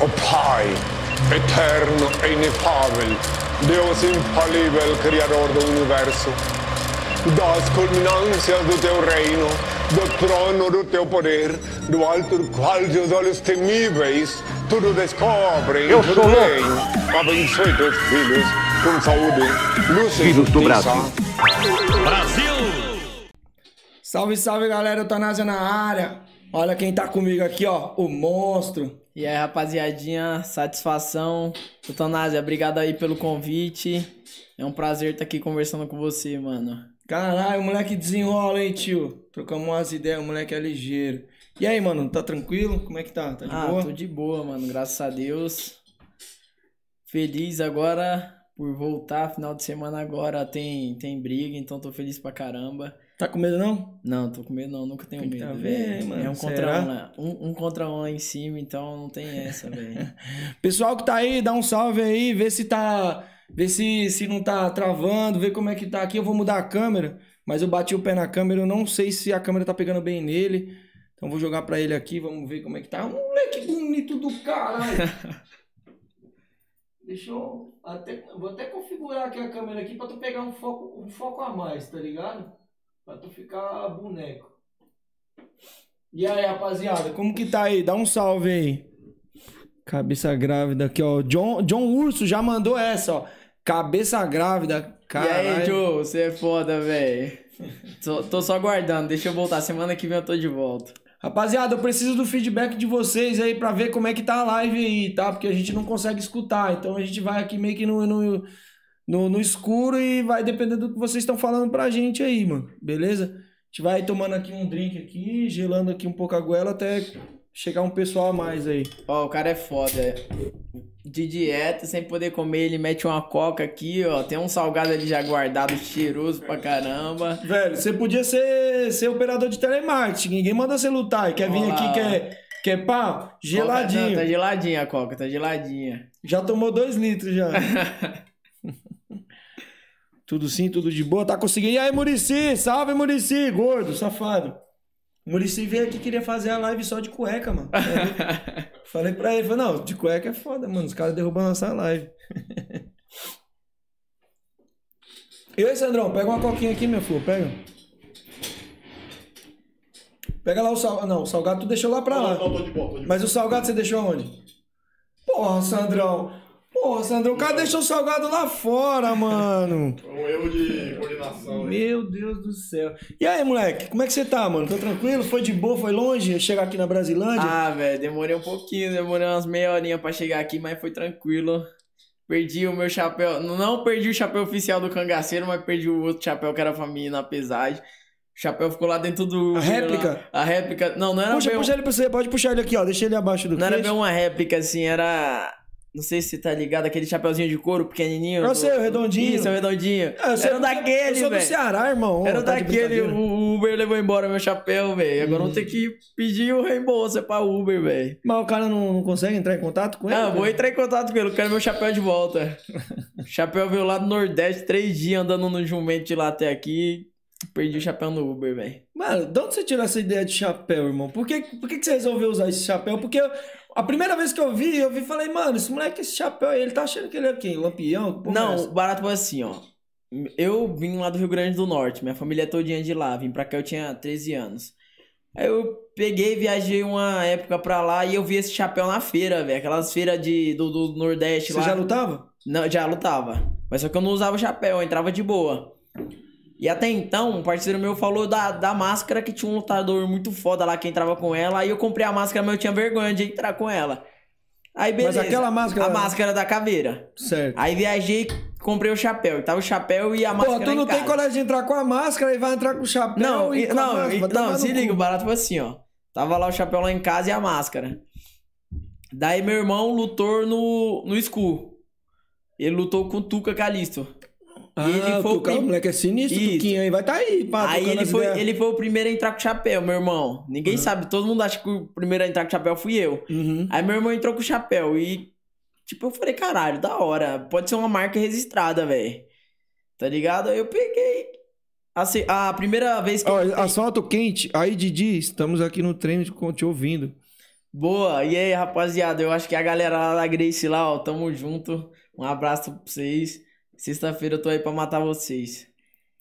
O Pai, eterno e inefável, Deus infalível, Criador do Universo, das culminâncias do teu reino, do trono do teu poder, do alto do qual teus olhos temíveis tudo descobrem, Eu tudo sou louco. veem. Abençoe teus filhos com saúde, luz e Filhos do justiça. Brasil. Salve, salve galera, Eutanásia na área. Olha quem tá comigo aqui, ó, o monstro. E aí, rapaziadinha, satisfação. Eutanásia, obrigado aí pelo convite. É um prazer estar aqui conversando com você, mano. Caralho, o moleque desenrola, hein, tio? Trocamos umas ideias, o moleque é ligeiro. E aí, mano, tá tranquilo? Como é que tá? Tá de ah, boa? tô de boa, mano, graças a Deus. Feliz agora por voltar. Final de semana agora tem, tem briga, então tô feliz pra caramba. Tá com medo não? Não, tô com medo não, nunca tenho Tem medo, tá velho. mano, É um será? contra um, lá- um, um contra um lá em cima, então não tem essa, velho. Pessoal que tá aí, dá um salve aí, vê se tá. Vê se, se não tá travando, vê como é que tá aqui. Eu vou mudar a câmera, mas eu bati o pé na câmera, eu não sei se a câmera tá pegando bem nele. Então vou jogar pra ele aqui, vamos ver como é que tá. Moleque bonito do caralho! Deixa eu até. Vou até configurar aqui a câmera aqui pra tu pegar um foco, um foco a mais, tá ligado? Pra tu ficar boneco. E aí, rapaziada, como que tá aí? Dá um salve aí. Cabeça grávida aqui, ó. John, John Urso já mandou essa, ó. Cabeça grávida. E Caralho. aí, Joe, você é foda, velho. Tô, tô só aguardando, deixa eu voltar. Semana que vem eu tô de volta. Rapaziada, eu preciso do feedback de vocês aí pra ver como é que tá a live aí, tá? Porque a gente não consegue escutar. Então a gente vai aqui meio que no, no, no, no escuro e vai depender do que vocês estão falando pra gente aí, mano. Beleza? A gente vai tomando aqui um drink aqui, gelando aqui um pouco a goela até chegar um pessoal a mais aí. Ó, o cara é foda. De dieta, sem poder comer, ele mete uma coca aqui, ó. Tem um salgado ali já guardado, cheiroso pra caramba. Velho, você podia ser, ser operador de telemarketing. Ninguém manda você lutar. Quer vir Olá. aqui, quer, quer pá? Coca- Geladinho. não, tá geladinha a coca, tá geladinha. Já tomou dois litros já. tudo sim, tudo de boa. Tá conseguindo. E aí, Murici? Salve, Murici, gordo, safado. Murici veio aqui queria fazer a live só de cueca, mano. Aí, falei pra ele, falei, não, de cueca é foda, mano. Os caras derrubando nossa live. e aí, Sandrão, pega uma coquinha aqui, meu filho, pega. Pega lá o salgado. Não, o salgado tu deixou lá pra lá. Não, tô de boa, tô de boa. Mas o salgado você deixou onde? Porra, Sandrão. Porra, Sandrão, o cara deixou o salgado lá fora, mano. Foi um erro de coordenação. né? Meu Deus do céu. E aí, moleque, como é que você tá, mano? Tô tranquilo? Foi de boa? Foi longe? Chegar aqui na Brasilândia? ah, velho, demorei um pouquinho, demorei umas meia horinha pra chegar aqui, mas foi tranquilo. Perdi o meu chapéu. Não perdi o chapéu oficial do cangaceiro, mas perdi o outro chapéu que era pra mim na pesagem. O chapéu ficou lá dentro do. A réplica? lá. A réplica. Não, não era puxa, bem puxa ele pra você. Pode puxar ele aqui, ó. Deixa ele abaixo do Não era queixo. bem uma réplica, assim, era. Não sei se você tá ligado, aquele chapeuzinho de couro pequenininho. Eu do- sei, o redondinho. Isso, o redondinho. Ah, eu sou- era daquele, Eu sou do velho. Ceará, irmão. Era Tá daquele, o Uber levou embora meu chapéu, velho. Agora vamos ter que pedir o reembolso pra Uber, velho. Mas o cara não, não consegue entrar em contato com ele? Não, vou entrar em contato com ele, eu quero meu chapéu de volta. o chapéu veio lá do Nordeste, três dias andando no jumento de lá até aqui. Perdi o chapéu no Uber, velho. Mano, de onde você tirou essa ideia de chapéu, irmão? Por que, por que, que você resolveu usar esse chapéu? Porque eu- a primeira vez que eu vi, eu vi e falei, mano, esse moleque, esse chapéu aí, ele tá achando que ele é quem? Lampião? Que é Não, essa? o barato foi assim, ó. Eu vim lá do Rio Grande do Norte, minha família é todinha de lá. Vim pra cá, eu tinha 13 anos. Aí eu peguei, viajei uma época pra lá e eu vi esse chapéu na feira, velho. Aquelas feiras de, do, do Nordeste Você lá. já lutava? Não, já lutava. Mas só que eu não usava chapéu, eu entrava de boa. E até então, um parceiro meu falou da, da máscara que tinha um lutador muito foda lá que entrava com ela. Aí eu comprei a máscara, mas eu tinha vergonha de entrar com ela. Aí beleza. aquela máscara- A máscara da caveira. Certo. Aí viajei, comprei o chapéu. Tava o chapéu e a Pô, máscara tu em não tem coragem de entrar com a máscara e vai entrar com o chapéu Não, e não, e- não, se liga, o barato foi assim, ó. Tava lá o chapéu lá em casa e a máscara. Daí meu irmão lutou no, no Skull. Ele lutou com o Tuca Calisto. Ah, ele foi o prim- o moleque é sinistro, Isso. Tuquinho aí. Vai tá aí, pá, Aí ele foi, ideias. ele foi o primeiro a entrar com o chapéu, meu irmão. Ninguém sabe, todo mundo acha que o primeiro a entrar com o chapéu fui eu. Uhum. Aí meu irmão entrou com o chapéu e, tipo, eu falei, caralho, da hora. Pode ser uma marca registrada, velho. Tá ligado? Aí eu peguei. Assim, a primeira vez que eu. asfalto quente. Aí, Didi, estamos aqui no treino te ouvindo. Boa, e aí, rapaziada? Eu acho que a galera lá da Grace lá, ó, tamo junto. Um abraço pra vocês. Sexta-feira eu tô aí pra matar vocês.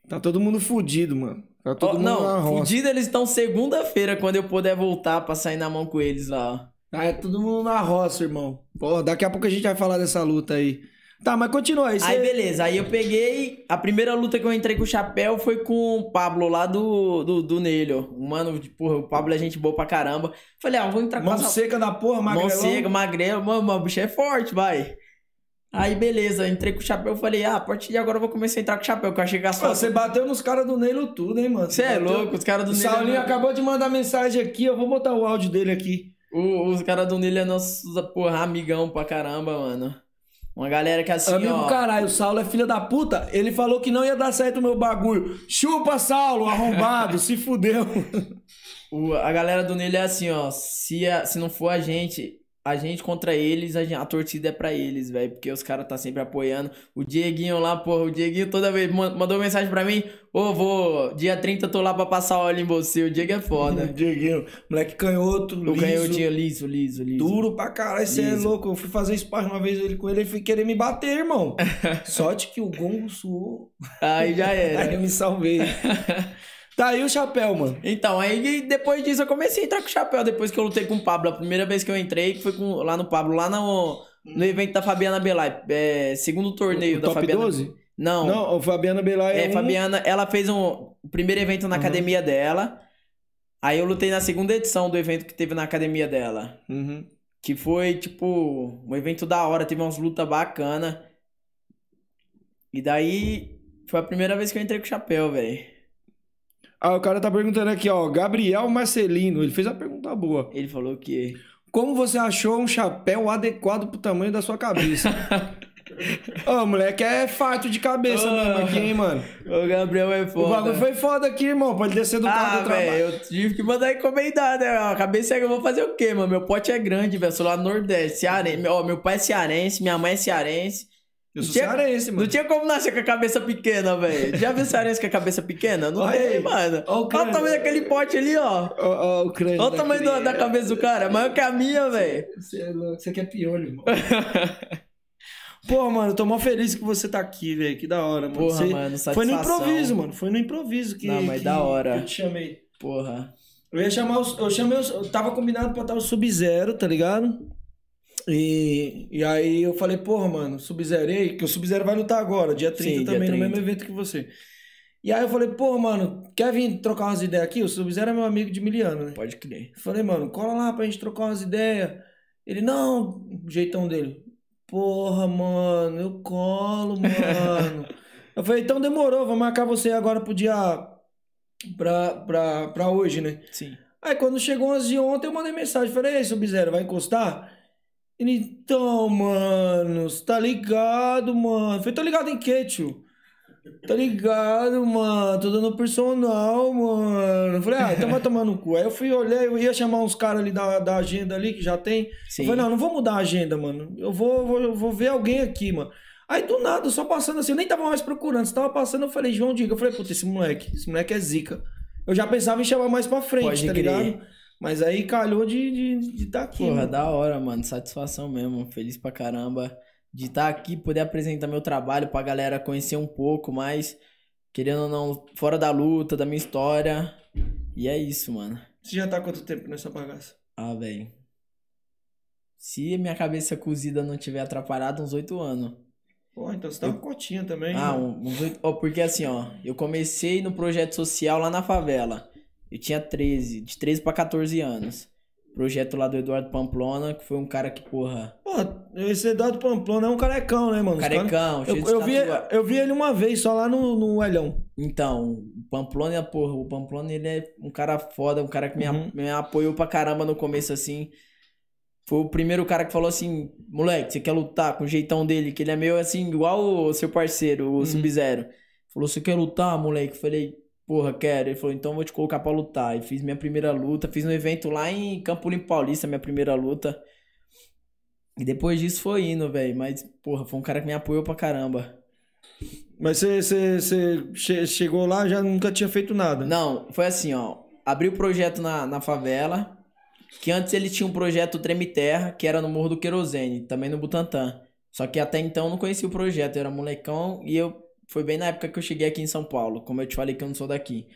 Tá todo mundo fudido, mano. Tá todo Ó, mundo na não, roça. fudido eles estão segunda-feira, quando eu puder voltar pra sair na mão com eles lá, ó. Ah, é todo mundo na roça, irmão. Pô, daqui a pouco a gente vai falar dessa luta aí. Tá, mas continua aí. Aí cê- beleza, aí eu peguei. A primeira luta que eu entrei com o chapéu foi com o Pablo lá do, do, do Nelho. Mano, porra, o Pablo é gente boa pra caramba. Falei, ah, vou entrar com Mão essa seca da porra, Mão magrelão. seca, magrelo, mano, mano, o bicho é forte, vai. Aí beleza, entrei com o chapéu, falei, ah, a partir de agora eu vou começar a entrar com o chapéu, que eu achei que Pô, você bateu nos caras do Neilo tudo, hein, mano? Você é bateu- louco, os caras do O. Saulinho é- acabou de mandar mensagem aqui, eu vou botar o áudio dele aqui. O- os caras do Nilo é nosso, porra, amigão pra caramba, mano. Uma galera que assim, Amigo ó. caralho, o Saulo é filho da puta. Ele falou que não ia dar certo o meu bagulho. Chupa, Saulo, arrombado, se fudeu. o- a galera do Nilo é assim, ó. Se, a- se não for a gente, a gente contra eles, a, gen- a torcida é pra eles, velho. Porque os caras tá sempre apoiando. O Dieguinho lá, porra, o Dieguinho toda vez man- mandou mensagem pra mim. Ô, vou, dia 30 eu tô lá pra passar óleo em você. O Diego é foda. Dieguinho, moleque canhoto, O liso, canhotinho liso, liso, liso. duro pra caralho. Você é louco. Eu fui fazer sparring uma vez ele com ele, ele foi querer me bater, irmão. Sorte que o gongo suou. Aí já Aí eu era. me salvei. Tá aí o chapéu, mano. Então, aí depois disso eu comecei a entrar com o chapéu. Depois que eu lutei com o Pablo. A primeira vez que eu entrei foi com, lá no Pablo, lá no, no evento da Fabiana Belay. É, segundo torneio O da top Fabiana. 12? Não, Não, o Fabiana Belay é, um- Fabiana, ela fez um o primeiro evento na Uhum. academia dela. Aí eu lutei na segunda edição do evento que teve na academia dela. Uhum. Que foi, tipo, um evento da hora, teve umas lutas bacanas. E daí foi a primeira vez que eu entrei com o chapéu, velho. Ah, o cara tá perguntando aqui, ó. Gabriel Marcelino, ele fez uma pergunta boa. Ele falou que. Como você achou um chapéu adequado pro tamanho da sua cabeça? Ô, moleque, é fato de cabeça Ô. mesmo aqui, hein, mano. O Gabriel é O foda. bagulho foi foda aqui, irmão. Pode descer do carro Ah, do trabalho. velho, eu tive que mandar encomendar, né? A cabeça é que eu vou fazer o quê, mano? Meu pote é grande, velho. Sou lá no Nordeste, cearense. Ó, meu pai é cearense, minha mãe é cearense. Eu sou tinha- cearense, mano. Não tinha como nascer com a cabeça pequena, velho. Já viu cearense com a cabeça pequena? Não Olha tem, mano. Ó o Olha o tamanho daquele pote ali, ó. Ó, ó, o crânio. Olha o tamanho da daquele- cabeça do cara. Maior que a minha, velho. Você é louco. Você quer piolho, irmão. Pô, mano, eu tô mó feliz que você tá aqui, velho. Que da hora, mano. Porra, Você- mano, Foi no satisfação. improviso, mano. Foi no improviso que. Não, mas que- da hora. eu te chamei. Porra. Eu ia chamar os. Eu chamei os. Eu tava combinado pra estar o Sub-Zero, tá ligado? E, e aí eu falei, porra, mano, Sub-Zerei, que o Sub-Zero vai lutar agora, dia 30 Sim, dia também, no 30. mesmo evento que você. E aí eu falei, porra, mano, quer vir trocar umas ideias aqui? O Sub-Zero é meu amigo de miliano, né? Pode crer. Falei, mano, cola lá pra gente trocar umas ideias. Ele, não, jeitão dele. Porra, mano, eu colo, mano. eu falei, então demorou, vou marcar você agora pro dia. Pra, pra, pra hoje, né? Sim. Aí quando chegou às de ontem, eu mandei mensagem. Falei, ei, Sub-Zero, vai encostar? Então, mano, você tá ligado, mano? Falei, tô ligado em quê, tio? Tá ligado, mano? Tô dando personal, mano. Falei, ah, então vai tomar no cu. Aí eu fui, olhei, eu ia chamar uns caras ali da, da agenda ali, que já tem. Sim. Eu falei, não, não vou mudar a agenda, mano. Eu vou, vou, eu vou ver alguém aqui, mano. Aí do nada, só passando assim, eu nem tava mais procurando. Você tava passando, eu falei, João Diga. Eu falei, puta, esse moleque, esse moleque é zica. Eu já pensava em chamar mais pra frente, Pode tá crer. ligado? Mas aí calhou de estar de, de tá aqui. Porra, mano. da hora, mano. Satisfação mesmo. Feliz pra caramba de estar aqui, poder apresentar meu trabalho pra galera conhecer um pouco mais. Querendo ou não, fora da luta, da minha história. E é isso, mano. Você já tá quanto tempo nessa bagaça? Ah, velho. Se minha cabeça cozida não tiver atrapalhado, uns oito anos. Pô, então você tá uma cotinha também. Ah, né? uns oito. Ó, porque assim, ó, eu comecei no projeto social lá na favela. Eu tinha 13, de 13 pra 14 anos. Projeto lá do Eduardo Pamplona, que foi um cara que, porra, Pô, esse Eduardo Pamplona é um carecão, né, mano? Carecão, cara- cheio Eu, de eu, vi, eu vi ele uma vez, só lá no, no Elhão. Então, o Pamplona, porra, o Pamplona, ele é um cara foda, um cara que me, Uhum. me apoiou pra caramba no começo, assim. Foi o primeiro cara que falou assim, moleque, você quer lutar com o jeitão dele, que ele é meio assim, igual o seu parceiro, o Uhum. Sub-Zero. Falou, você quer lutar, moleque? Eu Falei, porra, quero. Ele falou, então vou te colocar pra lutar. E fiz minha primeira luta, fiz um evento lá em Campo Limpo Paulista, minha primeira luta. E depois disso foi indo, velho. Mas, porra, foi um cara que me apoiou pra caramba. Mas você, você, você che- chegou lá já nunca tinha feito nada. Não, foi assim, ó. Abri o projeto na, na favela. Que antes ele tinha um projeto Treme Terra, que era no Morro do Querosene, também no Butantã. Só que até então eu não conhecia o projeto, eu era molecão e eu. Foi bem na época que eu cheguei aqui em São Paulo, como eu te falei que eu não sou daqui.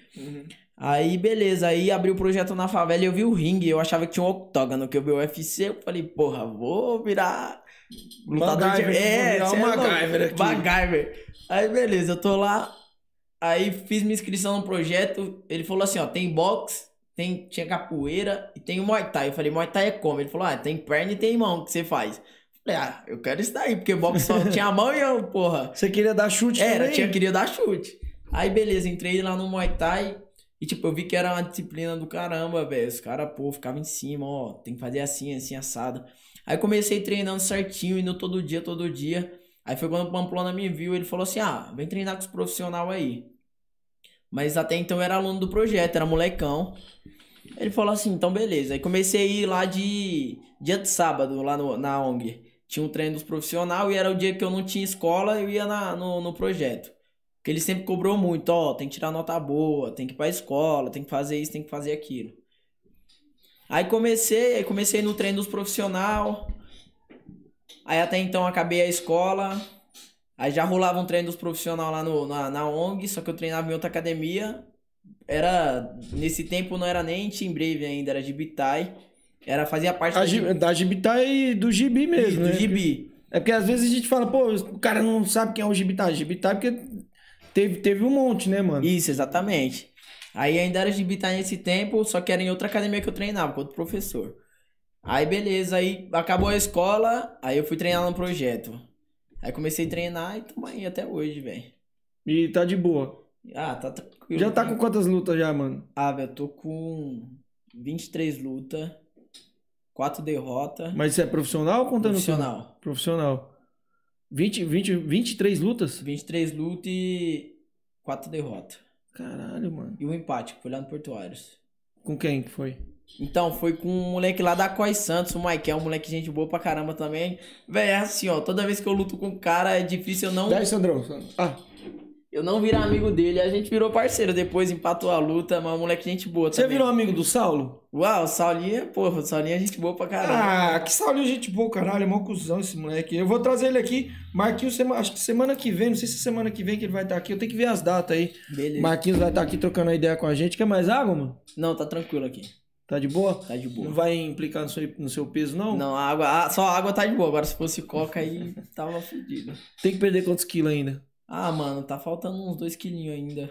Aí, beleza, aí abri o projeto na favela e eu vi o ringue, eu achava que tinha um octógono, que eu vi o UFC, eu falei, porra, vou virar lutador de... MacGyver, É, vou virar é. MacGyver aqui. MacGyver. Aí, beleza, eu tô lá, aí fiz minha inscrição no projeto, ele falou assim, ó, tem boxe, tem, tinha capoeira e tem o Muay Thai. Eu falei, Muay Thai é como? Ele falou, ah, tem perna e tem mão que você faz. Falei, ah, eu quero isso daí, porque boxe só tinha a mão e eu, porra... Você queria dar chute Era, também? tinha queria dar chute. Aí beleza, entrei lá no Muay Thai e tipo, eu vi que era uma disciplina do caramba, velho. Os caras, pô, ficavam em cima, ó, tem que fazer assim, assim, assado. Aí comecei treinando certinho, indo todo dia, todo dia. Aí foi quando o Pamplona me viu, ele falou assim: "Ah, vem treinar com os profissionais aí". Mas até então eu era aluno do projeto, era molecão. Ele falou assim, então beleza. Aí comecei a ir lá de dia de sábado, lá no, na ONG. Tinha um treino dos profissionais e era o dia que eu não tinha escola, eu ia na, no, no projeto. Porque ele sempre cobrou muito, ó, tem que tirar nota boa, tem que ir pra escola, tem que fazer isso, tem que fazer aquilo. Aí comecei, aí comecei no treino dos profissional. Aí até então acabei a escola. Aí já rolava um treino dos profissional lá no, na, na ONG, só que eu treinava em outra academia. Era. Nesse tempo não era nem Team Brave ainda, era Gibitai. Era, fazia parte A da, Gi- Gibi- da Gibitá e do Gibi mesmo, do né? Gibi. É porque às vezes a gente fala, pô, o cara não sabe quem é o Gibitá. Gibitá é porque teve, teve um monte, né, mano? Isso, exatamente. Aí ainda era Gibitai nesse tempo, só que era em outra academia que eu treinava, com outro professor. Aí beleza, aí acabou a escola, aí eu fui treinar no projeto. Aí comecei a treinar e tamo aí até hoje, velho. E tá de boa. Ah, tá tranquilo. Já tá com quantas lutas já, mano? Ah, velho, eu tô com 23 lutas, 4 derrotas. Mas você é profissional ou contando tudo? Profissional. Profissional. 20, 20, 23 lutas? 23 lutas e 4 derrotas. Caralho, mano. E um empate, que foi lá no Portuários. Com quem que foi? Então, foi com um moleque lá da Cois Santos, o Maikel, um moleque gente boa pra caramba também. Véi, é assim, ó, toda vez que eu luto com um cara é difícil eu não, Daí, Sandrão. Ah, eu não virar amigo dele. A gente virou parceiro, depois empatou a luta, mas o moleque gente boa você também. virou amigo do Saulo? Uau, o Saulinha, porra, o Saulinha é gente boa pra caramba. Ah, que Saulinho gente boa, caralho. É mó cuzão esse moleque. Eu vou trazer ele aqui. Marquinhos, acho que semana que vem, não sei se é semana que vem que ele vai estar aqui. Eu tenho que ver as datas aí. Beleza. Marquinhos vai estar aqui trocando a ideia com a gente. Quer mais água, mano? Não, tá tranquilo aqui. Tá de boa? Tá de boa. Não vai implicar no seu, no seu peso, não? Não, a água, a- só a água tá de boa. Agora se fosse coca aí, tava fudido. Tem que perder quantos quilos ainda? Ah, mano, tá faltando uns dois quilinhos ainda.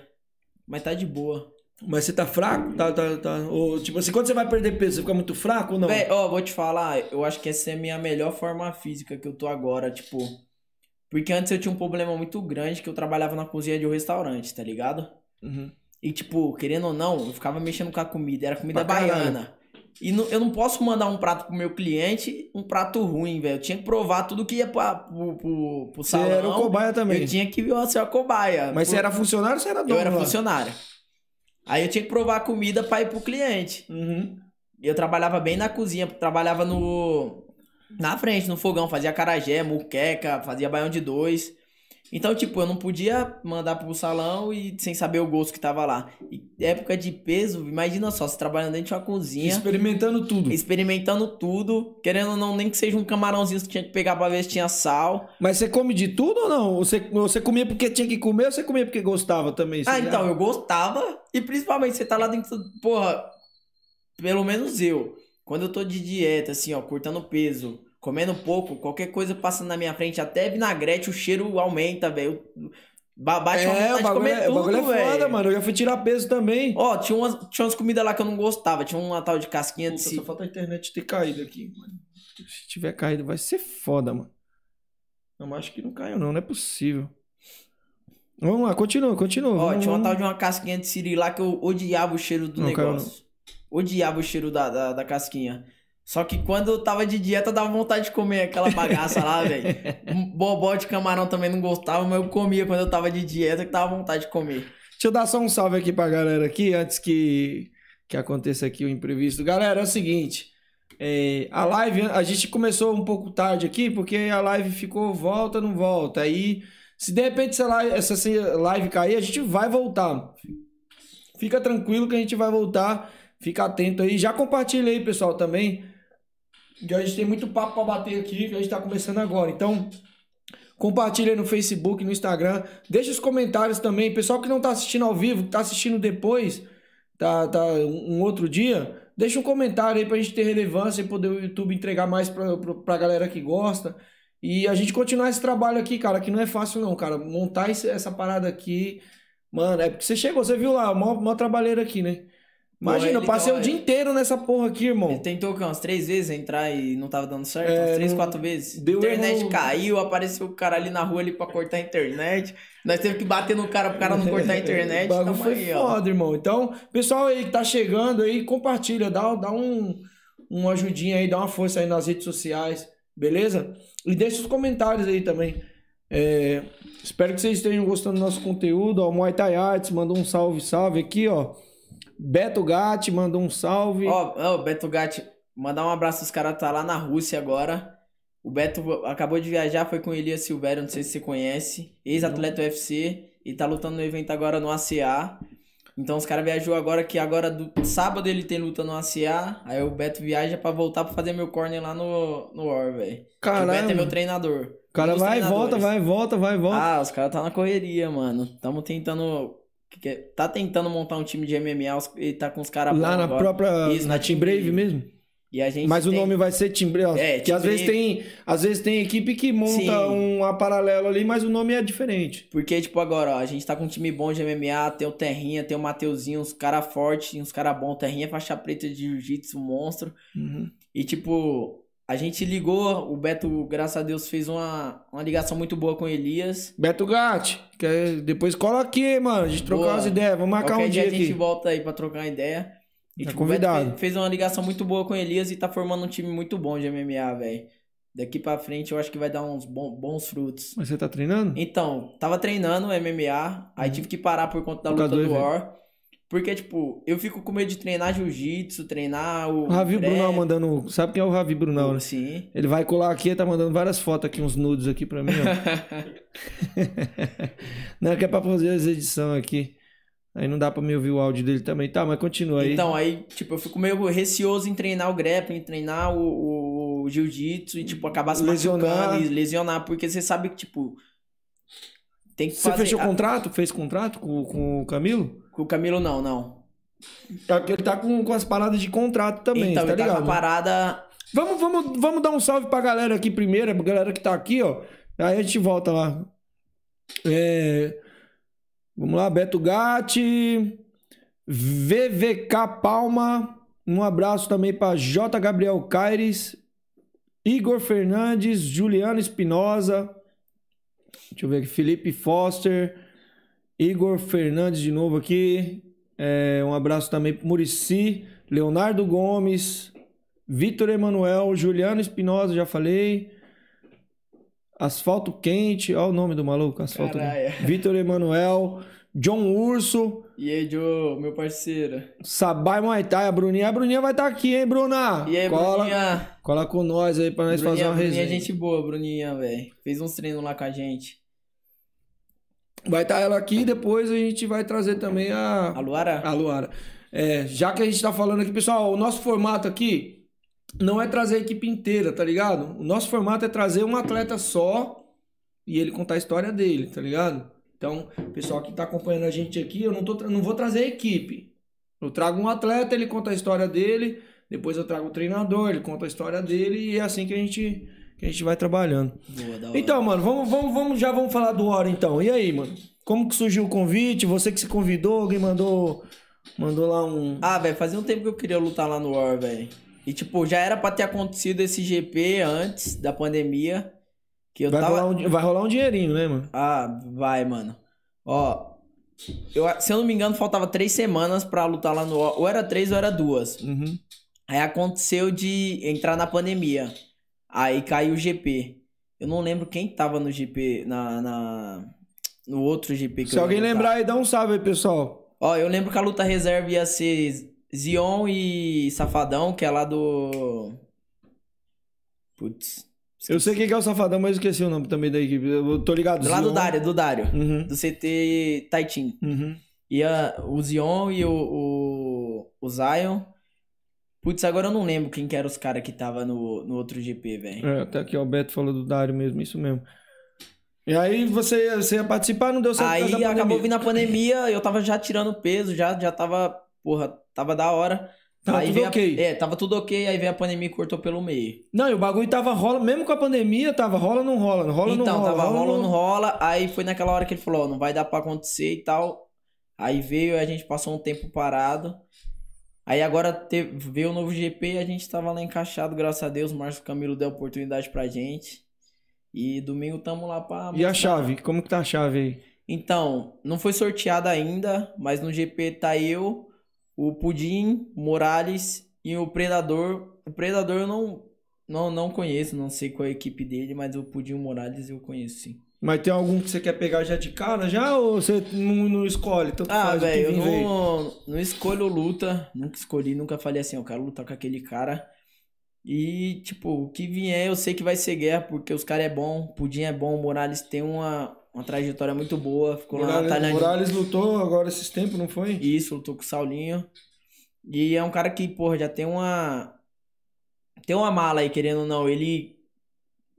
Mas tá de boa. Mas você tá fraco? Tá, tá, tá. Ou, tipo assim, quando você vai perder peso, você fica muito fraco ou não? Véi, ó, vou te falar, eu acho que essa é a minha melhor forma física que eu tô agora, tipo. Porque antes eu tinha um problema muito grande que eu trabalhava na cozinha de um restaurante, tá ligado? Uhum. E, tipo, querendo ou não, eu ficava mexendo com a comida, era comida baiana. E não- eu não posso mandar um prato pro meu cliente, um prato ruim, velho. Eu tinha que provar tudo que ia pra, pro, pro, pro Você salão. era o cobaia também. Eu tinha que ser a cobaia. Mas você Por- era funcionário ou você era dono? Eu era lá? funcionário. Aí eu tinha que provar a comida pra ir pro cliente. Uhum. Eu trabalhava bem na cozinha, trabalhava no. Na frente, no fogão, fazia carajé, muqueca, fazia baião de dois. Então, tipo, eu não podia mandar pro salão e sem saber o gosto que tava lá. E época de peso, imagina só, você trabalhando dentro de uma cozinha, Experimentando tudo. experimentando tudo, querendo ou não, nem que seja um camarãozinho que tinha que pegar pra ver se tinha sal. Mas você come de tudo ou não? Você, você comia porque tinha que comer ou você comia porque gostava também? Ah, Você- então, eu gostava. E principalmente, você tá lá dentro. Porra, pelo menos eu. Quando eu tô de dieta, assim, ó, cortando peso, comendo pouco, qualquer coisa passando na minha frente, até vinagrete, o cheiro aumenta, velho. Ba- Bate uma É, vontade de bagulho, comer é, o tudo, bagulho é foda, velho. mano. Eu já fui tirar peso também. Ó, tinha umas, tinha umas comidas lá que eu não gostava. Tinha uma tal de casquinha de Puta, si. só falta a internet ter caído aqui, mano. Se tiver caído, vai ser foda, mano. Não, mas acho que não caiu, não. Não é possível. Vamos lá, continua, continua. Ó, vamos, tinha uma tal de uma casquinha de siri lá que eu odiava o cheiro do Não, caiu negócio. Odiava o cheiro da, da, da casquinha. Só que quando eu tava de dieta, dava vontade de comer aquela bagaça lá, velho. Bobó de camarão também não gostava, mas eu comia quando eu tava de dieta, que dava vontade de comer. Deixa eu dar só um salve aqui pra galera aqui, antes que, que aconteça aqui o imprevisto. Galera, é o seguinte. é, a live, a gente começou um pouco tarde aqui, porque a live ficou volta, não volta. Aí, se de repente essa live, essa live cair, a gente vai voltar. Fica tranquilo que a gente vai voltar. Fica atento aí. Já compartilha aí, pessoal, também. Que a gente tem muito papo pra bater aqui, que a gente tá começando agora. Então, compartilha no Facebook, no Instagram. Deixa os comentários também. Pessoal que não tá assistindo ao vivo, que tá assistindo depois, tá, tá um outro dia, deixa um comentário aí pra gente ter relevância e poder o YouTube entregar mais pra, pra galera que gosta. E a gente continuar esse trabalho aqui, cara, que não é fácil não, cara. Montar esse- essa parada aqui, mano, é porque você chegou, você viu lá, mó, mó trabalheira aqui, né? Imagina, eu passei então, o dia inteiro nessa porra aqui, irmão. Ele tentou o umas três vezes entrar e não tava dando certo? É, umas três, não- quatro vezes. deu internet erro- caiu, apareceu o cara ali na rua ali pra cortar a internet. Nós teve que bater no cara pro cara não cortar a internet. O bagulho foi aí, ó. foda, irmão. Então, pessoal aí que tá chegando aí, compartilha, dá, dá um, uma ajudinha aí, dá uma força aí nas redes sociais, beleza? E deixa os comentários aí também. É, espero que vocês estejam gostando do nosso conteúdo. Ó, Muay Thai Arts mandou um salve, salve aqui, ó. Beto Gatti mandou um salve. Ó, ó, Beto Gatti, mandar um abraço, os caras tá lá na Rússia agora. O Beto acabou de viajar, foi com o Elias Silvério, não sei se você conhece. Ex-atleta UFC. E tá lutando no evento agora no ACA. Então os caras viajou agora, que agora do sábado ele tem luta no ACA. Aí o Beto viaja pra voltar pra fazer meu corner lá no, no War, velho. O Beto é meu treinador. O cara Um vai e volta, vai e volta, vai e volta. Ah, os caras tá na correria, mano. Tamo tentando. Que é? Tá tentando montar um time de MMA e tá com os caras Lá na agora. própria. Isso, na Team Brave mesmo? E a gente Mas o tem- nome vai ser Team Brave. É, que Team às vezes Brave. tem. Às vezes tem equipe que monta Sim. uma paralela ali, mas o nome é diferente. Porque, tipo, agora, ó, a gente tá com um time bom de MMA, tem o Terrinha, tem o Mateuzinho, uns caras fortes, uns caras bons. Terrinha é faixa preta de jiu-jitsu, monstro. Uhum. E, tipo, a gente ligou, o Beto, graças a Deus, fez uma, uma ligação muito boa com o Elias. Beto Gatti, que depois cola aqui, mano. A gente trocar umas ideias. Vamos marcar Qualquer um dia dia a gente aqui. volta aí pra trocar uma ideia. E, Tá tipo, convidado. fez, fez uma ligação muito boa com o Elias e tá formando um time muito bom de MMA, velho. Daqui pra frente eu acho que vai dar uns bons, frutos. Mas você tá treinando? Então, tava treinando MMA, aí tive que parar por conta da luta do. War. Porque, tipo, eu fico com medo de treinar jiu-jitsu, treinar o. O Ravi pré- Brunão mandando. Sabe quem é o Ravi Brunão, né? Sim. Ele vai colar aqui, tá mandando várias fotos aqui, uns nudes aqui pra mim, ó. não, que é pra fazer as edições aqui. Aí não dá pra me ouvir o áudio dele também. Tá, mas continua aí. Então, aí, tipo, eu fico meio receoso em treinar o grappling, treinar o, o- o jiu-jitsu e, tipo, acabar se Lesionar. machucando e lesionar. Porque você sabe que, tipo. Tem que Você fazer. fechou a- contrato? Fez contrato com, com o Camilo? Com o Camilo, não, não. É porque ele tá com, com as paradas de contrato também, então, tá ele tá ligado? com a parada. Vamos, vamos, vamos dar um salve pra galera aqui primeiro, pra galera que tá aqui, ó. Aí a gente volta lá. É, Vamos lá, Beto Gatti, VVK Palma, um abraço também pra J. Gabriel Caires, Igor Fernandes, Juliano Espinosa, deixa eu ver aqui, Felipe Foster, Igor Fernandes de novo aqui, é, um abraço também pro Murici, Leonardo Gomes, Vitor Emanuel, Juliano Espinosa, já falei. Asfalto Quente, olha o nome do maluco, Asfalto. Quente. Vitor Emanuel, John Urso, E aí, Joe, meu parceiro. Sabai Muay Thai, a Bruninha. A Bruninha vai estar aqui, hein, Bruna? E aí, cola, Bruninha? cola com nós aí pra nós Bruninha, fazer uma Bruninha é resenha. gente boa, Bruninha, velho. Fez uns treinos lá com a gente. Vai estar ela aqui, depois a gente vai trazer também a, A Luara? A Luara. É, já que a gente tá falando aqui, pessoal, o nosso formato aqui não é trazer a equipe inteira, tá ligado? O nosso formato é trazer um atleta só e ele contar a história dele, tá ligado? Então, pessoal que tá acompanhando a gente aqui, eu não, tô, não vou trazer a equipe. Eu trago um atleta, ele conta a história dele, depois eu trago o treinador, ele conta a história dele e é assim que a gente, que a gente vai trabalhando. Boa, da hora. Então, mano, vamos, vamos, vamos, já vamos falar do Hora então. E aí, mano? Como que surgiu o convite? Você que se convidou, alguém mandou, mandou lá um. Ah, velho, fazia um tempo que eu queria lutar lá no War, velho. E, tipo, já era pra ter acontecido esse GP antes da pandemia. Que eu Vai, tava. rolar um, vai rolar um dinheirinho, né, mano? Ah, vai, mano. Ó. Eu, se eu não me engano, faltava três semanas pra lutar lá no War. Ou era três ou era duas. Uhum. Aí aconteceu de entrar na pandemia. Aí caiu o GP. Eu não lembro quem tava no GP, na, na- no outro GP que Se eu alguém lutar. lembrar aí, dá um salve aí, pessoal. Ó, eu lembro que a luta reserva ia ser Zion e Safadão, que é lá do. Putz. Eu sei quem que é o Safadão, mas eu esqueci o nome também da equipe. Eu tô ligado. Do lado do. Dário, do Dário. Uhum. Do CT Taitin. Uhum. Ia o Zion e o, o, o Zion. Putz, agora eu não lembro quem que eram os caras que tava no, no outro GP, velho. É, até ó, o Beto falou do Dário mesmo, isso mesmo. E aí você, ia- você ia participar, não deu certo Aí acabou vindo a pandemia, eu tava já tirando peso, já, já tava, porra, tava da hora. Tava aí tudo veio a- ok. é, tava tudo ok, aí veio a pandemia e cortou pelo meio. Não, e o bagulho tava rola, mesmo com a pandemia, tava rola, não rola, não rola, então, não rola. tava rola, rola, não rola, aí foi naquela hora que ele falou, ó, não vai dar pra acontecer e tal. Aí veio, a gente passou um tempo parado. Aí agora teve, veio o novo GP e a gente tava lá encaixado, graças a Deus, o Márcio Camilo deu oportunidade pra gente. E domingo tamo lá pra... E a chave? Como que tá a chave aí? Então, não foi sorteada ainda, mas no GP tá eu, o Pudim, o Morales e o Predador. O Predador eu não, não, não conheço, não sei qual é a equipe dele, mas o Pudim e o Morales eu conheço sim. Mas tem algum que você quer pegar já de cara já ou você não, não escolhe? Tanto Ah, velho, eu não, não escolho luta, nunca escolhi, nunca falei assim, eu quero lutar com aquele cara. E, tipo, o que vier eu sei que vai ser guerra, porque os caras é bom, o Pudim é bom, o Morales tem uma, uma trajetória muito boa, ficou lá na Morales, Tailândia. Morales lutou agora esses tempos, não foi? Isso, lutou com o Saulinho. E é um cara que, porra, já tem uma. Tem uma mala aí, querendo ou não. Ele,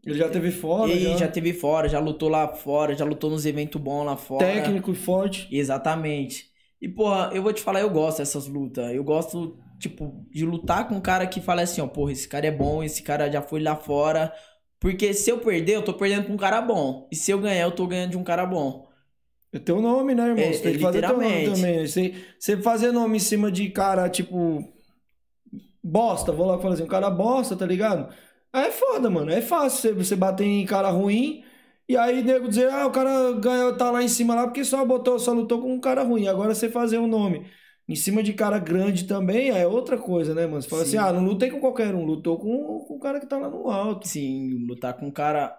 Ele já teve fora, ele já. já teve fora, já lutou lá fora, já lutou nos eventos bons lá fora. técnico e forte. Exatamente. E, porra, eu vou te falar, eu gosto dessas lutas. Eu gosto, tipo, de lutar com um cara que fala assim, ó, porra, esse cara é bom, esse cara já foi lá fora. Porque se eu perder, eu tô perdendo pra um cara bom. E se eu ganhar, eu tô ganhando de um cara bom. É teu nome, né, irmão? É, você tem que fazer teu nome também. Você, você fazer nome em cima de cara, tipo. Bosta, vou lá falar assim, um cara bosta, tá ligado? Aí é foda, mano. É fácil você, você bater em cara ruim e aí nego dizer, ah, o cara ganhou, tá lá em cima lá porque só botou, só lutou com um cara ruim. Agora você fazer um nome em cima de cara grande também é outra coisa, né, mano? Você fala Sim. assim, ah, não lutei com qualquer um, lutou com, com o cara que tá lá no alto. Sim, lutar com um cara.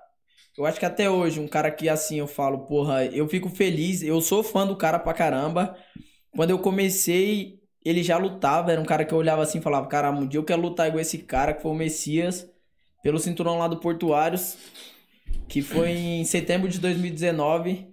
Eu acho que até hoje, um cara que assim eu falo, porra, eu fico feliz, eu sou fã do cara pra caramba. Quando eu comecei, ele já lutava, era um cara que eu olhava assim e falava, caramba, um dia eu quero lutar igual esse cara, que foi o Messias, pelo cinturão lá do Portuários, que foi em setembro de 2019.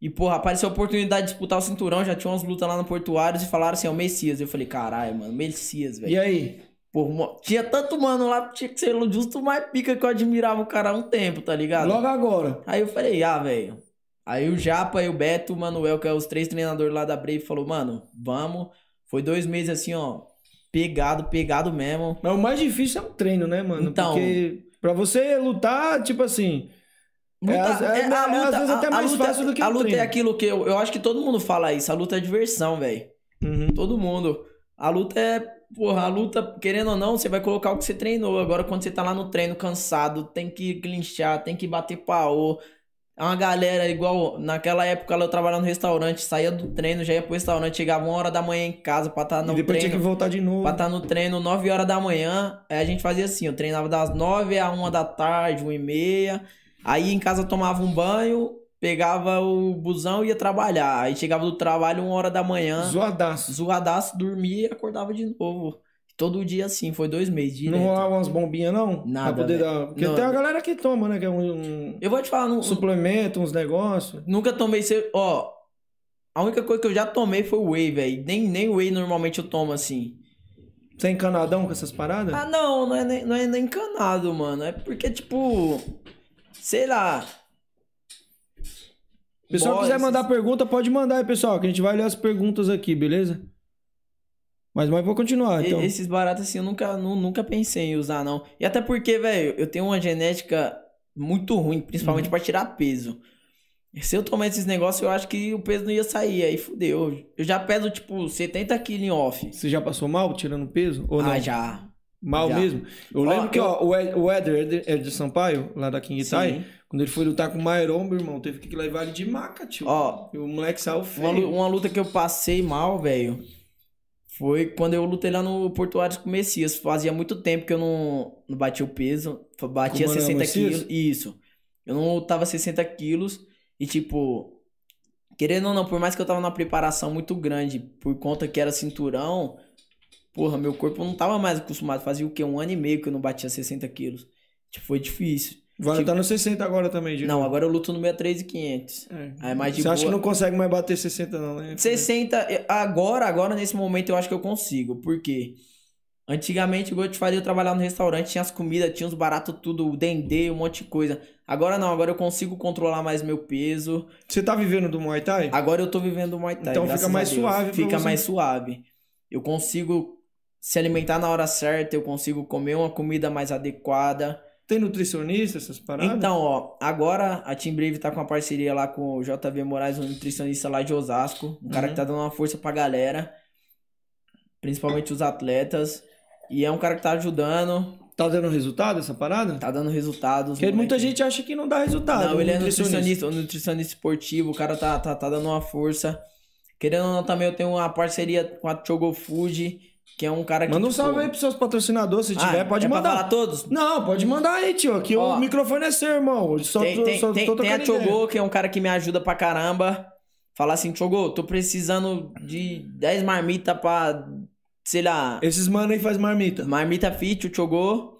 E, porra, apareceu a oportunidade de disputar o cinturão, já tinha umas lutas lá no Portuários e falaram assim, é o Messias. Eu falei, caralho, mano, Messias, velho. E aí? Mo- tinha tanto mano lá, tinha que ser justo mais pica que eu admirava o cara há um tempo, tá ligado? Logo agora. Aí eu falei, ah, velho. Aí o Japa e o Beto, o Manuel, que é os três treinadores lá da Brave, falou, mano, vamos. Foi dois meses assim, ó, pegado, pegado mesmo. Mas o mais difícil é o treino, né, mano? Então. Porque pra você lutar, tipo assim. Luta- às- é- é, a é, luta, às vezes até mais luta- fácil do que A luta treino. é aquilo que eu, eu acho que todo mundo fala isso, a luta é diversão, velho. Uhum. Todo mundo. A luta é, porra, a luta, querendo ou não, você vai colocar o que você treinou. Agora, quando você tá lá no treino cansado, tem que clinchar, tem que bater pau. É uma galera igual. Naquela época eu trabalhava no restaurante, saía do treino, já ia pro restaurante, chegava uma hora da manhã em casa pra estar E no depois tinha treino. que voltar de novo. Pra estar no treino 9 horas da manhã. Aí a gente fazia assim, eu treinava das 9 a 1 da tarde, 1 e meia. Aí em casa tomava um banho, pegava o busão e ia trabalhar. Aí chegava do trabalho 1 hora da manhã Zoadaço. zoadaço, dormia e acordava de novo. Todo dia assim, foi dois meses direto. Não rolava umas bombinhas, não? Nada, Pra poder velho. dar... Porque Não. tem a galera que toma, né? Que é um, um Eu vou te falar, não, suplemento, uns negócios. nunca tomei. ce- Ó, a única coisa que eu já tomei foi o whey, velho. Nem, nem whey normalmente eu tomo assim. Você é encanadão com essas paradas? Ah, não, não é, nem, não é nem encanado, mano. É porque, tipo. Sei lá. Pessoal Boys, quiser mandar pergunta, pode mandar aí, pessoal, que a gente vai ler as perguntas aqui, beleza? Mas, mas vou continuar, e- então. Esses baratos assim eu nunca, nu- nunca pensei em usar, não. E até porque, velho, eu tenho uma genética muito ruim, Uhum. principalmente pra tirar peso. Se eu tomar esses negócios, eu acho que o peso não ia sair. Aí fudeu. Eu já peso, tipo, 70 quilos em off. Você já passou mal tirando peso? Ou não? Ah, já. Mal Já. mesmo? Eu Ó, lembro que, eu- ó, o Ed- o Éder, Éder, Éder Sampaio, lá da King Tai, Sim. quando ele foi lutar com o Mairon, meu irmão, teve que levar ele de maca, tio. Ó, E o moleque saiu uma, feio. lu- uma luta que eu passei mal, velho, foi quando eu lutei lá no Portuários com o Messias. Fazia muito tempo que eu não, não batia o peso. Batia Com o Manuel 60 Messias? quilos. Isso. Eu não lutava 60 quilos. E, tipo, querendo ou não, por mais que eu tava numa preparação muito grande, por conta que era cinturão, porra, meu corpo não tava mais acostumado. Fazia o quê? Um ano e meio que eu não batia 60 quilos. Tipo, foi difícil. Vai tá no 60 agora também, de Não, agora eu luto no 63,500. É. Aí é mais de Você acha que boa. não consegue mais bater 60 não, né? 60, eu- agora, agora nesse momento eu acho que eu consigo. Por quê? Antigamente, igual eu te falei, eu trabalhava no restaurante, tinha as comidas, tinha os baratos tudo, o dendê, um monte de coisa. Agora não, agora eu consigo controlar mais meu peso. Você tá vivendo do Muay Thai? Agora eu tô vivendo o Muay Thai. Então fica mais suave Fica você. mais suave. Eu consigo se alimentar na hora certa, eu consigo comer uma comida mais adequada. Tem nutricionista, essas paradas? Então, ó, agora a Team Brave tá com uma parceria lá com o JV Moraes, um nutricionista lá de Osasco. Um cara Uhum. que tá dando uma força pra galera. Principalmente os atletas. E é um cara que tá ajudando, Tá dando resultado essa parada? tá dando resultados. Porque muita moleque. gente acha que não dá resultado. Não, ele é nutricionista, um nutricionista esportivo, o cara tá, tá, tá dando uma força. Querendo ou não, também eu tenho uma parceria com a Chogo Food, que é um cara que. Manda um tipo, salve aí pros seus patrocinadores, se ah, tiver, pode é pra mandar. falar todos? Não, pode mandar aí, tio. Aqui Ó, o microfone é seu, irmão. Só, tem, tô- tem, só tem, tem a. Chogo, que é um cara que me ajuda pra caramba. Fala assim, Chogo, tô precisando de 10 marmitas pra, sei lá, Esses mano aí faz marmita. marmita fit, o Chogo.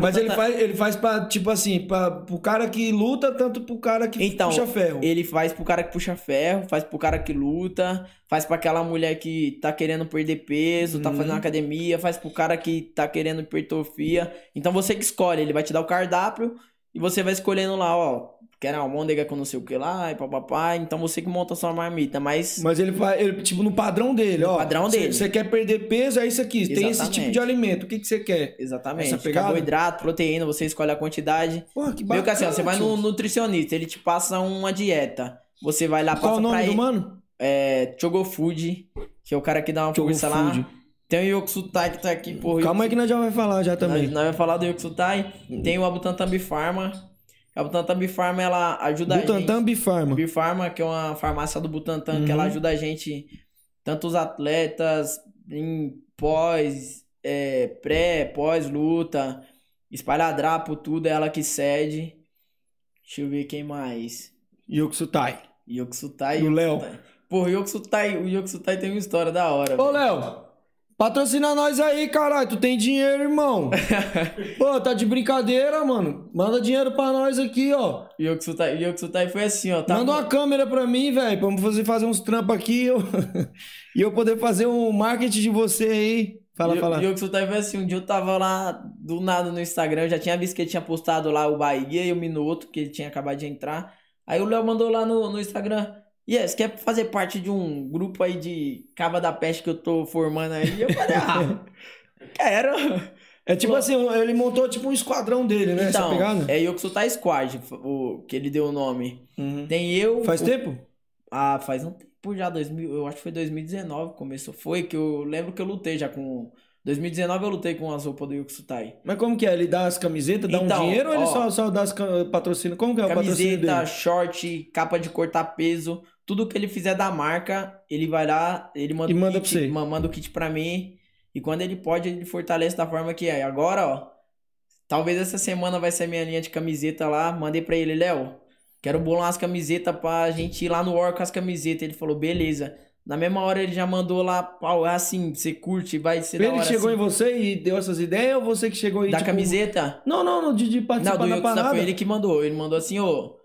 Mas ele faz, ele faz pra, tipo assim, pra, pro cara que luta, tanto pro cara que Então, puxa ferro. Ele faz pro cara que puxa ferro, faz pro cara que luta, faz pra aquela mulher que tá querendo perder peso, tá Uhum. fazendo academia, faz pro cara que tá querendo hipertrofia. Então você que escolhe, ele vai te dar o cardápio e você vai escolhendo lá, ó, quero almôndega com não sei o que lá, e papapá. Então você que monta sua marmita, mas Mas ele faz, ele, tipo, no padrão dele, ó. padrão dele. Você quer perder peso, é isso aqui. Tem esse Exatamente. tipo de alimento. O que que você quer? exatamente, carboidrato, proteína, você escolhe a quantidade. Porra, que Meio que assim, ó, bacana, você vai no nutricionista, ele te passa uma dieta. Você vai lá, Qual passa o nome pra do ele. mano? É, Chogo Food, que é o cara que dá uma força lá. Tem o Yokusutai que tá aqui, porra. Calma aí que nós já vai falar já Nós, também. nós vamos falar do Yokusutai. Tem o Abutantan Bifarma. A Butantan Bifarma, ela ajuda a Butantan gente. Bifarma. Bifarma, que é uma farmácia do Butantan, que Uhum. ela ajuda a gente, tanto os atletas, em pós, é, pré, pós-luta, espalhadrapo, tudo, é ela que cede. Deixa eu ver quem mais. Yoksutai. Yokusutai. E o Léo? Porra, o Yokusutai, o Yokusutai tem uma história da hora. Ô. Léo, patrocina nós aí, caralho. Tu tem dinheiro, irmão. Pô, tá de brincadeira, mano. Manda dinheiro pra nós aqui, ó. O Yokusutai, o Yokusutai foi assim, ó. Tá Manda uma câmera pra mim, velho, pra você fazer uns trampos aqui e eu... e eu poder fazer um marketing de você aí. Fala, e, fala. E o Yokusutai foi assim, um dia eu tava lá do nada no Instagram, eu já tinha visto que ele tinha postado lá o Bahia e o Minuto, que ele tinha acabado de entrar. Aí o Léo mandou lá no, no Instagram. Yes, quer fazer parte de um grupo aí de Cava da Peste que eu tô formando aí? Eu falei, ah, quero. É tipo assim, ele montou tipo um esquadrão dele, né? Essa Então, é Yokusutai Squad, o, que ele deu o nome. Uhum. Tem eu... Faz o- tempo? Ah, faz um tempo já, 2000, eu acho que foi 2019 que começou. Foi que eu lembro que eu lutei já com... 2019 eu lutei com as roupas do Yokusutai. Mas como que é? Ele dá as camisetas, dá Então, um dinheiro ou ele ó, só, só dá as patrocínio? Como que é o patrocínio Camiseta, short, capa de cortar peso, tudo que ele fizer da marca, ele vai lá, ele manda, E o manda kit, pra você. manda o kit pra mim. E quando ele pode, ele fortalece da forma que é. Agora, ó, talvez essa semana vai ser minha linha de camiseta lá. Mandei pra ele, Léo, quero bolar umas camisetas pra gente ir lá no War com as camisetas. Ele falou, beleza. Na mesma hora ele já mandou lá, pau, é assim, você curte, vai ser Ele hora chegou assim. em você e deu essas ideias ou você que chegou aí, Da tipo... camiseta? Não, não, não, de, de Não, participar do da parada. foi ele que mandou. Ele mandou assim, ô...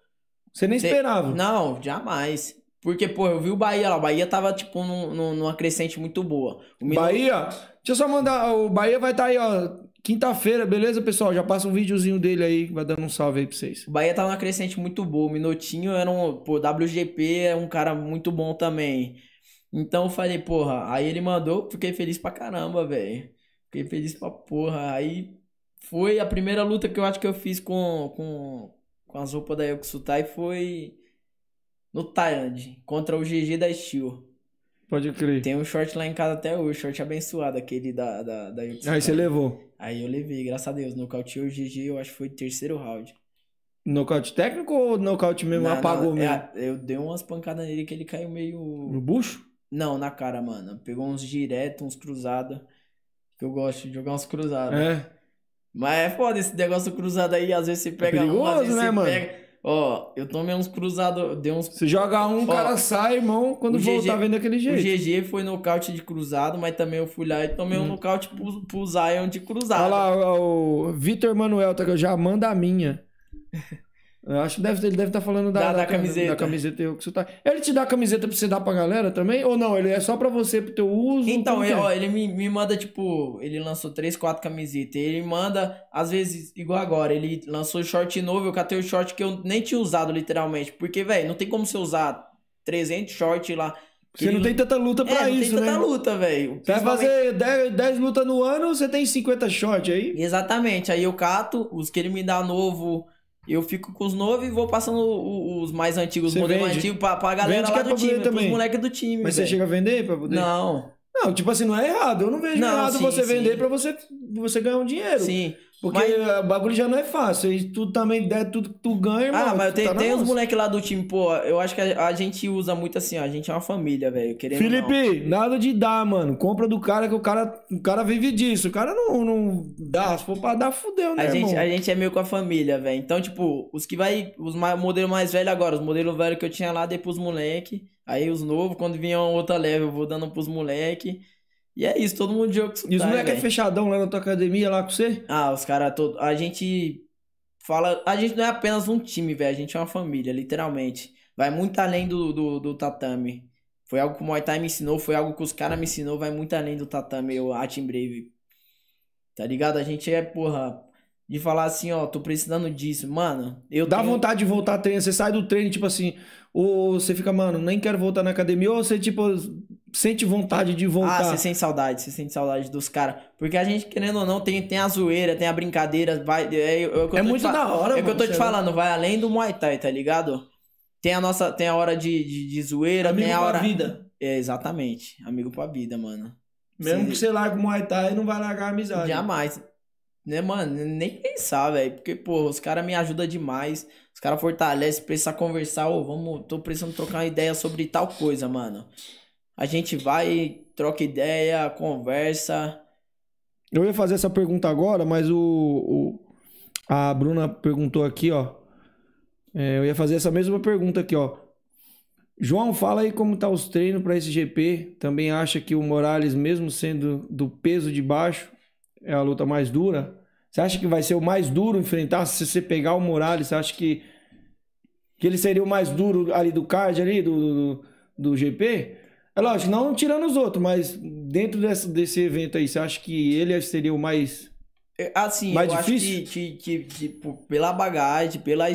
Você nem Cê- esperava. Não, jamais. Porque, pô, eu vi o Bahia lá. O Bahia tava, tipo, num, num- numa crescente muito boa. O Mino- Bahia, deixa eu só mandar, o Bahia vai estar aí, ó, quinta-feira, beleza, pessoal? Já passa um videozinho dele aí, vai dando um salve aí pra vocês. O Bahia tava numa crescente muito boa. O Minotinho era um. Pô, WGP é um cara muito bom também. Então eu falei, porra. Aí ele mandou, fiquei feliz pra caramba, velho. Fiquei feliz pra porra. Aí foi a primeira luta que eu acho que eu fiz com, com, com as roupas da Yokusutai foi no Thailand, contra o GG da Steel. Pode crer. Tem um short lá em casa até hoje, short abençoado, aquele da, da, da. Aí você levou. Aí eu levei, graças a Deus. Nocauteou o GG, eu acho que foi terceiro round. Nocaute técnico ou nocaute mesmo Não, apagou não, mesmo? é, eu dei umas pancadas nele que ele caiu meio. No bucho? Não, na cara, mano. Pegou uns direto, uns cruzados. Que eu gosto de jogar uns cruzados. É. Mas é foda esse negócio cruzado aí, às vezes você pega um, às perigoso, vezes né, você mano? pega. Ó, eu tomei uns cruzados, dei uns. Você joga um, o cara sai, irmão, quando o voltar GG vem daquele O jeito. GG foi nocaute de cruzado, mas também eu fui lá e tomei um nocaute pro, pro Zion de cruzado. Olha lá, o, o Vitor Manuel, tá, que eu já manda a minha. Eu acho que deve, ele deve estar falando da, Da- da camiseta. Da camiseta eu que você tá. Ele te dá a camiseta pra você dar pra galera também? Ou não? Ele é só pra você, pro teu uso? Então, ele, é? ó, ele me, me manda, tipo, ele lançou três, quatro camisetas. Ele manda, às vezes, igual agora, ele lançou short novo, eu catei o short que eu nem tinha usado, literalmente. Porque, velho, não tem como você usar 300 short lá. Você não ele- tem tanta luta é, pra não isso, tem tanta né? luta, velho. Você vai fazer 10, 10 lutas no ano, você tem 50 short aí? Exatamente, aí eu cato os que ele me dá novo, eu fico com os novos e vou passando os mais antigos, os Você modelos antigos pra, pra galera Vende lá é do pra time, poder pros também. moleques do time, Mas você velho. chega a vender pra poder? Não, Não, tipo assim, não é errado. Eu não vejo Não, errado sim, você sim. vender pra você, você ganhar um dinheiro. sim. Porque Mas- o bagulho já não é fácil. E tu também der tudo que tu ganha. Ah, mas tu tem, tá tem moleques lá do time, pô, eu acho que a, a gente usa muito assim, ó, a gente é uma família, velho, ou não. Felipe, nada de dar, mano. Compra do cara que o cara, o cara vive disso. O cara não, não dá. Se for pra dar, fudeu, né, A gente, irmão? a gente é meio com a família, velho. Então, tipo, os que vai. Os modelos mais velhos agora, os modelos velhos que eu tinha lá, dei pros moleque. Aí os novos, quando vinha outra leve, eu vou dando pros moleque. E é isso, todo mundo joga com E os sotaque, moleques é fechadão lá na tua academia, lá com você? Ah, os caras todos. A gente fala. A gente não é apenas um time, velho. A gente é uma família, literalmente. Vai muito além do, do, do tatame. Foi algo que o Muay Thai me ensinou, foi algo que os caras me ensinou, vai muito além do tatame, o Atim Brave. Tá ligado? A gente é, porra, de falar assim, ó, tô precisando disso. Mano, eu Dá tenho- vontade de voltar a treinar. Você sai do treino, tipo assim, ou você fica, mano, nem quero voltar na academia, ou você, tipo, sente vontade de Ah, voltar. você sente saudade, você sente saudade dos caras. Porque a gente, querendo ou não, tem, tem a zoeira, tem a brincadeira, vai. É, é É te muito da hora, É o que eu tô te falando, vai além do Muay Thai, tá ligado? Tem a nossa, tem a hora de, de, de zoeira, Amigo tem a pra hora. vida. É, exatamente. Amigo pra vida, mano. Mesmo que você larga o Muay Thai, não vai largar a amizade. Jamais. Né, mano? Nem pensar, velho. Porque, pô, os caras me ajudam demais. Os caras fortalecem, precisa conversar. Ô, vamos, tô precisando trocar uma ideia sobre tal coisa, mano. A gente vai, troca ideia, conversa. Eu ia fazer essa pergunta agora, mas o, o- a Bruna perguntou aqui, ó. É, eu ia fazer essa mesma pergunta aqui, ó. João, fala aí como tá os treinos para esse GP. Também acha que o Morales, mesmo sendo do peso de baixo, é a luta mais dura? Você acha que vai ser o mais duro enfrentar? Se você pegar o Morales, você acha que, que ele seria o mais duro ali do card, ali, do, do, do GP? É lógico, não tirando os outros, mas dentro desse, desse evento aí, você acha que ele seria o mais. É, Assim, Mais eu difícil? acho que, que, que, pela bagagem, pela,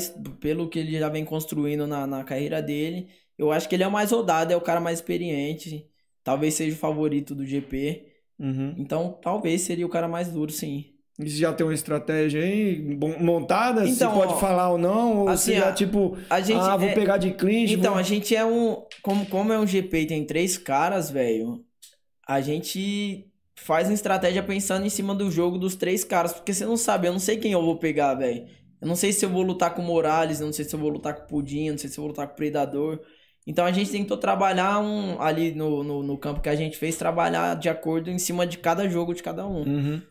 pelo que ele já vem construindo na, na carreira dele, eu acho que ele é o mais rodado, é o cara mais experiente. Talvez seja o favorito do GP. Uhum. Então, talvez seria o cara mais duro, sim. E você já tem uma estratégia aí montada? Então, você pode ó, falar ou não? Ou assim, você já, a- tipo, A gente ah, vou é- pegar de clinch. Então, vou... a gente é um. Como, como é um GP e tem três caras, velho, a gente faz uma estratégia pensando em cima do jogo dos três caras. Porque você não sabe, eu não sei quem eu vou pegar, velho. Eu não sei se eu vou lutar com o Morales, eu não sei se eu vou lutar com o Pudim, eu não sei se eu vou lutar com o Predador. Então a gente tentou trabalhar um, ali no, no, no campo que a gente fez, trabalhar de acordo em cima de cada jogo de cada um. Uhum.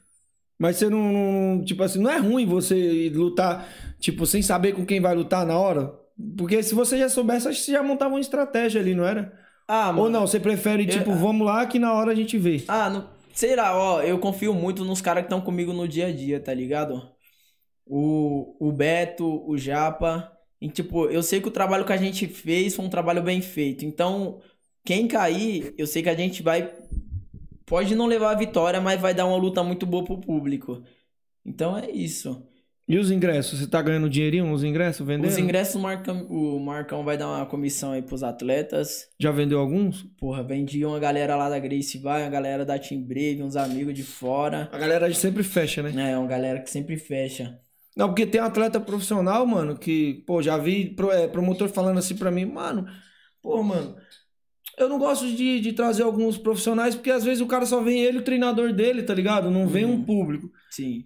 Mas você não, não- Tipo assim, não é ruim você lutar, tipo, sem saber com quem vai lutar na hora? Porque se você já soubesse, acho que você já montava uma estratégia ali, não era? Ah, mano. Ou não, você prefere, tipo, Eu- vamos lá que na hora a gente vê. Ah, não, sei lá, ó, eu confio muito nos caras que estão comigo no dia a dia, tá ligado? O, o Beto, o Japa. E, tipo, eu sei que o trabalho que a gente fez foi um trabalho bem feito. Então, quem cair, eu sei que a gente vai. Pode não levar a vitória, mas vai dar uma luta muito boa pro público. Então é isso. E os ingressos? Você tá ganhando dinheirinho nos ingressos, vendendo? Os ingressos, o Marcão, o Marcão vai dar uma comissão aí pros atletas. Já vendeu alguns? Porra, vendi uma galera lá da Grace vai, uma galera da Team Brave, uns amigos de fora. A galera sempre fecha, né? É, uma galera que sempre fecha. Não, porque tem um atleta profissional, mano, que, pô, já vi é, promotor falando assim pra mim, mano, pô, mano, eu não gosto de, de trazer alguns profissionais, porque às vezes o cara só vem ele o treinador dele, tá ligado? Não vem um Uhum. público. Sim.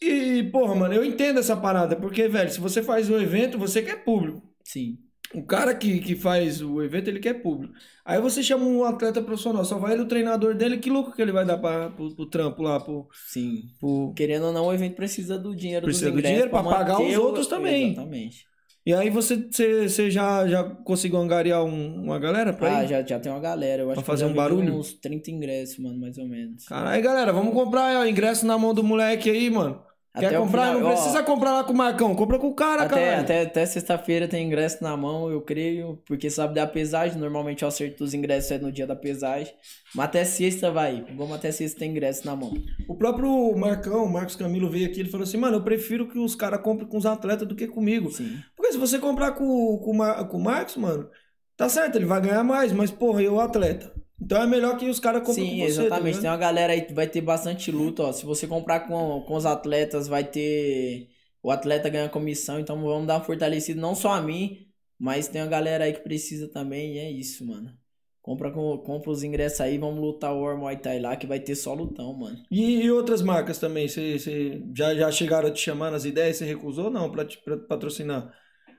E, porra, mano, eu entendo essa parada, porque, velho, se você faz um evento, você quer público. Sim. O cara que, que faz o evento, ele quer público. Aí você chama um atleta profissional, só vai ele o treinador dele, que lucro que ele vai dar pra, pro, pro trampo lá, pro, Sim. pro... Querendo ou não, o evento precisa do dinheiro Precisa dos do dinheiro pra pagar os o- outros também. Exatamente. E aí você, você, você já, já conseguiu angariar um- uma galera pra Ah, ir? já, já tem uma galera. Eu acho Pra fazer um barulho? uns 30 ingressos, mano, mais ou menos. Caralho, galera, vamos comprar ó, ingresso na mão do moleque aí, mano. Quer Até comprar? final- não ó, precisa comprar lá com o Marcão. Compra com o cara, Até, cara. até, até sexta-feira tem ingresso na mão, eu creio, porque sabe da pesagem. Normalmente o acerto dos ingressos é no dia da pesagem. Mas até sexta vai. Vamos até sexta tem ingresso na mão. O próprio Marcão, o Marcos Camilo, veio aqui ele falou assim: mano, eu prefiro que os caras comprem com os atletas do que comigo. Sim. Porque se você comprar com, com, com o Marcos, mano, tá certo, ele vai ganhar mais, mas porra, eu atleta. Então é melhor que os caras comprem Sim, tá exatamente. ligado? Tem uma galera aí que vai ter bastante luta, ó. Se você comprar com, com os atletas, vai ter. O atleta ganha comissão, então vamos dar uma fortalecida, não só a mim, mas tem uma galera aí que precisa também, e é isso, mano. Compra, com, compra os ingressos aí, vamos lutar o War Muay Thai lá, que vai ter só lutão, mano. E, e outras marcas também, você, você já, já chegaram a te chamar nas ideias, você recusou não pra, te, pra patrocinar?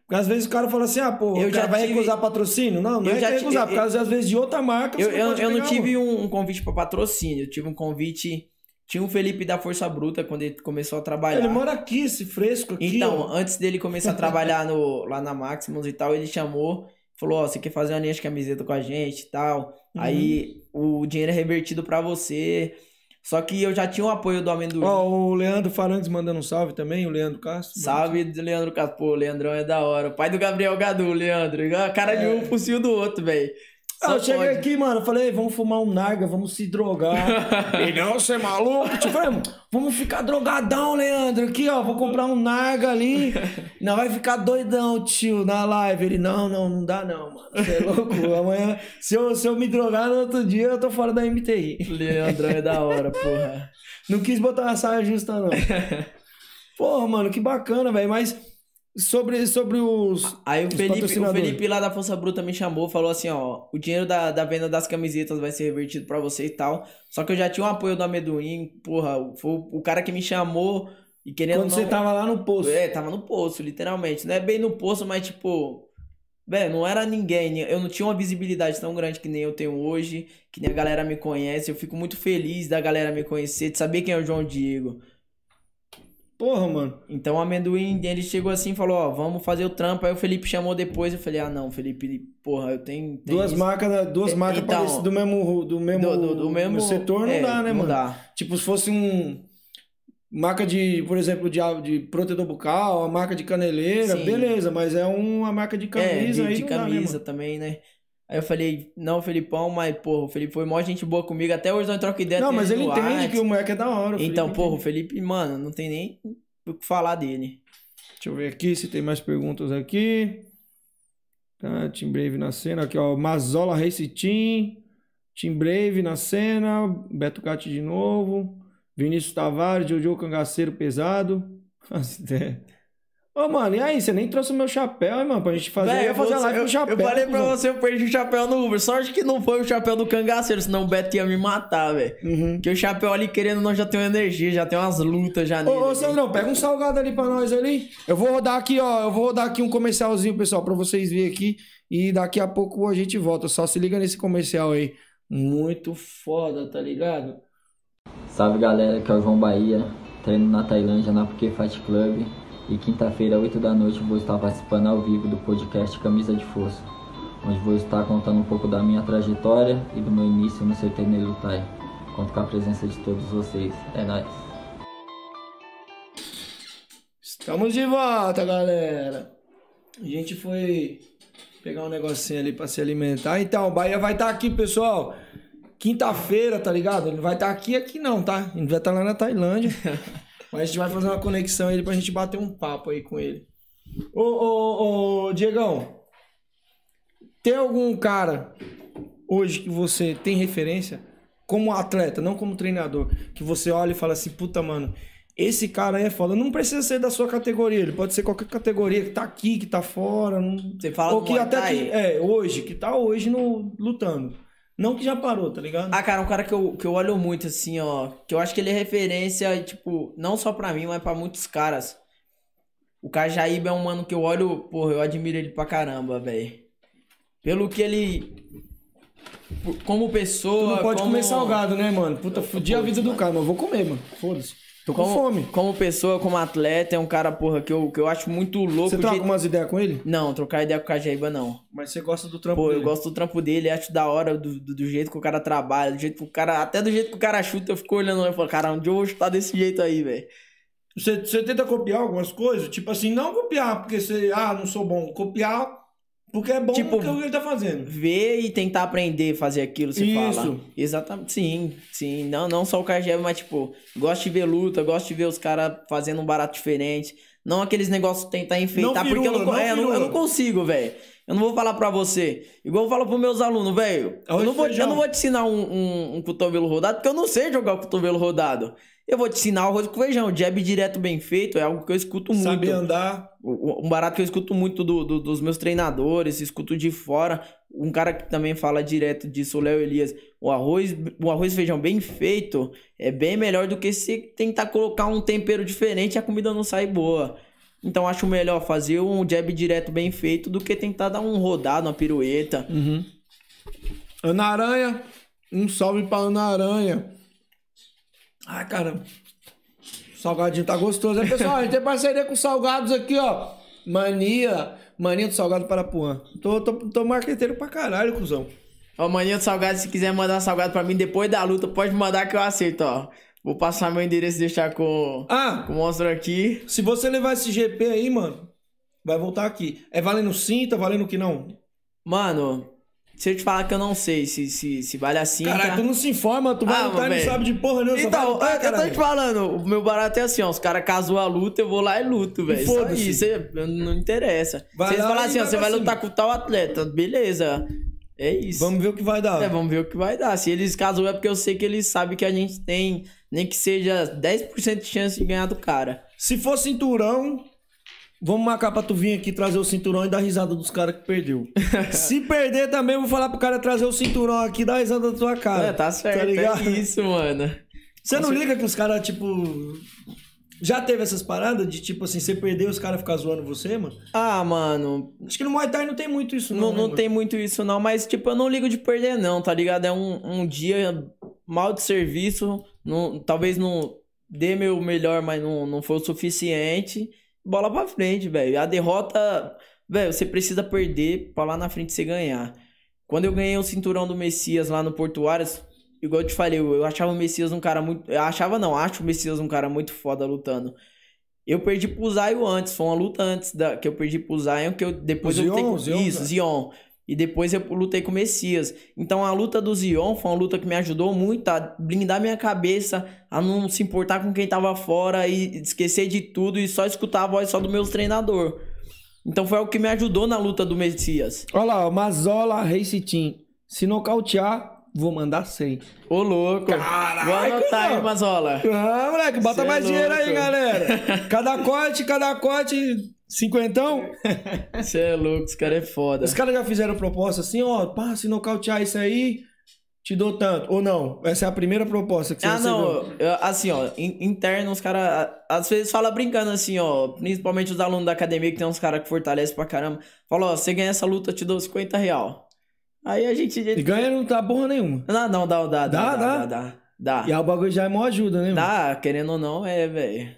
Porque às vezes o cara fala assim, ah, pô, Eu o já vai tive- recusar patrocínio? Não, não Eu é já recusar, eu- por causa às vezes de outra marca Eu, eu, eu não tive um, um convite pra patrocínio, eu tive um convite. Tinha um Felipe da Força Bruta quando ele começou a trabalhar. Ele mora aqui, esse fresco aqui, Então, ó. antes dele começar a trabalhar no, lá na Maximus e tal, ele chamou, falou, ó, você quer fazer uma linha de camiseta com a gente e tal. Uhum. Aí o dinheiro é revertido pra você. Só que eu já tinha o apoio do amendoim. Ó, o Leandro Farandes mandando um salve também, o Leandro Castro. Salve do Leandro Castro. Pô, o Leandrão é da hora. O pai do Gabriel Gadu, Leandro. Cara de um focinho do outro, velho. Só eu cheguei pode. aqui, mano, falei, vamos fumar um narga, vamos se drogar. Ele, não, você é maluco? Tipo, falei, vamos ficar drogadão, Leandro. Aqui, ó, vou comprar um narga ali. Não, vai ficar doidão, tio, na live. Ele, não, não, não dá não, mano. Você é louco. Amanhã, se eu, se eu me drogar no outro dia, eu tô fora da MTI. O Leandrão é da hora, porra. Não quis botar uma saia justa, não. Porra, mano, que bacana, velho. Mas sobre, sobre os. Aí o os Felipe, o. Felipe lá da Força Bruta me chamou, falou assim, ó, o dinheiro da, da venda das camisetas vai ser revertido pra você e tal. Só que eu já tinha o apoio do amendoim, porra, foi o, cara que me chamou e querendo Quando não... você tava lá no posto. É, tava no poço, literalmente. Não é bem no poço, mas tipo. Velho, não era ninguém. Eu não tinha uma visibilidade tão grande que nem eu tenho hoje, que nem a galera me conhece. Eu fico muito feliz da galera me conhecer, de saber quem é o João Diego. Porra, mano. Então o amendoim, ele chegou assim e falou: Ó, vamos fazer o trampo. Aí o Felipe chamou depois. Eu falei: Ah, não, Felipe, porra, eu tenho. tenho Duas isso." marcas, duas É, marcas então, parecidas do mesmo, do mesmo, Do, do, do mesmo setor não é, dá, né, não mano? dá. Tipo, se fosse um. Marca de, por exemplo, de, de protetor bucal, a marca de caneleira, Sim. beleza, mas é uma marca de camisa é, de, aí de não dá, né, camisa também, né? Aí eu falei, não, Felipão, mas, porra, o Felipe foi mó gente boa comigo. Até hoje nós trocamos ideia. Não, mas ele entende Whats. que o moleque é da hora. o Então, porra, o. Felipe, mano, não tem nem o que falar dele. Deixa eu ver aqui se tem mais perguntas aqui. Tá, Team Brave na cena. Aqui, ó. Mazola Race Team. Team Brave na cena. Beto Cati de novo. Vinícius Tavares, Jojo Cangaceiro pesado. As ideias. Ô, mano, e aí? Você nem trouxe o meu chapéu, hein, mano? Pra gente fazer. eu ia fazer a você- live com chapéu. eu falei pra cuzão. você, eu perdi o chapéu no Uber. Sorte que não foi o chapéu do cangaceiro, senão o Beto ia me matar, velho. Uhum. Porque o chapéu ali, querendo, nós já tem uma energia, já tem umas lutas já nele. Ô, ô. Sandrão, pega um salgado ali pra nós ali. Eu vou rodar aqui, ó. Eu vou rodar aqui um comercialzinho, pessoal, pra vocês verem aqui. E daqui a pouco a gente volta. Só se liga nesse comercial aí. Muito foda, tá ligado? Salve galera, que é o João Bahia, treino na Tailândia na Porque Fight Club e quinta-feira, 8 da noite, vou estar participando ao vivo do podcast Camisa de Força, onde vou estar contando um pouco da minha trajetória e do meu início no CT Nelutai. Conto com a presença de todos vocês, é nóis! Estamos de volta, galera. A gente foi pegar um negocinho ali pra se alimentar. Então, o Bahia vai estar aqui, pessoal. Quinta-feira, tá ligado? Ele vai estar aqui, aqui não, tá? Ele vai estar lá na Tailândia. Mas a gente vai fazer uma conexão aí pra gente bater um papo aí com ele. Ô, ô, ô, Diegão. Tem algum cara hoje que você tem referência como atleta, não como treinador, que você olha e fala assim, puta, mano, esse cara aí é foda. Não precisa ser da sua categoria, ele pode ser qualquer categoria que tá aqui, que tá fora. Não... Você fala Ou que até que. É, hoje, que tá hoje no, lutando. Não que já parou, tá ligado? Ah, cara, um cara que eu, que eu olho muito, assim, ó. Que eu acho que ele é referência, tipo, não só pra mim, mas pra muitos caras. O Cajaíba é um mano que eu olho, porra, eu admiro ele pra caramba, velho. Pelo que ele. Como pessoa. Tu não pode como... comer salgado, né, mano? Puta, fudi a vida do cara, mas eu vou comer, mano. Foda-se. Tô com Como, fome. como pessoa, como atleta, é um cara, porra, que eu, que eu acho muito louco. Você troca jeito- umas ideias com ele? Não, trocar ideia com o Cajaíba, não. Mas você gosta do trampo Pô, eu dele. gosto do trampo dele, acho da hora do, do, do jeito que o cara trabalha, do jeito que o cara. Até do jeito que o cara chuta, eu fico olhando e falo, cara, onde eu vou chutar desse jeito aí, velho? Você, você tenta copiar algumas coisas? Tipo assim, não copiar porque você, ah, não sou bom. Copiar porque é bom Tipo, o que ele tá fazendo. Ver e tentar aprender a fazer aquilo, Isso. fala. Exatamente. Sim, sim. Não, não só o Cargeb, mas tipo, gosto de ver luta, gosto de ver os caras fazendo um barato diferente. Não aqueles negócios tentar enfeitar, Não porque eu não, não é, eu não, eu não consigo, velho. Eu não vou falar pra você. Igual eu falo pros meus alunos, velho. Eu, não vou- eu não vou te ensinar um, um, um cotovelo rodado, porque eu não sei jogar o cotovelo rodado. Eu vou te ensinar o arroz com feijão. Jab direto bem feito é algo que eu escuto muito. Saber andar. Um barato que eu escuto muito do- do- dos meus treinadores, escuto de fora. Um cara que também fala direto disso, o Léo Elias. O arroz, o arroz e feijão bem feito é bem melhor do que se tentar colocar um tempero diferente e a comida não sai boa. Então acho melhor fazer um jab direto bem feito do que tentar dar um rodado, uma pirueta. Ana Aranha. Um salve pra Ana Aranha. Ai, cara. O salgadinho tá gostoso. Aí, pessoal, a gente tem parceria com salgados aqui, ó. Mania. Mania do Salgado Parapuã. Tô, tô, tô marqueteiro pra caralho, cuzão. Ó, maninha do salgado, se quiser mandar salgado pra mim depois da luta, pode mandar que eu aceito, ó. Vou passar meu endereço e deixar com, Ah, com o monstro aqui. se você levar esse GP aí, mano, vai voltar aqui. É valendo cinta, valendo o que não? Mano, se eu te falar que eu não sei se, se, se vale assim. Caralho, tu não se informa, tu vai Ah, lutar e não sabe de porra nenhuma. Então, lutar, eu, eu tô te falando, o meu barato é assim, ó. Os caras casam a luta, eu vou lá e luto, velho. Foda-se. isso, não interessa. Vai Se eles falarem assim, ó, você vai lutar com tal atleta, beleza. É isso. Vamos ver o que vai dar. É, vamos ver o que vai dar. Se eles casam é porque eu sei que eles sabem que a gente tem, nem que seja 10% de chance de ganhar do cara. Se for cinturão, vamos marcar pra tu vir aqui trazer o cinturão e dar risada dos caras que perdeu. Se perder também, vou falar pro cara trazer o cinturão aqui e dar risada da tua cara. é, tá certo. ligado? é isso, mano. Você não liga que os caras, tipo. Já teve essas paradas de tipo assim, você perder e os caras ficar zoando você, mano? Ah, mano, Acho que no Muay Thai não tem muito isso, não. Não, né, não mano? tem muito isso, não, mas, tipo, eu não ligo de perder, não, tá ligado? É um, um dia mal de serviço, não, talvez não dê meu melhor, mas não, não foi o suficiente. Bola pra frente, velho. A derrota, velho, você precisa perder pra lá na frente você ganhar. Quando eu ganhei o cinturão do Messias lá no Portuários, igual eu te falei, eu, achava o Messias um cara muito. Eu achava não, acho o Messias um cara muito foda lutando. Eu perdi pro Zion antes, foi uma luta antes da, que eu perdi pro Zion, que eu depois O eu Zion, com Zion, isso, né? Zion. E depois eu lutei com o Messias. Então a luta do Zion foi uma luta que me ajudou muito a blindar minha cabeça, a não se importar com quem tava fora e esquecer de tudo e só escutar a voz só do meu treinador. Então foi o que me ajudou na luta do Messias. Olha lá, Mazola Race Team. Se nocautear, vou mandar 100. Ô, louco. Caralho, Vou anotar. Mazola. Ah, moleque, bota Cê é mais dinheiro aí, galera. Cada corte, cada corte, cinquentão. Você é louco, esse cara é foda. Os caras já fizeram proposta assim, ó, pá, se nocautear isso aí, te dou tanto. Ou não, essa é a primeira proposta que você Ah, recebeu. não, eu- assim, ó, in- interno, os caras, às vezes fala brincando assim, ó, principalmente os alunos da academia, que tem uns caras que fortalecem pra caramba, fala, ó, você ganha essa luta, eu te dou 50 real. Aí a gente... E ganha não tá porra nenhuma. Não, não, dá, dá, dá, Dá, dá, dá? dá, dá, dá. E aí o bagulho já é mó ajuda, né, mano? Dá, querendo ou não, é, velho.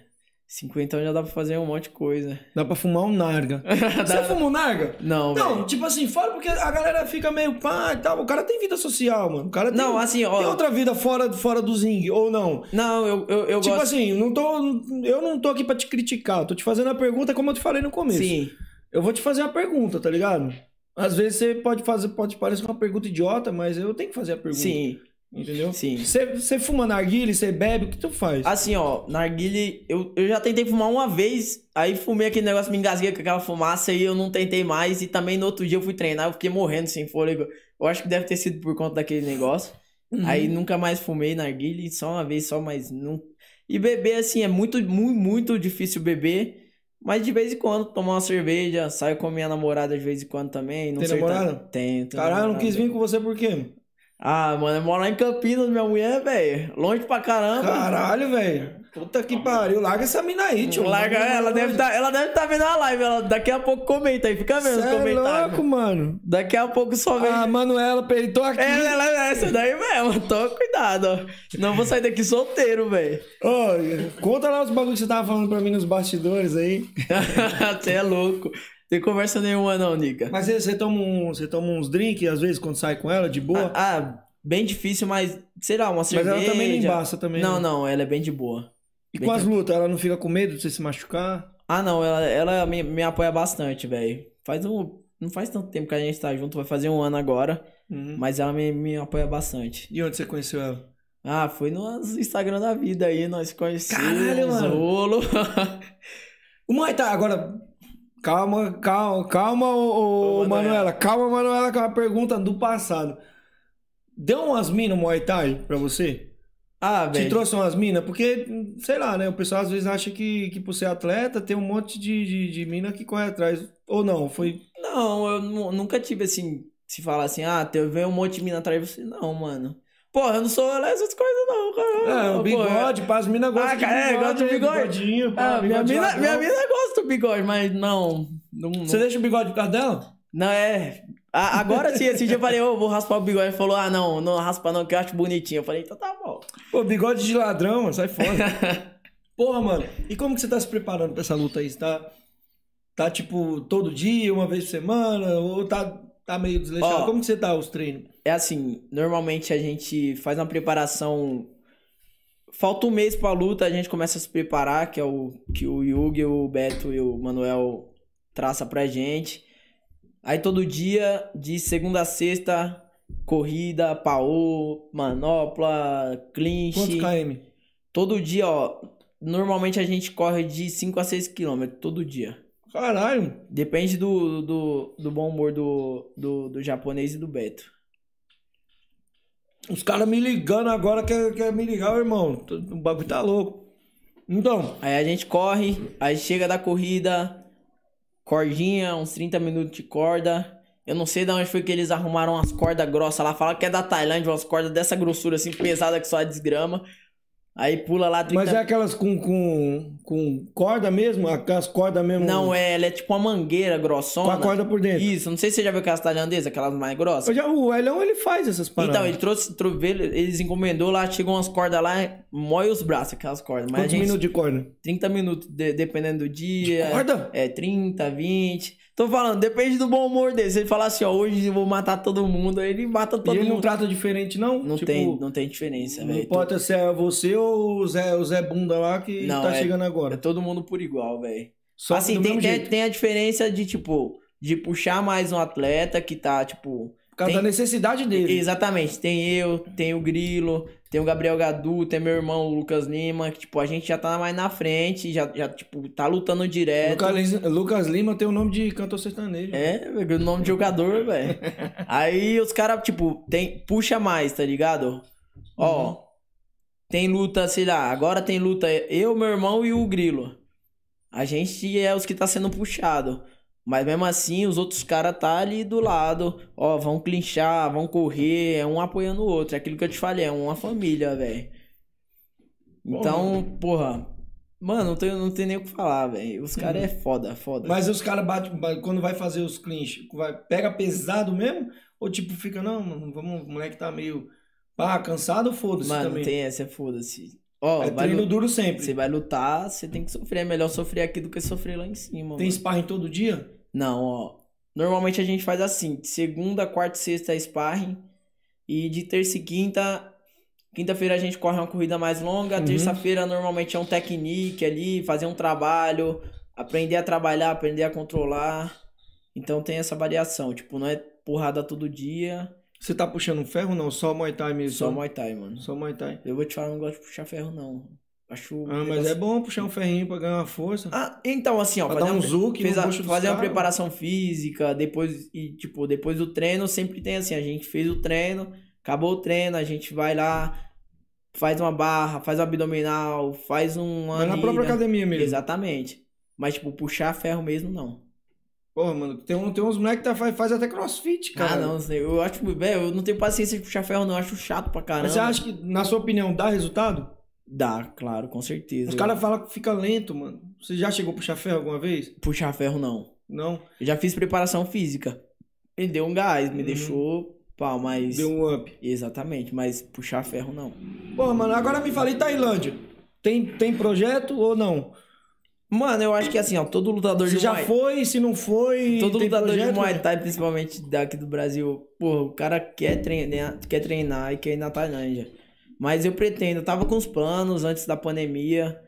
50 já dá pra fazer um monte de coisa. Dá pra fumar um narga. Você Dá- fuma um narga? Não, Não, velho. tipo assim, fora porque a galera fica meio pá e tal. O cara tem vida social, mano. O cara tem, Não, assim, ó. tem outra vida fora, fora do zingue, ou não. Não, eu, eu, eu tipo gosto... assim, não tô, eu não tô aqui pra te criticar. Eu tô te fazendo a pergunta como eu te falei no começo. Sim. Eu vou te fazer a pergunta, tá ligado? Às vezes você pode fazer, pode parecer uma pergunta idiota, mas eu tenho que fazer a pergunta. Sim, Entendeu? sim. Você, fuma narguile, você bebe, o que tu faz? Assim, ó, narguile, eu, eu já tentei fumar uma vez, aí fumei aquele negócio, me engasguei com aquela fumaça e eu não tentei mais. E também no outro dia eu fui treinar, eu fiquei morrendo sem fôlego. Eu acho que deve ter sido por conta daquele negócio. Uhum. Aí nunca mais fumei narguile, só uma vez só, mas não. E beber, assim, é muito, muito, muito difícil beber. Mas de vez em quando tomar uma cerveja, saio com minha namorada de vez em quando também. Não Tem sei namorada? tá- Tenho, Caralho, eu não namorada. quis vir com você por quê? Mano? Ah, mano, eu moro lá em Campinas, minha mulher, velho. Longe pra caramba. Caralho, velho. Puta que pariu. Larga essa mina aí, tio. Larga, ela deve tá, ela deve tá vendo a live, ela daqui a pouco comenta aí, fica vendo os Cê é comentários. louco, mano. Daqui a pouco só vem. A Manuela peitou aqui. É, ela é essa daí mesmo, toma cuidado, ó. Senão eu vou sair daqui solteiro, velho. Ô, conta lá os bagulhos que você tava falando pra mim nos bastidores aí. Você é louco. Tem conversa nenhuma não, Nica. Mas você, toma, um, você toma uns drinks às vezes quando sai com ela, de boa? Ah, bem difícil, mas sei lá, uma Mas cerveja. ela também não embaça também, Não, né? não, ela é bem de boa. E Bem com as lutas, ela não fica com medo de você se machucar? Ah, não, ela, ela me, me apoia bastante, velho. Faz um. Não faz tanto tempo que a gente tá junto, vai fazer um ano agora. Uhum. Mas ela me, me apoia bastante. E onde você conheceu ela? Ah, foi no Instagram da vida aí, nós conhecemos. Caralho, mano. O Muay Thai, agora. Calma, calma, calma, ô, ô, Ô, Manuela. Calma, Manuela, que é uma pergunta do passado. Deu umas minas Muay Thai pra você? ah, Te velho. trouxe umas minas? Porque, sei lá, né? O pessoal às vezes acha que, que por ser atleta tem um monte de, de, de mina que corre atrás. Ou não, foi. Não, eu nu- nunca tive assim, se falar assim, ah, teve um monte de mina atrás de você. Não, mano. Porra, eu não sou lá essas coisas, não, cara. É, o bigode, pá, as minas gostam Ah, cara, é, de bigode. gosta do né? bigode. Bigodinho, pá, Ah, minha mina, minha mina gosta do bigode, mas não. Não, não, Você deixa o bigode por causa dela? não é. A- agora sim, esse dia eu falei, ô, vou raspar o bigode. Ele falou, ah, não, não raspa não, que eu acho bonitinho. Eu falei, então tá bom. Pô, bigode de ladrão, mano, sai fora. Porra, mano, e como que você tá se preparando pra essa luta aí? Você tá, tá tipo, todo dia, uma vez por semana? Ou tá, tá meio desleixado? Ó. como que você tá, os treinos? É assim, normalmente a gente faz uma preparação. Falta um mês pra luta, a gente começa a se preparar, que é o que o Yugi, o Beto e o Manuel traça pra gente. Aí todo dia, de segunda a sexta, corrida, paô, manopla, clinch. Quantos KM? Todo dia, ó. Normalmente a gente corre de 5 a 6 quilômetros, todo dia. Caralho. Depende do, do, do bom humor do, do, do japonês e do Beto. Os caras me ligando agora, quer, quer me ligar, irmão. O bagulho tá louco. Então, Aí a gente corre, aí chega da corrida, cordinha, uns 30 minutos de corda. Eu não sei de onde foi que eles arrumaram umas cordas grossas lá. Fala que é da Tailândia, umas cordas dessa grossura assim, pesada que só a desgrama. Aí pula lá 30 mas é aquelas com, com, com corda mesmo? Aquelas cordas mesmo? Não, é, ela é tipo uma mangueira grossona. Com a corda por dentro. Isso, não sei se você já viu aquelas tailandesas, aquelas mais grossas. Eu já, o Elhão, ele faz essas paradas. Então, ele trouxe, trou- veio- eles encomendou lá, chegou umas cordas lá, mói os braços, aquelas cordas. Mas Quantos gente, minutos de corda? 30 minutos, de- dependendo do dia. corda? É, 30, 20. Tô falando, depende do bom humor dele. Se ele falar assim, ó, hoje eu vou matar todo mundo, aí ele mata todo e ele mundo. não trata diferente, não? Não Tipo, tem, não tem diferença, Não velho. importa se é você ou o Zé, o Zé Bunda lá que Não, tá é- chegando É agora. todo mundo por igual, velho. Só Assim, tem, tem, tem a diferença de, tipo, de puxar mais um atleta que tá, tipo. Causa tem- da necessidade dele. Exatamente. Tem eu, tem o Grilo, tem o Gabriel Gadu, tem meu irmão o Lucas Lima, que, tipo, a gente já tá mais na frente, já, já tipo, tá lutando direto. Lucas, Lima- Lucas Lima tem o nome de cantor sertanejo. É, o nome de jogador, velho. Aí os caras, tipo, tem, puxa mais, tá ligado? Ó, Uhum. tem luta, sei lá, agora tem luta eu, meu irmão e o Grilo. A gente é os que tá sendo puxado. Mas mesmo assim, os outros caras tá ali do lado. Ó, vão clinchar, vão correr, é um apoiando o outro. É aquilo que eu te falei, é uma família, velho. Então, porra. Mano, não tem, não tem nem o que falar, velho. Os caras é foda, foda. Mas os caras batem, ba- quando vai fazer os clinch, vai, pega pesado mesmo? Ou tipo, fica, não, mano, vamos, o moleque tá meio, pá, cansado, foda-se Mano, também. tem essa, foda-se. Ó, é treino duro sempre. Você vai lutar, você tem que sofrer. É melhor sofrer aqui do que sofrer lá em cima. Tem mano. sparring todo dia? Não, ó. Normalmente a gente faz assim: de segunda, quarta e sexta é sparring. E de terça e quinta. Quinta-feira a gente corre uma corrida mais longa. Uhum. Terça-feira normalmente é um technique ali, fazer um trabalho, aprender a trabalhar, aprender a controlar. Então tem essa variação. Tipo, não é porrada todo dia, Você tá puxando ferro não? Só Muay Thai mesmo? só Muay Thai, mano. Só Muay Thai. Eu vou te falar, eu não gosto de puxar ferro, não. Acho. Ah, mas é bom puxar um ferrinho pra ganhar uma força. Ah, então, assim, ó, Pra fazer, um zuque fez a- fazer uma preparação física, depois, e, tipo, depois do treino, sempre tem assim, a gente fez o treino, acabou o treino, a gente vai lá, faz uma barra, faz um abdominal, faz um... Mas na própria academia mesmo. Exatamente. Mas, tipo, puxar ferro mesmo, não. Porra, mano, tem, um, tem uns moleques que tá, faz, faz até crossfit, cara. ah, não, sei, eu acho, velho, eu não tenho paciência de puxar ferro, não, eu acho chato pra caramba. Mas você acha que, na sua opinião, dá resultado? Dá, claro, com certeza. Os caras falam que fica lento, mano. Você já chegou a puxar ferro alguma vez? Puxar ferro, não. Não? Eu já fiz preparação física. Me deu um gás, me Uhum. deixou pau, mas... Deu um up. Exatamente, mas puxar ferro não. Porra, mano, agora me fala, e Tailândia? Tem, tem projeto ou não? Mano, eu acho que assim, ó, todo lutador Se de já Muay... foi, se não foi. Todo lutador projeto, de Muay né? Thai, principalmente daqui do Brasil, pô, o cara quer treinar, quer treinar e quer ir na Tailândia. Mas eu pretendo, eu tava com os planos antes da pandemia,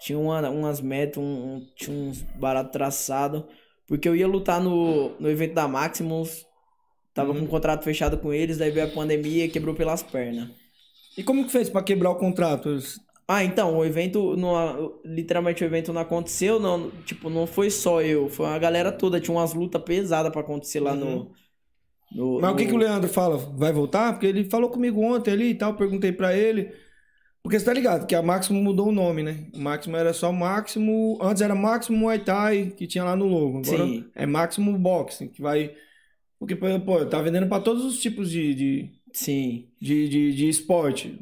tinha uma, umas metas, um, um- tinha uns baratos traçados. Porque eu ia lutar no, no evento da Maximus. Tava com um contrato fechado com eles, daí veio a pandemia e quebrou pelas pernas. E como que fez pra quebrar o contrato? Ah, então, o evento, não, literalmente o evento não aconteceu, não, tipo, não foi só eu, foi a galera toda, tinha umas lutas pesadas pra acontecer lá no... no Mas o que, no- que o Leandro fala? Vai voltar? Porque ele falou comigo ontem ali e tal, perguntei pra ele. Porque você tá ligado que a Máximo mudou o nome, né? O Máximo era só Máximo. Antes era Máximo Muay Thai, que tinha lá no logo. Agora Sim. é Máximo Boxing, que vai. Porque, pô, tá vendendo pra todos os tipos de, de, Sim, de, de, de esporte.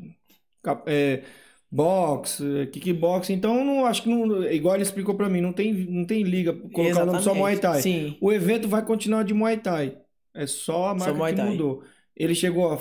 É, boxe, kickboxing. Então, não, acho que não. Igual ele explicou pra mim, não tem, não tem liga colocar o nome só Exatamente. Muay Thai. Sim. O evento vai continuar de Muay Thai. É só a marca Muay que mudou. Ele chegou a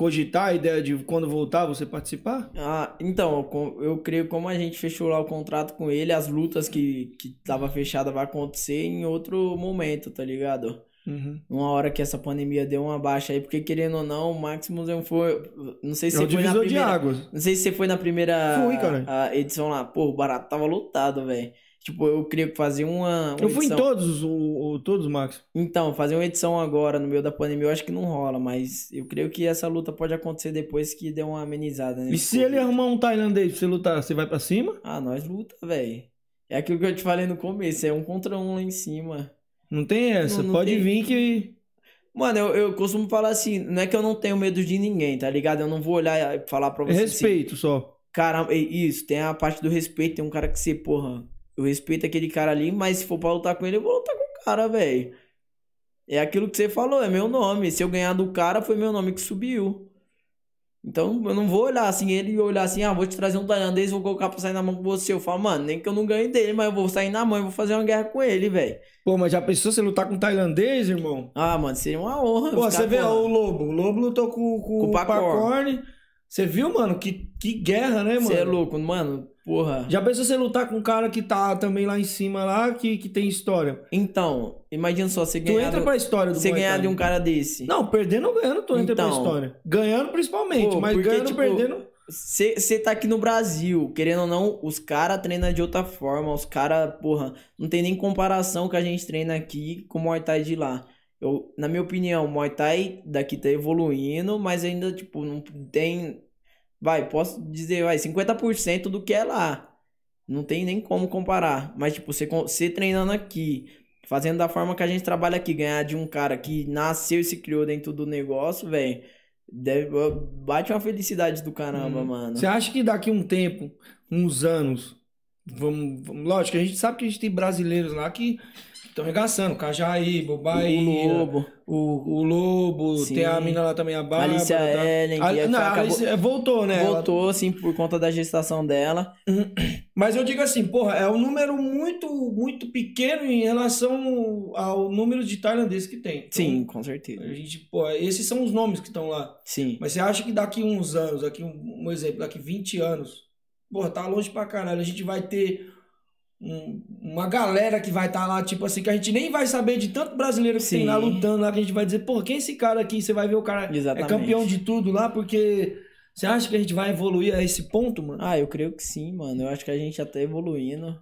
cogitar a ideia de quando voltar você participar? Ah, então, eu creio que como a gente fechou lá o contrato com ele, as lutas que, que tava fechada vai acontecer em outro momento, tá ligado? Uhum. Uma hora que essa pandemia deu uma baixa aí, porque querendo ou não, o Maximus não foi. Não sei se É você foi na divisor de primeira. águas. Não sei se você foi na primeira Fui, cara. a edição lá. Pô, o barato tava lotado, velho. Tipo, eu creio que fazer uma. uma Eu fui em todos, o, o- todos, Max. Então, fazer uma edição agora no meio da pandemia eu acho que não rola, mas eu creio que essa luta pode acontecer depois que der uma amenizada, né? E se ele arrumar um tailandês pra você lutar, você vai pra cima? Ah, nós luta, velho. É aquilo que eu te falei no começo, é um contra um lá em cima. Não tem essa. Não- não Pode tem. vir que. Mano, eu, eu costumo falar assim, não é que eu não tenho medo de ninguém, tá ligado? Eu não vou olhar e falar pra É você assim, respeito só. Caramba, e- isso, tem a parte do respeito, tem um cara que você, porra, eu respeito aquele cara ali, mas se for pra lutar com ele, eu vou lutar com o cara, velho. É aquilo que você falou, é meu nome. Se eu ganhar do cara, foi meu nome que subiu. Então, eu não vou olhar assim, ele olhar assim, ah, vou te trazer um tailandês, vou colocar pra sair na mão com você. Eu falo, mano, nem que eu não ganhe dele, mas eu vou sair na mão e vou fazer uma guerra com ele, velho. Pô, mas já pensou você lutar com um tailandês, irmão? Ah, mano, seria uma honra. Pô, você vê ó, o Lobo. O Lobo lutou com, com, Com o o Pacorn. Pacorn. Você viu, mano? Que, que guerra, né, mano? Você é louco, mano, porra. Já pensou você lutar com um cara que tá também lá em cima, lá, que, que tem história? Então, imagina só, você Tu ganhar, entra do- pra história do você ganhar de um cara desse. Não, perdendo ou ganhando, tu entra pra Então. história. Ganhando principalmente, Pô, mas porque, ganhando, tipo, perdendo... Você tá aqui no Brasil, querendo ou não, os caras treinam de outra forma. Os caras, porra, não tem nem comparação que a gente treina aqui com o Muay Thai de lá. Eu, na minha opinião, o Muay Thai daqui tá evoluindo, mas ainda, tipo, não tem. Vai, posso dizer, vai, 50% do que é lá. Não tem nem como comparar. Mas, tipo, você, você treinando aqui, fazendo da forma que a gente trabalha aqui, ganhar de um cara que nasceu e se criou dentro do negócio, velho. Bate uma felicidade do caramba, Uhum. mano. Você acha que daqui um tempo, uns anos, vamos, vamos- lógico, a gente sabe que a gente tem brasileiros lá que estão regaçando, Cajaí, Bobaí, o Lobo, o, o Lobo, Sim. tem a mina lá também, a Bárbara. Alicia tá? Ellen, A- não, acabou- Alicia voltou, né? Ela- voltou, assim, por conta da gestação dela. Mas eu digo assim, porra, é um número muito, muito pequeno em relação ao número de tailandeses que tem. Então, Sim, com certeza. A gente, pô, esses são os nomes que estão lá. Sim. Mas você acha que daqui uns anos, daqui um, um exemplo, daqui 20 anos, porra, tá longe pra caralho, a gente vai ter um- uma galera que vai estar lá, tipo assim, que a gente nem vai saber de tanto brasileiro que tem Sim. lá lutando lá, que a gente vai dizer, pô, quem é esse cara aqui? Você vai ver o cara Exatamente. é campeão de tudo lá, porque você acha que a gente vai evoluir a esse ponto, mano? Ah, eu creio que sim, mano. Eu acho que a gente já tá evoluindo.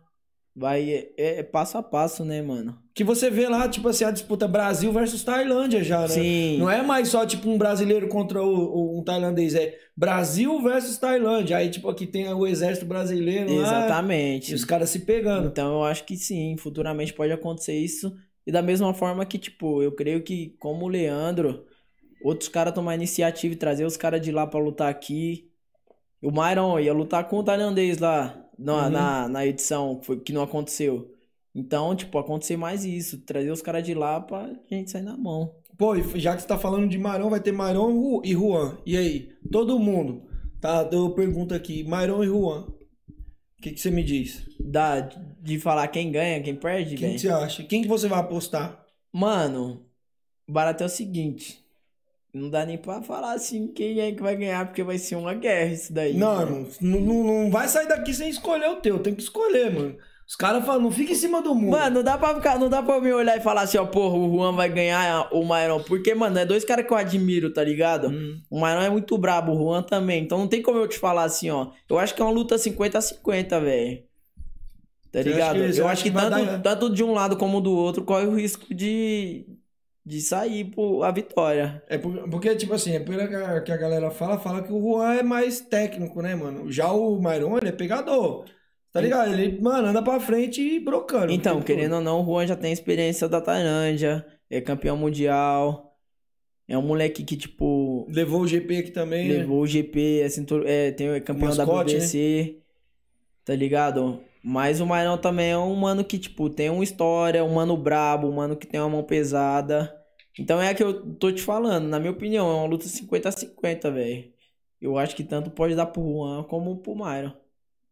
Vai, é, é passo a passo, né, mano? Que você vê lá, tipo assim, a disputa Brasil versus Tailândia já, né? Sim. Não é mais só, tipo, um brasileiro contra o, o- um tailandês, é Brasil versus Tailândia. Aí, tipo, aqui tem o exército brasileiro lá Exatamente. e os caras se pegando. Então eu acho que sim, futuramente pode acontecer isso. E da mesma forma que, tipo, eu creio que como o Leandro, outros caras tomar iniciativa e trazer os caras de lá pra lutar aqui. O Myron ia lutar com o tailandês lá na, Uhum. na, na edição que, foi, que não aconteceu. Então, tipo, acontecer mais isso. Trazer os caras de lá pra gente sair na mão. Pô, e já que você tá falando de Marão, vai ter Marão e Juan. E aí? Todo mundo. Tá, eu pergunto aqui, Marão e Juan. O que, que você me diz? Da, de falar quem ganha, quem perde, Quem você acha? Quem que você vai apostar? Mano, o barato é o seguinte. Não dá nem pra falar assim quem é que vai ganhar, porque vai ser uma guerra isso daí. Não, não, não, não vai sair daqui sem escolher o teu. Tem que escolher, mano. Os caras falam, não fica em cima do muro. Mano, não dá pra ficar, não dá pra eu me olhar e falar assim, ó, porra, o Juan vai ganhar o Myron. Porque, mano, é dois caras que eu admiro, tá ligado? Hum. O Myron é muito brabo, o Juan também. Então não tem como eu te falar assim, ó. Eu acho que é uma luta 50 a 50, velho. Tá ligado? que- eu acho que, que vai tanto, dar- tanto de um lado como do outro corre o risco de, de sair por a vitória. É por- porque, tipo assim, é pela que a, galera fala, fala que o Juan é mais técnico, né, mano? Já o Myron, ele é pegador. Tá ligado? Ele, mano, anda pra frente e brocando. Então, querendo todo. ou não, o Juan já tem experiência da Tailândia, é campeão mundial. É um moleque que, tipo, Levou o GP aqui também, né? levou o GP, é, cintur... é, tem, é campeão da mascote, né? BBC, tá ligado? Mas o Mairão também é um mano que, tipo, tem uma história, um mano brabo, um mano que tem uma mão pesada. Então é a que eu tô te falando, na minha opinião, é uma luta 50 a 50, velho. Eu acho que tanto pode dar pro Juan como pro Myron.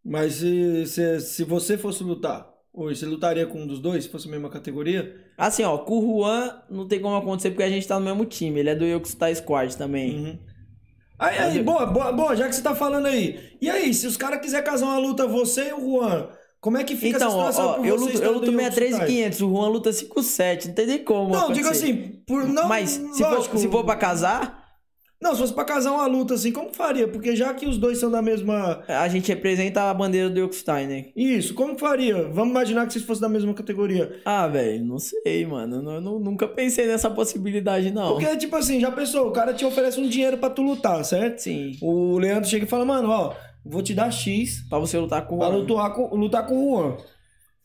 Mas se, se, se você fosse lutar, hoje, você lutaria com um dos dois, se fosse a mesma categoria? Assim, ó, com o Juan não tem como acontecer porque a gente tá no mesmo time. Ele é do Yokustar Squad também. Uhum. Aí, aí, boa, boa, boa, já que você tá falando aí. E aí, se os caras quiserem casar uma luta, você e o Juan, como é que fica Então, essa ó, situação ó, eu luto, eu luto em 63 e Yokusai? 500, o Juan luta 57, não tem nem como. Não, digo assim, por não. Mas se for, se for pra casar, Não, se fosse pra casar uma luta assim, como faria? Porque já que os dois são da mesma. a gente representa a bandeira do Yokustar, né? Isso, como faria? Vamos imaginar que vocês fossem da mesma categoria. Ah, velho, não sei, mano. Eu não- nunca pensei nessa possibilidade, não. Porque, tipo assim, já pensou, o cara te oferece um dinheiro pra tu lutar, certo? Sim. O Leandro chega e fala, mano, ó, vou te dar X Pra você lutar com o pra Juan. lutar com, lutar com o Juan.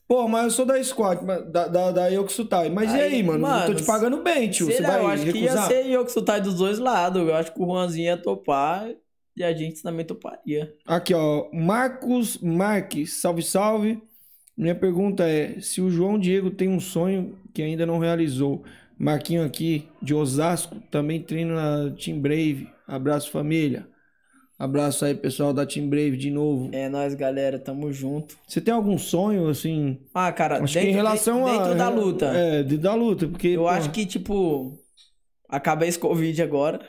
Pô, mas eu sou da squad, da, da, da Yokusutai. Mas e Aí, aí, mano? eu tô te mano, pagando bem, tio. Sei Você lá, vai eu acho que ia recusar? ser Yokustar dos dois lados. Eu acho que o Juanzinho ia topar e a gente também toparia. Aqui, ó. Marcos Marques, salve, salve. Minha pergunta é: se o João Diego tem um sonho que ainda não realizou, Marquinho aqui, de Osasco, também treino na Team Brave. Abraço, família. Abraço aí, pessoal da Team Brave de novo. É nóis, galera. Tamo junto. Você tem algum sonho, assim? Ah, cara, Acho dentro, que em relação de- a. dentro da luta. É, dentro da luta, porque. Eu pô, acho que, tipo, acaba esse Covid agora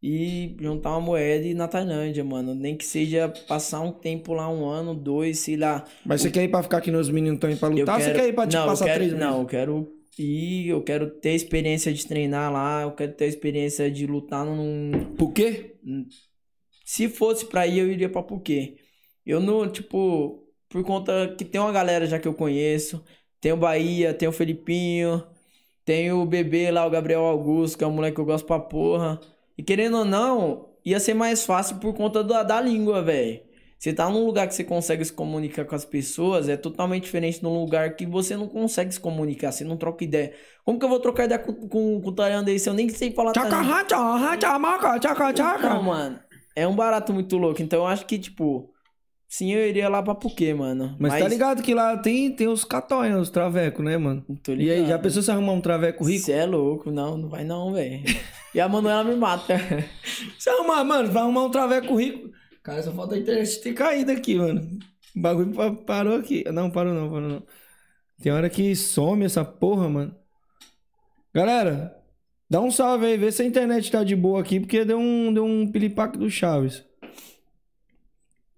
e juntar uma moeda e ir na Tailândia, mano. Nem que seja passar um tempo lá, um ano, dois, sei lá. Mas você quer ir pra ficar aqui nos meninos estão indo pra Eu lutar? ou quero... Você quer ir pra te não, eu passar quero... três meses? Não, eu quero ir, eu quero ter experiência de treinar lá, eu quero ter experiência de lutar num... Por quê? Se fosse pra ir, eu iria pra Puquê. Eu não, tipo, por conta que tem uma galera já que eu conheço. Tem o Bahia, tem o Felipinho, tem o bebê lá, o Gabriel Augusto, que é um moleque que eu gosto pra porra. E querendo ou não, ia ser mais fácil por conta da, da língua, velho. Você tá num lugar que você consegue se comunicar com as pessoas, é totalmente diferente num lugar que você não consegue se comunicar, você não troca ideia. Como que eu vou trocar ideia com, com, com o tailandês se eu nem sei falar Tchaca, racha, maca, tchaca, tchaca. Não, mano. É um barato muito louco. Então eu acho que, tipo, sim, eu iria lá pra Puquê, mano. Mas, tá ligado que lá tem, tem os catonhas, os travecos, né, mano? Tô E aí, já ligado. pensou se arrumar um traveco rico? Você é louco. Não, não vai não, velho. E a Manuela me mata. Se arrumar, mano, vai arrumar um traveco rico. Cara, só falta a internet ter caído aqui, mano. O bagulho pa- parou aqui. Não, parou não, parou não. Tem hora que some essa porra, mano. Galera, dá um salve aí, vê se a internet tá de boa aqui, porque deu um, deu um pilipaque do Chaves.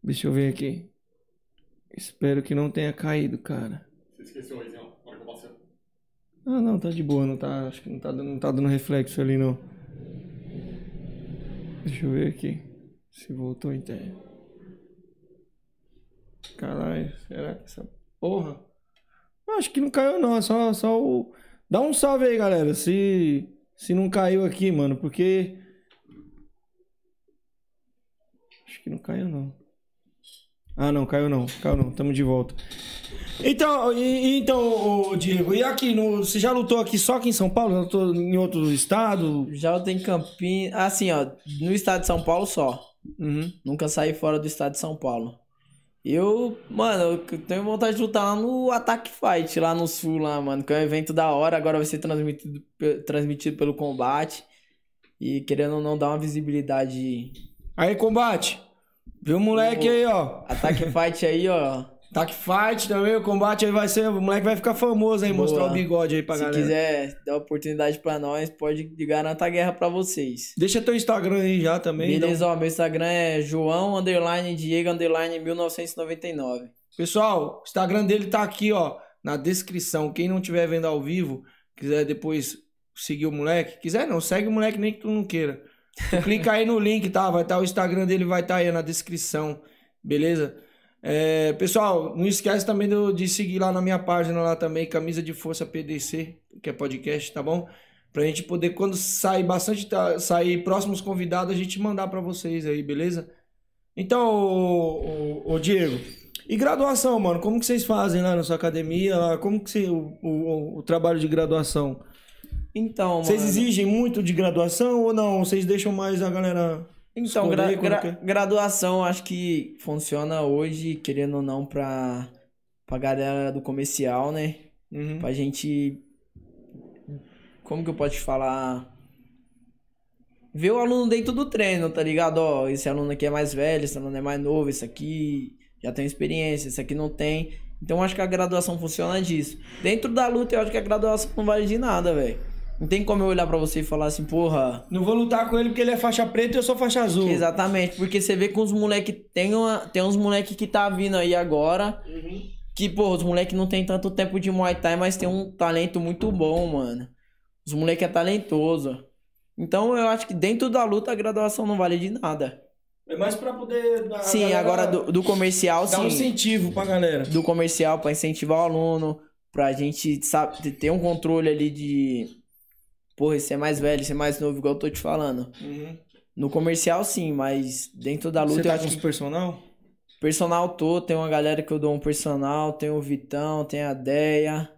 Deixa eu ver aqui. Espero que não tenha caído, cara. Você esqueceu aí, não? Hora que eu passei. Ah, não, tá de boa, não tá, acho que não tá, dando- não tá dando reflexo ali, não. Deixa eu ver aqui. Se voltou a internet. Caralho, será que essa porra... Acho que não caiu não, é só, só o... Dá um salve aí, galera, se, se não caiu aqui, mano, porque... Acho que não caiu não. Ah, não, caiu não, caiu não, tamo de volta. Então, e, então, Diego, e aqui, no, você já lutou aqui só aqui em São Paulo? Já lutou em outro estado? Já eu tenho Campinas. Assim, ó, no estado de São Paulo só. Uhum. Nunca saí fora do estado de São Paulo. Eu, mano, eu tenho vontade de lutar lá no Attack Fight, lá no sul, lá, mano, que é um evento da hora, agora vai ser transmitido, transmitido pelo combate. E querendo ou não dar uma visibilidade. Aí, combate. Viu o moleque Ô. aí, ó. Attack Fight aí, ó. Tac fight também, o combate aí vai ser. O moleque vai ficar famoso aí, Boa. mostrar o bigode aí pra Se galera. quiser dar oportunidade pra nós, pode garantir a guerra pra vocês. Deixa teu Instagram aí já também. então. Beleza, ó, meu Instagram é João underline Diego underline 1999. Pessoal, o Instagram dele tá aqui, ó, na descrição. Quem não estiver vendo ao vivo, quiser depois seguir o moleque, quiser não, segue o moleque nem que tu não queira. Tu clica aí no link, tá? Vai estar o Instagram dele, vai estar aí na descrição, beleza? É, pessoal, não esquece também do- de seguir lá na minha página lá também, Camisa de Força PDC, que é podcast, tá bom? Pra gente poder, quando sair bastante, tá- sair próximos convidados, a gente mandar pra vocês aí, beleza? Então, ô, ô- ô, Diego, e graduação, mano? Como que vocês fazem lá na sua academia? Lá? Como que você, o, o- o trabalho de graduação? Então, Vocês mano. exigem muito de graduação ou não? Vocês deixam mais a galera Então, gra- gra- quer? graduação acho que funciona hoje, querendo ou não, pra, pra galera do comercial, né? Uhum. Pra gente. Como que eu posso te falar? Ver o aluno dentro do treino, tá ligado? Ó, esse aluno aqui é mais velho, esse aluno é mais novo, esse aqui já tem experiência, esse aqui não tem. Então acho que a graduação funciona disso. Dentro da luta, eu acho que a graduação não vale de nada, velho. Não tem como eu olhar pra você e falar assim, porra, Não vou lutar com ele porque ele é faixa preta e eu sou faixa azul. Exatamente, porque você vê com os moleque tem uma, tem uns moleque que tá vindo aí agora, que pô, os moleque não tem tanto tempo de Muay Thai, mas tem um talento muito bom, mano. Os moleque é talentoso. Então eu acho que dentro da luta a graduação não vale de nada. É mais pra poder. a Sim, galera agora do, do comercial, Dar um sim. incentivo pra galera. Do comercial pra incentivar o aluno, pra gente sabe, ter um controle ali de porra, esse é mais velho, esse é mais novo, igual eu tô te falando. No comercial sim, mas dentro da luta Você eu tá acho com que os personal? Personal tô, tem uma galera que eu dou um personal, tem o Vitão, tem a Deia,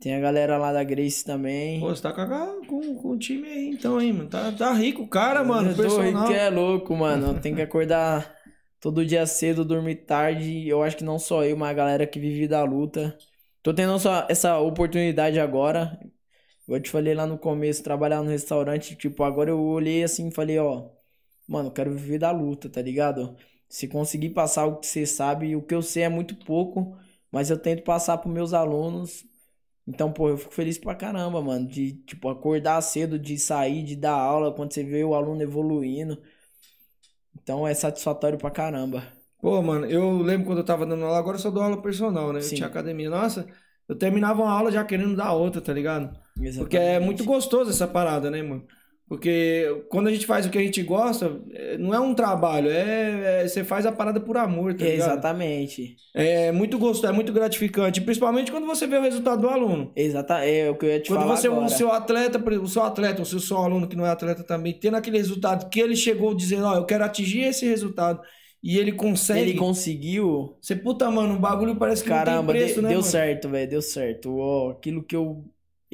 tem a galera lá da Grace também. Pô, você tá com, com, com o time aí então, hein, mano. Tá, tá rico o cara, mano. eu tô Personal. rico que é louco, mano. Tem que acordar todo dia cedo, dormir tarde. Eu acho que não só eu, mas a galera que vive da luta. Tô tendo essa, essa oportunidade agora. Eu te falei lá no começo, trabalhar no restaurante, tipo, agora eu olhei assim e falei, ó, mano, eu quero viver da luta, tá ligado? Se conseguir passar o que você sabe, o que eu sei é muito pouco, mas eu tento passar pros meus alunos. Então, pô, eu fico feliz pra caramba, mano, de, tipo, acordar cedo, de sair, de dar aula, quando você vê o aluno evoluindo. Então, é satisfatório pra caramba. Pô, mano, eu lembro quando eu tava dando aula, agora eu só dou aula personal, né? Eu Sim. tinha academia. Nossa, eu terminava uma aula já querendo dar outra, tá ligado? Porque é Exatamente. muito gostoso essa parada, né, mano? Porque quando a gente faz o que a gente gosta, é- não é um trabalho, é, é- você faz a parada por amor, tá? Exatamente. É muito gostoso, é muito gratificante, principalmente quando você vê o resultado do aluno. Exata, é o que eu ia te Quando falar você, agora. o seu atleta, o seu atleta, o seu só aluno que não é atleta também, tendo aquele resultado que ele chegou dizendo, ó, eu quero atingir esse resultado, e ele consegue. Ele conseguiu. Você, puta, mano, o bagulho parece que Caramba, preço, de- né, deu mano? certo, velho. Deu certo. Ó, aquilo que eu.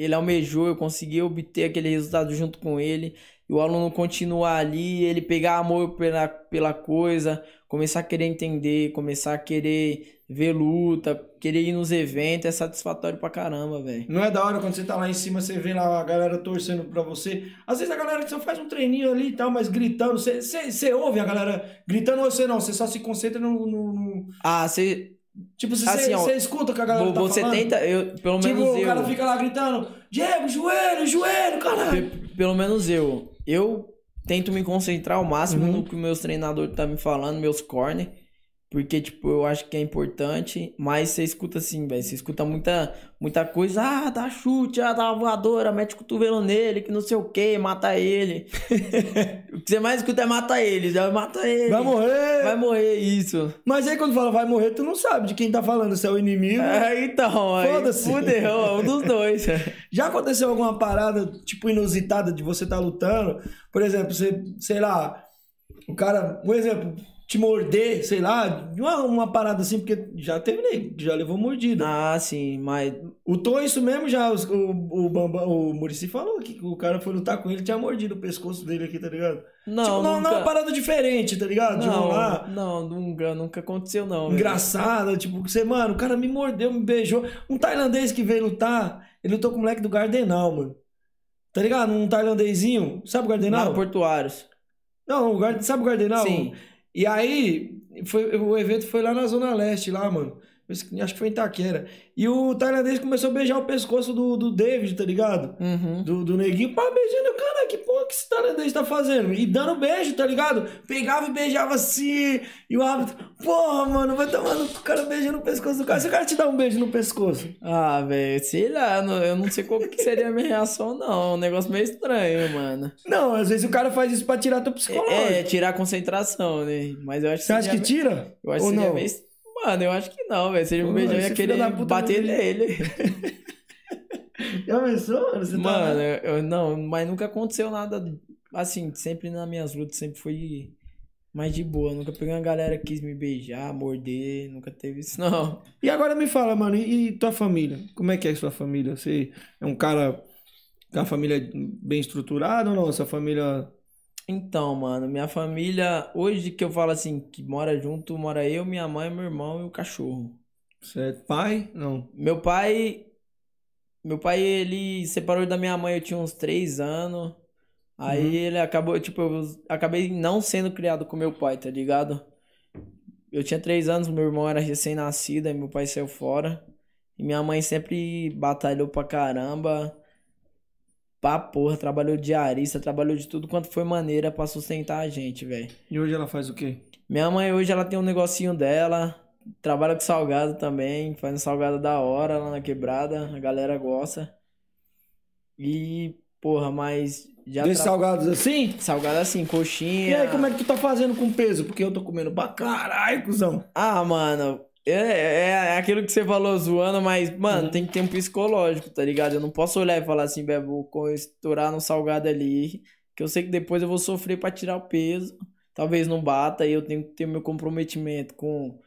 Ele almejou, eu consegui obter aquele resultado junto com ele. E o aluno continuar ali, ele pegar amor pela, pela coisa, começar a querer entender, começar a querer ver luta, querer ir nos eventos, é satisfatório pra caramba, velho. Não é da hora quando você tá lá em cima, você vê lá a galera torcendo pra você. Às vezes a galera só faz um treininho ali e tal, mas gritando. Você, você, você ouve a galera gritando ou você não? Você só se concentra no. no- no- Ah, você. Tipo, você, Assim, você, ó, você escuta o que a galera tá Você falando. tenta. Eu, pelo Tipo, menos o eu. cara fica lá gritando: Diego, joelho, joelho, caralho. Pe- Pelo menos eu. Eu tento me concentrar ao máximo Uhum. no que meus treinadores tá me falando, meus corner. Porque, tipo, eu acho que é importante. Mas você escuta assim, velho. Você escuta muita, muita coisa. Ah, dá chute, ah, dá uma voadora, mete o cotovelo nele, que não sei o que, mata ele. o que você mais escuta é mata ele. Já mata ele. Vai morrer. Vai morrer, isso. Mas aí quando fala vai morrer, tu não sabe de quem tá falando, se é o inimigo. É, então, aí. Foda-se. Fudeu, é um dos dois. Já aconteceu alguma parada, tipo, inusitada de você estar lutando? Por exemplo, você, sei lá, o cara, um exemplo, te morder, sei lá, uma, uma parada assim, porque já teve nego, já levou mordida. ah, sim, mas. O Tom, isso mesmo já, os- o, o, Bambam, o Murici falou que o cara foi lutar com ele, tinha mordido o pescoço dele aqui, tá ligado? Não, tipo, não, não é nunca... uma parada diferente, tá ligado? De Não, rolar. não, nunca, nunca aconteceu não. engraçada, tipo, você, mano, o cara me mordeu, me beijou. Um tailandês que veio lutar, ele lutou com o moleque do Gardenal, mano. Tá ligado? Um tailandezinho, sabe o Lá Gardenal? no Portuários. Não, o Gar- sabe o Gardenal? Sim. E aí, foi, o evento foi lá na Zona Leste, lá, mano. Acho que foi em Itaquera. E o tailandês começou a beijar o pescoço do, do David, tá ligado? Uhum. Do, do neguinho, pá, beijando, cara, que porra que esse tailandês tá fazendo? E dando beijo, tá ligado? Pegava e beijava assim, e o árbitro, porra, mano, vai tomando o cara beijando o pescoço do cara. Se o cara te dá um beijo no pescoço, Ah, velho, sei lá, eu não sei qual que seria a minha reação, não. É um negócio meio estranho, mano. não, às vezes o cara faz isso pra tirar teu psicológico. É, tirar a concentração, né? Mas eu acho que Você acha que tira? Eu acho Ou que seria não? meio. Mano, eu acho que não, velho. Se ele me beijar, eu ia querer bater nele. Já pensou, mano? Você tá- Mano, eu, eu- não, mas nunca aconteceu nada assim. Sempre nas minhas lutas, sempre foi mais de boa. Nunca peguei uma galera que quis me beijar, morder. Nunca teve isso, não. E agora me fala, mano, e, e tua família? Como é que é sua família? Você é um cara com a família bem estruturada ou não? Sua família. Então, mano, minha família, hoje que eu falo assim, que mora junto, mora eu, minha mãe, meu irmão e o cachorro. Você é pai? Não. Meu pai. Meu pai, ele separou da minha mãe, eu tinha uns três anos. Aí Uhum. ele acabou, tipo, eu acabei não sendo criado com meu pai, tá ligado? Eu tinha três anos, meu irmão era recém-nascido, aí meu pai saiu fora. E minha mãe sempre batalhou pra caramba. Pra porra, trabalhou diarista, trabalhou de tudo quanto foi maneira pra sustentar a gente, velho. E hoje ela faz o quê? Minha mãe hoje ela tem um negocinho dela, trabalha com salgado também, faz um salgado da hora lá na quebrada, a galera gosta. E, porra, mas já Desses tra- salgados assim? salgado assim, coxinha. E aí, como é que tu tá fazendo com peso? Porque eu tô comendo pra caralho, cuzão. Ah, mano, é, é, é aquilo que você falou zoando, mas, mano, Uhum. tem que ter um psicológico, tá ligado? Eu não posso olhar e falar assim, "Bé, vou estourar no salgado ali, que eu sei que depois eu vou sofrer pra tirar o peso. Talvez não bata e eu tenho que ter meu comprometimento com,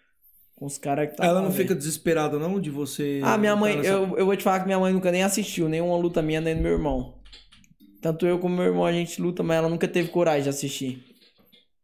com os caras que tá Ela lá, não velho. fica desesperada, não, de você. Ah, minha tá mãe, nessa- eu, eu vou te falar que minha mãe nunca nem assistiu nenhuma luta minha nem do meu irmão. Tanto eu como meu irmão a gente luta, mas ela nunca teve coragem de assistir.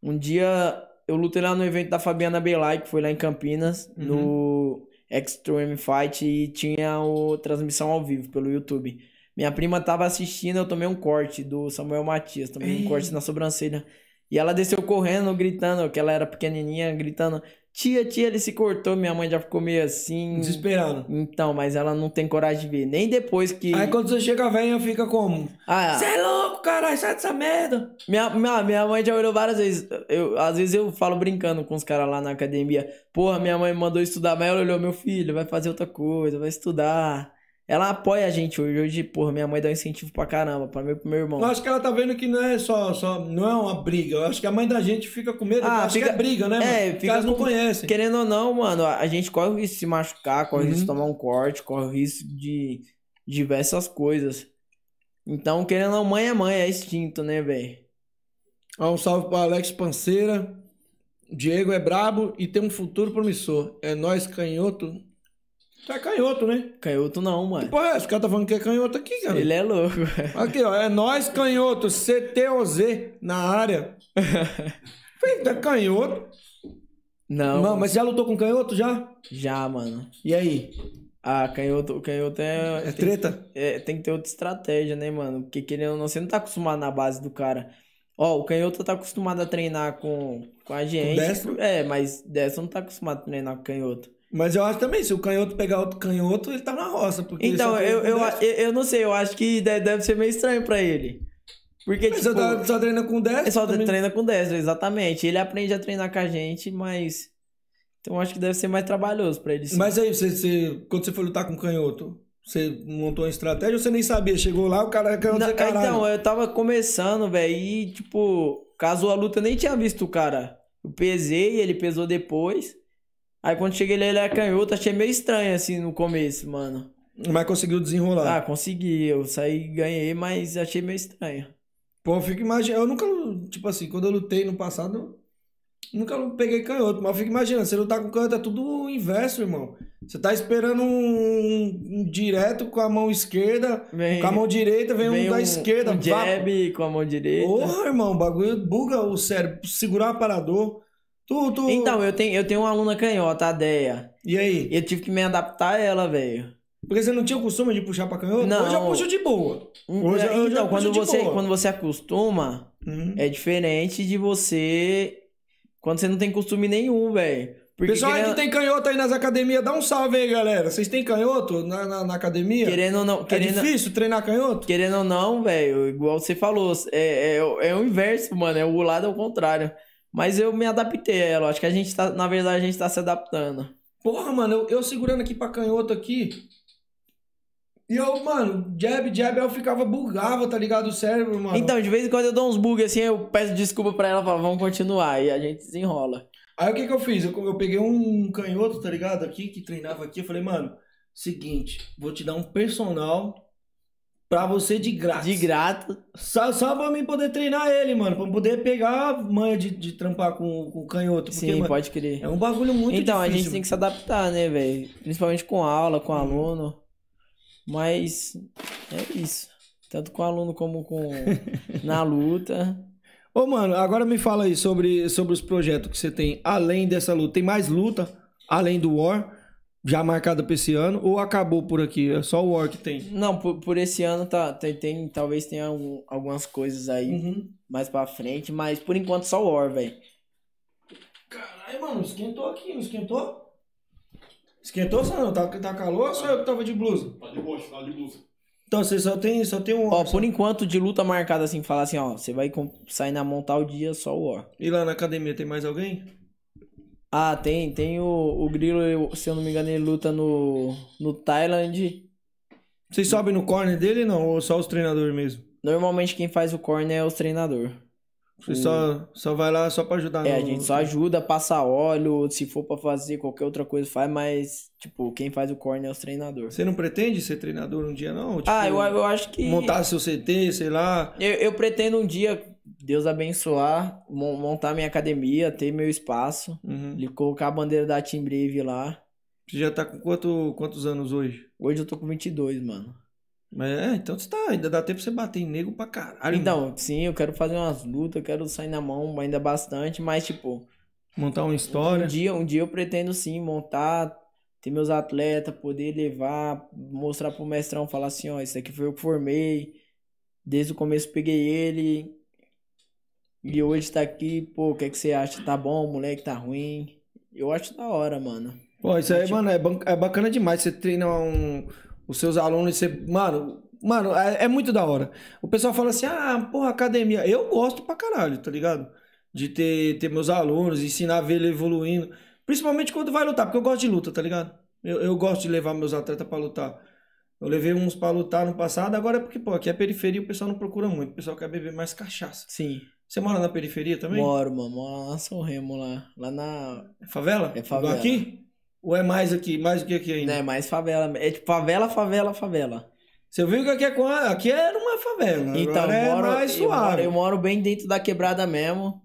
Um dia eu lutei lá no evento da Fabiana Belay, que foi lá em Campinas, Uhum. no Extreme Fight, e tinha o transmissão ao vivo pelo YouTube. Minha prima tava assistindo, eu tomei um corte do Samuel Matias, tomei Ei. um corte na sobrancelha. E ela desceu correndo, gritando, que ela era pequenininha, gritando: Tia, tia, ele se cortou. Minha mãe já ficou meio assim. Desesperado. Então, mas ela não tem coragem de ver. Nem depois que. Aí quando você chega velha, fica como? Ah, Você é louco, caralho, sai dessa merda. minha, minha, minha mãe já olhou várias vezes. Eu, às vezes eu falo brincando com os caras lá na academia. Porra, minha mãe me mandou estudar, mas ela olhou, meu filho, vai fazer outra coisa, vai estudar. Ela apoia a gente hoje. Hoje, porra, minha mãe dá um incentivo pra caramba, pra mim e pro meu irmão. Eu acho que ela tá vendo que não é só, só. Não é uma briga. Eu acho que a mãe da gente fica com medo. Ah, acho fica- que é briga, né? É, fica elas não com- conhecem. Querendo ou não, mano, a gente corre o risco de se machucar, corre o risco de Uhum. tomar um corte, corre o risco de diversas coisas. Então, querendo ou não, mãe é mãe, é instinto, né, velho? Um salve pro Alex Panceira. Diego é brabo e tem um futuro promissor. É nós, canhoto. Tu é canhoto, né? Canhoto não, mano. Pô, esse cara tá falando que é canhoto aqui, cara. Ele é louco. Aqui, ó. É nós, canhoto. CTOZ na área. Feito, é canhoto. Não, Não, mas você já lutou com canhoto já? já, mano. E aí? Ah, canhoto, canhoto é. É tem, treta? é, tem que ter outra estratégia, né, mano? Porque querendo ou não, você não tá acostumado na base do cara. Ó, o canhoto tá acostumado a treinar com, com a gente. destro? É, mas destro não tá acostumado a treinar com canhoto. Mas eu acho também, se o canhoto pegar outro canhoto, ele tá na roça. Porque Então, você eu, eu, eu, eu não sei, eu acho que de- deve ser meio estranho pra ele. Porque, Você tipo, tá- só treina com destro? é só também. treina com destro, exatamente. Ele aprende a treinar com a gente, mas... Então, eu acho que deve ser mais trabalhoso pra ele. sim. Mas aí, você, você- quando você foi lutar com canhoto, você montou uma estratégia ou você nem sabia? Chegou lá, o cara é canhoto, Não, caralho. então, eu tava começando, velho, e, tipo, casou a luta, eu nem tinha visto o cara. Eu pesei, ele pesou depois. Aí, quando cheguei lá, ele era canhoto, achei meio estranho, assim, no começo, mano. Mas conseguiu desenrolar. Ah, consegui, eu saí, ganhei, mas achei meio estranho. Pô, eu fico imaginando. Eu nunca, tipo assim, quando eu lutei no passado, eu nunca peguei canhoto, mas eu fico imaginando, você lutar com canhoto é tudo o inverso, irmão. Você tá esperando um, um direto com a mão esquerda, Vem, com a mão direita vem, um da esquerda. um vá- jab com a mão direita. Porra, irmão, o bagulho buga o cérebro, segurar o aparador. Tu, tu... Então, eu tenho, eu tenho uma aluna canhota, a Deia. E aí? Eu tive que me adaptar a ela, velho. Porque você não tinha o costume de puxar pra canhoto? Não. Hoje eu puxo de boa. Hoje- então, hoje eu puxo quando de você, boa. quando você acostuma, Uhum. é diferente de você quando você não tem costume nenhum, velho. Pessoal aí querendo, que tem canhoto aí nas academias, dá um salve aí, galera. Vocês têm canhoto na, na, na academia? querendo ou não, É querendo, difícil treinar canhoto? querendo ou não, velho, igual você falou, é, é, é o inverso, mano, é o lado ao contrário. Mas eu me adaptei a ela, acho que a gente tá, na verdade, a gente tá se adaptando. Porra, mano, eu, eu segurando aqui pra canhoto aqui. E eu, mano, jab, jab, eu ficava, bugava, tá ligado? O cérebro, mano. Então, de vez em quando eu dou uns bugs assim, eu peço desculpa pra ela, falo, vamos continuar, e a gente desenrola. Aí o que que eu fiz? Eu, eu peguei um canhoto, tá ligado? Aqui, que treinava aqui. Eu falei, mano, seguinte, vou te dar um personal pra você de graça. De grato. Só, só pra mim poder treinar ele, mano. Pra poder pegar a manha de, de trampar com, com canhoto. Porque, Sim, mano, pode crer. é um bagulho muito então, a difícil. gente tem que se adaptar, né, velho? Principalmente com aula, com aluno. Mas é isso. Tanto com aluno como com na luta. Ô, mano, agora me fala aí sobre, sobre os projetos que você tem além dessa luta. Tem mais luta além do War, já marcada pra esse ano, ou acabou por aqui? É só o War que tem? Não, por, por esse ano tá, tem, tem- talvez tenha algum- algumas coisas aí Uhum. mais pra frente, mas por enquanto só o War, velho. Caralho, mano, esquentou aqui, não esquentou? Esquentou, só não? Tá, tá calor ou só eu que tava de blusa? Tá de boa, tá de blusa. Então você só tem, só tem um Ó, por enquanto de luta marcada assim, falar assim, ó, você vai sair na mão tal dia só o War. E lá na academia tem mais alguém? Ah, tem, tem o, o Grilo, se eu não me engano, ele luta no, no Thailand. Vocês sobem no corner dele não? Ou só os treinadores mesmo? Normalmente quem faz o corner é os treinador. Você só, só vai lá só pra ajudar É, a no- gente só ajuda, passa óleo, se for pra fazer qualquer outra coisa faz, mas, tipo, quem faz o corner é os treinador. Você não pretende ser treinador um dia, não? Tipo, Ah, eu, eu acho que... Montar seu CT, sei lá. Eu, eu pretendo um dia, Deus abençoar, mon- montar minha academia, ter meu espaço, Uhum. colocar a bandeira da Team Brave lá. Você já tá com quanto, quantos anos hoje? Hoje eu tô com 22, mano. Mas é, então você tá, ainda dá tempo pra você bater em nego pra caralho. mano. Então, sim, eu quero fazer umas lutas, eu quero sair na mão ainda bastante, mas, tipo, Montar uma um história. dia, um dia eu pretendo sim montar, ter meus atletas, poder levar, mostrar pro mestrão, falar assim, ó, isso aqui foi eu que formei, desde o começo peguei ele, e hoje tá aqui, pô, o que é que você acha? Tá bom, moleque, tá ruim? Eu acho da hora, mano. Pô, isso aí, Tipo- mano, é, é bacana demais. Você treina um, os seus alunos e você. Mano, mano, é, é muito da hora. O pessoal fala assim, ah, porra, academia. Eu gosto pra caralho, tá ligado? De ter, ter meus alunos, ensinar a ver ele evoluindo. Principalmente quando vai lutar, porque eu gosto de luta, tá ligado? Eu, eu gosto de levar meus atletas pra lutar. Eu levei uns pra lutar no passado, agora é porque, pô, aqui é periferia o pessoal não procura muito. O pessoal quer beber mais cachaça. Sim, Você mora na periferia também? moro, mano, moro lá na São Remo, lá, lá na... É favela? É favela. Igual aqui? Ou é mais aqui? Mais do que aqui ainda? Não é mais favela, é tipo favela, favela, favela. Você viu que aqui, é, aqui era uma favela. Então, agora é eu moro, mais eu, moro, suave. eu moro bem dentro da quebrada mesmo.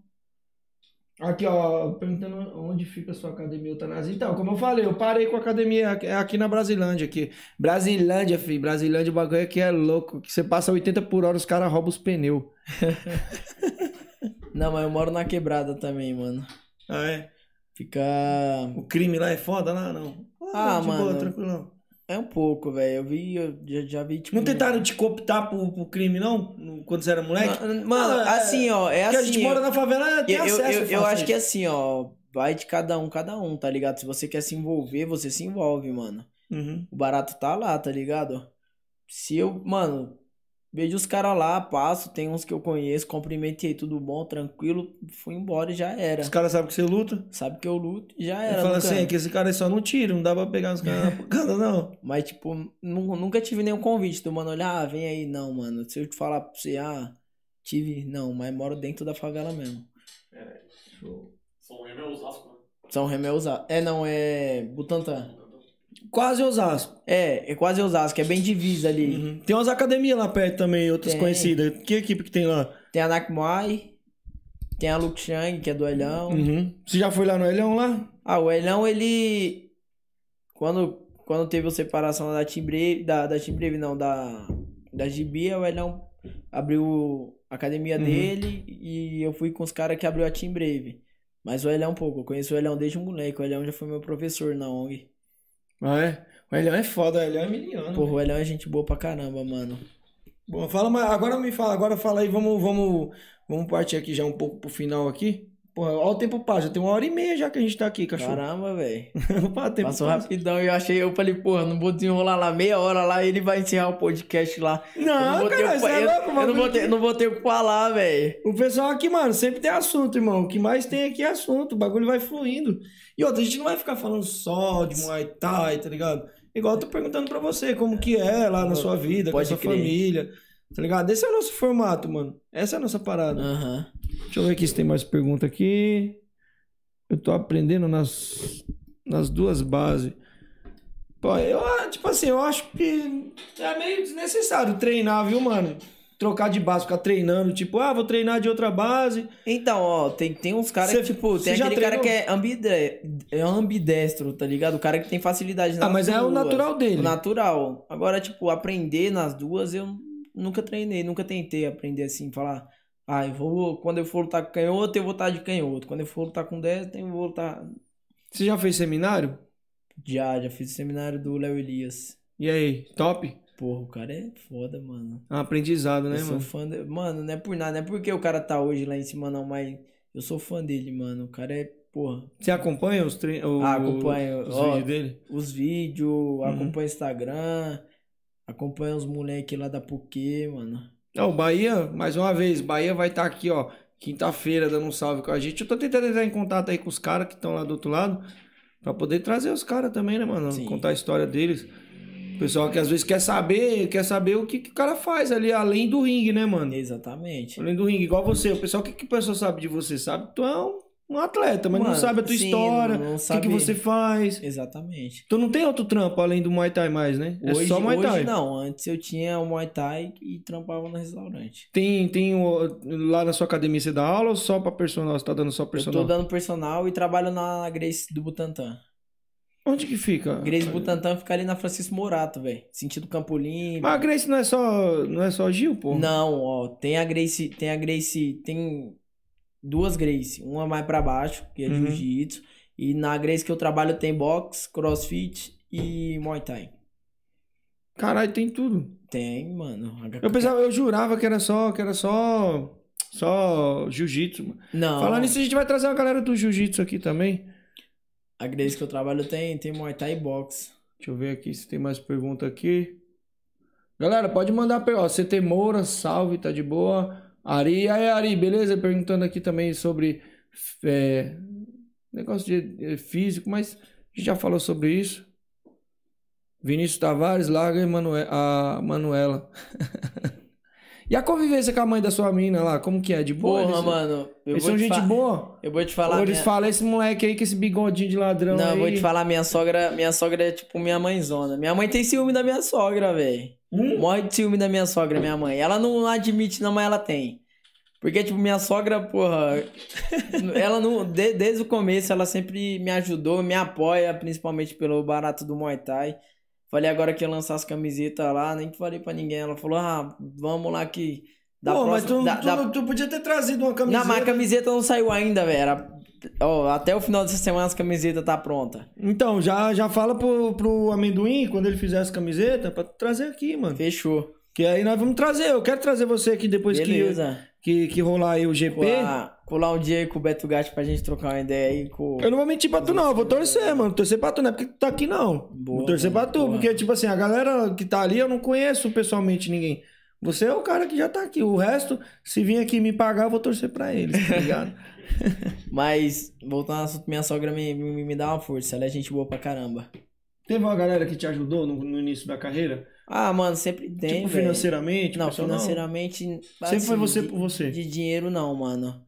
Aqui, ó, perguntando onde fica a sua academia eutanásia. Então, como eu falei, eu parei com a academia aqui- aqui na Brasilândia. Aqui. Brasilândia, filho. Brasilândia, o bagulho aqui é louco. Que você passa 80 por hora, os caras roubam os pneus. Não, mas eu moro na quebrada também, mano. Ah, é? Fica. O crime lá é foda lá? Não. Ah, boa, mano. tranquilão. É um pouco, velho. Eu vi, eu já, já vi, tipo. Não tentaram te cooptar pro, pro crime, não? Quando você era moleque? Mano, é- assim, ó, é Porque assim. a gente mora na favela, tem eu, eu, acesso eu, eu a acho que é isso. assim, ó. Vai de cada um, cada um, tá ligado? Se você quer se envolver, você se envolve, mano. Uhum. O barato tá lá, tá ligado? Se eu, mano, vejo os caras lá, passo, tem uns que eu conheço, cumprimentei, tudo bom, tranquilo, fui embora e já era. Os caras sabem que você luta. Sabe que eu luto e já era. fala nunca- assim, que esse cara aí só não tira, não dá pra pegar os caras na pancada, não. Mas, tipo, nu- nunca tive nenhum convite do mano olhar, ah, vem aí. Não, mano. Se eu te falar pra você, ah, tive, não, mas moro dentro da favela mesmo. São Remo é Osasco, né? São Remo é Osasco. É, não, é Butantã. Quase Osasco. É, é quase Osasco, é bem divisa ali. Uhum. Tem umas academias lá perto também, outras Tem. conhecidas. Que equipe que tem lá? Tem a Nakmuai, tem a Luxiang, que é do Elhão. Uhum. Você já foi lá no Elhão lá? Ah, o Elhão, ele. Quando, quando teve a separação da Team Brave, da, da Team Brave, não, da, da Gibia, o Elhão abriu a academia Uhum. dele e eu fui com os caras que abriu a Team Brave. Mas o Elhão, pouco, eu conheço o Elhão desde um moleque, o Elhão já foi meu professor na ONG. É? O Elhão é foda, o Elhão é miliano. Porra, o Elhão é gente boa pra caramba, mano. Bom, fala, mas agora me fala, agora fala aí, vamos, vamos, vamos partir aqui já um pouco pro final aqui. Porra, olha o tempo passa, já tem uma hora e meia já que a gente tá aqui, cachorro. Caramba, velho. Passou passa. rapidão e eu achei, eu falei, porra, não vou desenrolar lá meia hora lá, ele vai encerrar o podcast lá. Eu Não, ter cara, você é louco, eu não vou ter, não vou ter o que falar, velho. O pessoal aqui, mano, sempre tem assunto, irmão. O que mais tem aqui é assunto. O bagulho vai fluindo. E outra, a gente não vai ficar falando só de Muay Thai, tá ligado? Igual eu tô perguntando pra você como que é lá na sua vida, com a Pode sua crer. família. Tá ligado? Esse é o nosso formato, mano. Essa é a nossa parada. Aham. Deixa eu ver aqui se tem mais pergunta aqui. Eu tô aprendendo nas, nas duas bases. Pô, eu, ah, tipo assim, eu acho que é meio desnecessário treinar, viu, mano? Trocar de base, ficar treinando, tipo, ah, vou treinar de outra base. Então, ó, tem, tem uns caras que, tipo, tem aquele cara que é, ambide- é ambidestro, tá ligado? O cara que tem facilidade nas Ah, mas é o duas. natural dele. O natural. Agora, tipo, aprender nas duas, eu nunca treinei, nunca tentei aprender assim, falar, ah, eu vou, quando eu for lutar com canhoto, eu vou lutar de canhoto. Quando eu for lutar com destro, eu vou lutar... Você já fez seminário? Já, já fiz seminário do Léo Elias. E aí, top? Porra, o cara é foda, mano. É um aprendizado, né, eu sou mano? fã dele. Mano, não é por nada, não é porque o cara tá hoje lá em cima, não, mas eu sou fã dele, mano. O cara é, porra. Você acompanha os tre... o- Ah, acompanho. os Ó, vídeos dele? Os vídeos, Uhum. acompanha o Instagram, acompanha os moleques lá da Puquê, mano. Não, o Bahia, mais uma vez, Bahia vai estar aqui, ó, quinta-feira, dando um salve com a gente. Eu tô tentando entrar em contato aí com os caras que estão lá do outro lado, pra poder trazer os caras também, né, mano? Sim. Contar a história deles. O pessoal que às vezes quer saber, quer saber o que, que o cara faz ali, além do ringue, né, mano? Exatamente. Além do ringue, igual você. O pessoal, o que, que o pessoal sabe de você? Sabe tu é um, atleta, mas não Mano, sabe a tua sim, história, não o que, que você faz. Exatamente. Tu não tem outro trampo além do Muay Thai mais, né? É Hoje, só Muay Thai. hoje não, antes eu tinha o Muay Thai e trampava no restaurante. Tem, tem o- lá na sua academia você dá aula ou só pra personal? Você tá dando só Eu personal? tô dando personal e trabalho na Grace do Butantã. Onde que fica? Grace Butantã fica ali na Francisco Morato, velho. Sentido Campo Limpo. Mas a Grace não é só, não é só Gil, pô? Não, ó, tem a Grace, tem a Grace, tem duas Grace, uma mais pra baixo, que é Uhum. jiu-jitsu, e na Grace que eu trabalho tem boxe, crossfit e muay thai. Caralho, tem tudo. Tem, mano. Eu pensava, eu jurava que era só, que era só, só jiu-jitsu. mano. Não. Falando nisso, a gente vai trazer uma galera do jiu-jitsu aqui também. A Grace que eu trabalho tem, tem muay thai e boxe. Deixa eu ver aqui se tem mais pergunta aqui. Galera, pode mandar pergunta. CT Moura, salve, tá de boa. Ari, aí Ari, beleza? Perguntando aqui também sobre é, negócio de é, físico, mas a gente já falou sobre isso. Vinícius Tavares, larga a, Manue- a Manuela. e a convivência com a mãe da sua mina lá, como que é? De boa? Porra, eles, mano. Eles são te gente boa? Eu vou te falar. Ou eles minha- falam, esse moleque aí com esse bigodinho de ladrão Não, aí... eu vou te falar, minha sogra, minha sogra é tipo minha mãezona. Minha mãe tem ciúme da minha sogra, velho. Hum? Morre de ciúme da minha sogra, minha mãe. Ela não admite, não, mas ela tem. Porque, tipo, minha sogra, porra. ela não. de- desde o começo, ela sempre me ajudou, me apoia, principalmente pelo barato do Muay Thai. Falei agora que ia lançar as camisetas lá, nem falei pra ninguém. Ela falou, ah, vamos lá que. Da Pô, mas tu, da- tu, da- tu podia ter trazido uma camiseta. Não, mas a camiseta não saiu ainda, velho. Ó, até o final dessa semana as camisetas tá pronta. Então, já, já fala pro, pro amendoim, quando ele fizer as camisetas, pra trazer aqui, mano. Fechou. Que aí nós vamos trazer. Eu quero trazer você aqui depois que, Beleza. que, que rolar aí o GP. Colar, colar um dia aí com o Beto Gatti pra gente trocar uma ideia aí com. Eu não vou mentir pra tu, não. Eu vou torcer, mano. Torcer pra tu, não é porque tu tá aqui, não. Boa, vou torcer pra mano, tu, boa. porque, tipo assim, a galera que tá ali, eu não conheço pessoalmente ninguém. Você é o cara que já tá aqui. O resto, se vir aqui me pagar, eu vou torcer pra eles, tá ligado? Mas, voltando ao assunto, minha sogra me, me, me dá uma força. Ela é gente boa pra caramba. Teve uma galera que te ajudou no, no início da carreira? Ah, mano, sempre tem. tipo, financeiramente? Não, pessoal, financeiramente. Sempre assim, foi você de- por você. De dinheiro não, mano.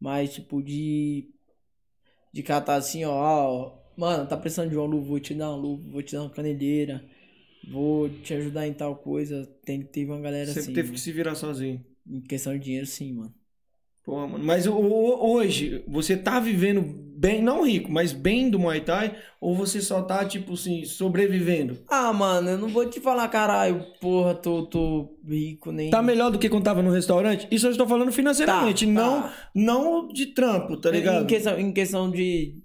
Mas, tipo, de. De catar assim, ó, ó. Mano, tá precisando de uma luva, vou te dar uma luva, vou te dar uma caneleira. Vou te ajudar em tal coisa. Tem, teve uma galera Sempre assim. teve né? que se virar sozinho. Em questão de dinheiro, sim, mano. Porra, mano. Mas o- o- hoje, você tá vivendo bem, não rico, mas bem do Muay Thai? Ou você só tá, tipo assim, sobrevivendo? Ah, mano, eu não vou te falar, caralho, porra, tô, tô rico nem. Tá melhor do que quando tava no restaurante? Isso eu estou falando financeiramente, Tá, não, tá. não de trampo, tá ligado? Em questão, em questão de.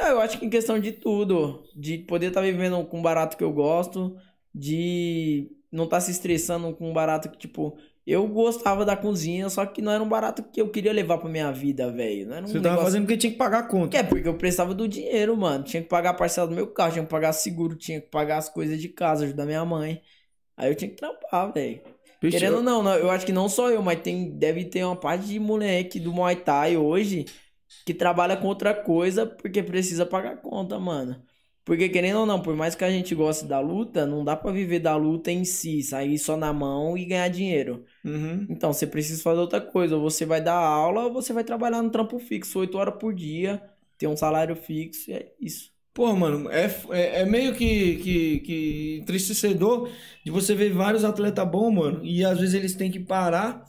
É, eu acho que em questão de tudo. De poder estar vivendo com um barato que eu gosto. De não estar se estressando com um barato que, tipo. Eu gostava da cozinha, só que não era um barato que eu queria levar pra minha vida, velho. Não era um Você tava negócio- fazendo porque tinha que pagar a conta. É, porque eu precisava do dinheiro, mano. Tinha que pagar a parcela do meu carro, tinha que pagar seguro, tinha que pagar as coisas de casa, ajudar minha mãe. Aí eu tinha que trampar, velho. Querendo ou não, não, eu acho que não só eu, mas tem, deve ter uma parte de moleque do Muay Thai hoje que trabalha com outra coisa porque precisa pagar conta, mano. Porque querendo ou não, por mais que a gente goste da luta, não dá pra viver da luta em si, sair só na mão e ganhar dinheiro. Uhum. Então, você precisa fazer outra coisa. Ou você vai dar aula ou você vai trabalhar no trampo fixo, 8 horas por dia. ter um salário fixo e é isso. Pô, mano, é, é, é meio que, que, que entristecedor de você ver vários atletas bons, mano, e às vezes eles têm que parar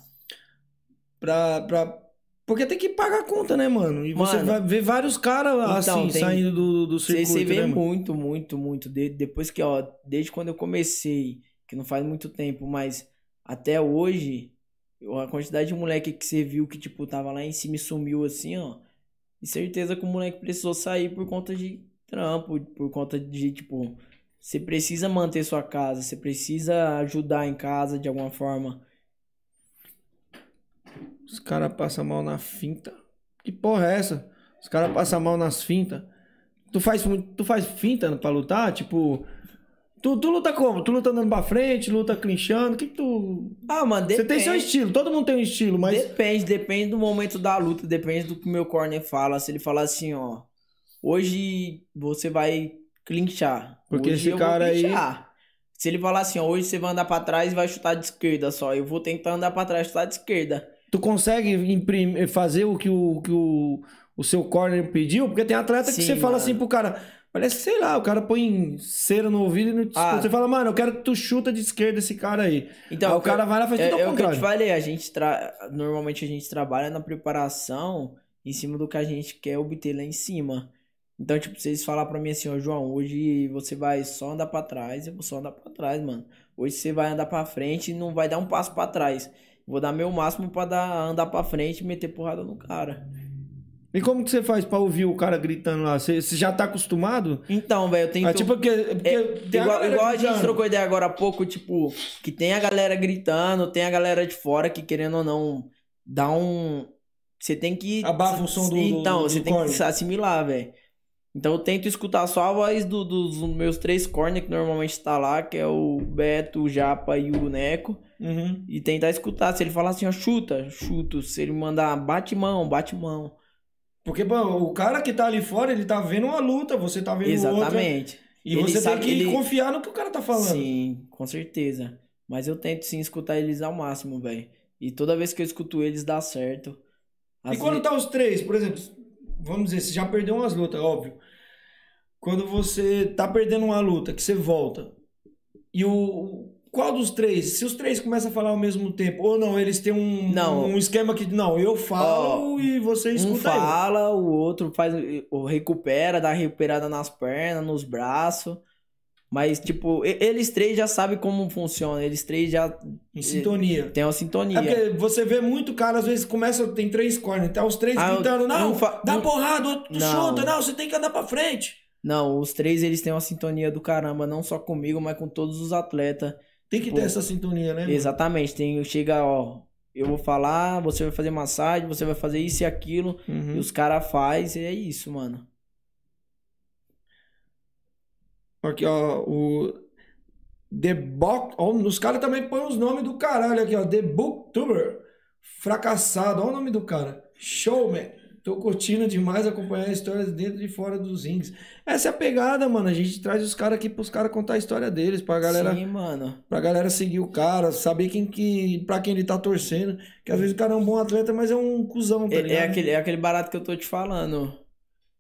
pra, pra... Porque tem que pagar a conta, né, mano? E você Mano, vai ver vários caras então, assim, tem- saindo do, do Você, circuito, você vê né, muito, muito, muito. De- depois que, ó, desde quando eu comecei, que não faz muito tempo, mas até hoje, a quantidade de moleque que você viu que, tipo, tava lá em cima e sumiu assim, ó. E certeza que o moleque precisou sair por conta de trampo, por conta de, tipo, você precisa manter sua casa, você precisa ajudar em casa de alguma forma. Os caras passam mal na finta. Que porra é essa? Os caras passam mal nas fintas. Tu faz, tu faz finta pra lutar? Tipo. Tu, tu luta como? Tu luta andando pra frente, luta clinchando? O que, que tu. Ah, mano, Você tem seu depende. estilo, todo mundo tem um estilo, mas. Depende, depende do momento da luta, depende do que o meu corner fala. Se ele falar assim, ó, hoje você vai clinchar. Porque hoje esse cara aí-. Se ele falar assim, ó, hoje você vai andar pra trás e vai chutar de esquerda só, eu vou tentar andar pra trás e chutar de esquerda. Tu consegue imprimir, fazer o que o, que o, o seu corner pediu? Porque tem atleta que Sim, você fala mano. assim pro cara. Parece sei lá, o cara põe cera no ouvido e no, Ah. você fala, mano, eu quero que tu chuta de esquerda esse cara aí. Então, Aí o cara vai lá e faz é, tudo ao é o que eu te contrário. falei, a gente tra... normalmente a gente trabalha na preparação em cima do que a gente quer obter lá em cima. Então, tipo, eles falar pra mim assim, ó, João, hoje você vai só andar pra trás, eu vou só andar pra trás, mano. Hoje você vai andar pra frente e não vai dar um passo pra trás. Vou dar meu máximo pra dar, andar pra frente e meter porrada no cara. E como que você faz pra ouvir o cara gritando lá? Você, você já tá acostumado? Então, velho, eu tenho Ah, tipo, porque, porque É, tem a igual, galera igual a gente trocou ideia agora há pouco, tipo, que tem a galera gritando, tem a galera de fora que querendo ou não dá um. Você tem que. Abafa o som do- Então, do- você do tem corner. que se assimilar, velho. Então eu tento escutar só a voz do- dos meus três corner que normalmente tá lá, que é o Beto, o Japa e o Neco. Uhum. E tentar escutar. Se ele falar assim, ó, chuta, chuto. Se ele mandar bate mão, bate mão. Porque, bom, o cara que tá ali fora, ele tá vendo uma luta, você tá vendo outra. Exatamente. E Ele você tem sabe que que ele- confiar no que o cara tá falando. Sim, com certeza. Mas eu tento sim escutar eles ao máximo, velho. E toda vez que eu escuto eles dá certo. E Às quando ve- tá os três, por exemplo, vamos dizer, você já perdeu umas lutas, óbvio. Quando você tá perdendo uma luta, que você volta, e o. Qual dos três? Se os três começam a falar ao mesmo tempo, ou não, eles têm um, Não. um esquema que, não, eu falo e você um escuta ele. fala, o outro faz, o recupera, dá recuperada nas pernas, nos braços. Mas, tipo, eles três já sabem como funciona. Eles três já Em sintonia. têm uma sintonia. É porque você vê muito cara, às vezes começa, tem três corners, tá os três Ah, gritando, um não, fa- dá um- porrada, outro Não. chuta, não, você tem que andar pra frente. Não, os três eles têm uma sintonia do caramba, não só comigo, mas com todos os atletas. Tem que Tipo, ter essa sintonia, né? Exatamente, tem, chega, ó, eu vou falar, você vai fazer massagem, você vai fazer isso e aquilo, Uhum. e os caras faz e é isso, mano. Aqui, ó, o The Book, ó, os caras também põem os nomes do caralho aqui, ó, The Booktuber, fracassado, ó o nome do cara, Showman. Tô curtindo demais acompanhar histórias dentro e fora dos rings. Essa é a pegada, mano. A gente traz os caras aqui pros caras contar a história deles, pra galera, Sim, mano. pra galera seguir o cara, saber quem que, pra quem ele tá torcendo. Que às vezes o cara é um bom atleta, mas é um cuzão, tá É, é aquele, é aquele barato que eu tô te falando.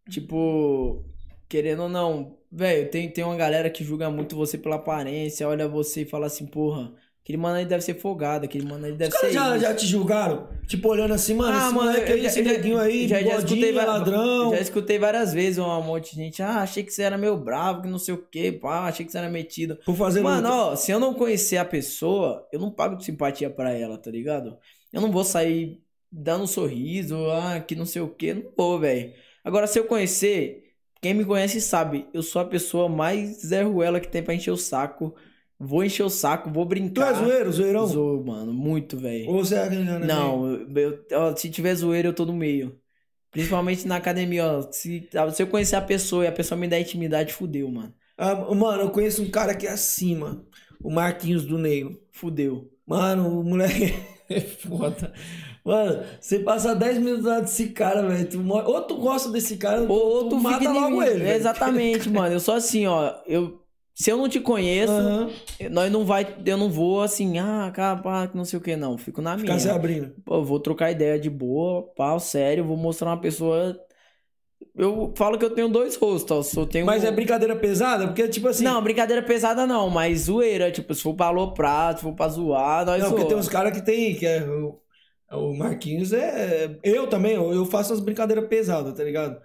Tipo, querendo ou não, velho, tem, tem uma galera que julga muito você pela aparência, olha você e fala assim, porra, aquele mano aí deve ser folgado, aquele mano aí deve Os ser. já, isso. já te julgaram? Tipo, olhando assim, mano, Ah, esse mano, moleque aí, já- esse neguinho aí, já, já escutei, va- ladrão. já escutei várias vezes um monte de gente, ah, achei que você era meio bravo, que não sei o que, pá, achei que você era metido. Por fazer Mano, luta. ó, se eu não conhecer a pessoa, eu não pago de simpatia pra ela, tá ligado? Eu não vou sair dando um sorriso, ah, que não sei o que, não vou, velho. Agora, se eu conhecer, quem me conhece sabe, eu sou a pessoa mais Zé Ruela que tem pra encher o saco. Vou encher o saco, vou Tu brincar. é zoeiro, zoeirão? Sou, mano, muito, velho. Ou você é ganhando? Não, eu, ó, se tiver zoeiro, eu tô no meio. Principalmente na academia, ó. Se, se eu conhecer a pessoa e a pessoa me der intimidade, fudeu, mano. Ah, mano, eu conheço um cara que é assim, mano. O Marquinhos do Negro. Fudeu. Mano, o moleque é foda. Mano, você passa 10 minutos lá desse cara, velho. Tu Ou tu gosta desse cara, Ou, ou tu, tu mata logo inimigo. ele. Exatamente, mano. Eu sou assim, ó. Eu, se eu não te conheço, Aham. nós não vai, eu não vou assim, ah, que não sei o que, não. Fico na Ficar se minha. abrindo. Pô, eu vou trocar ideia de boa, pau, sério, vou mostrar uma pessoa Eu falo que eu tenho dois rostos, ó. Eu sou- tenho Mas um- é brincadeira pesada? Porque, tipo assim. Não, brincadeira pesada não, mas zoeira. Tipo, se for pra aloprar, se for pra zoar, nós Não, porque zoa. tem uns caras que tem. Que é, o, o Marquinhos é. Eu também, eu, eu faço as brincadeiras pesadas, tá ligado?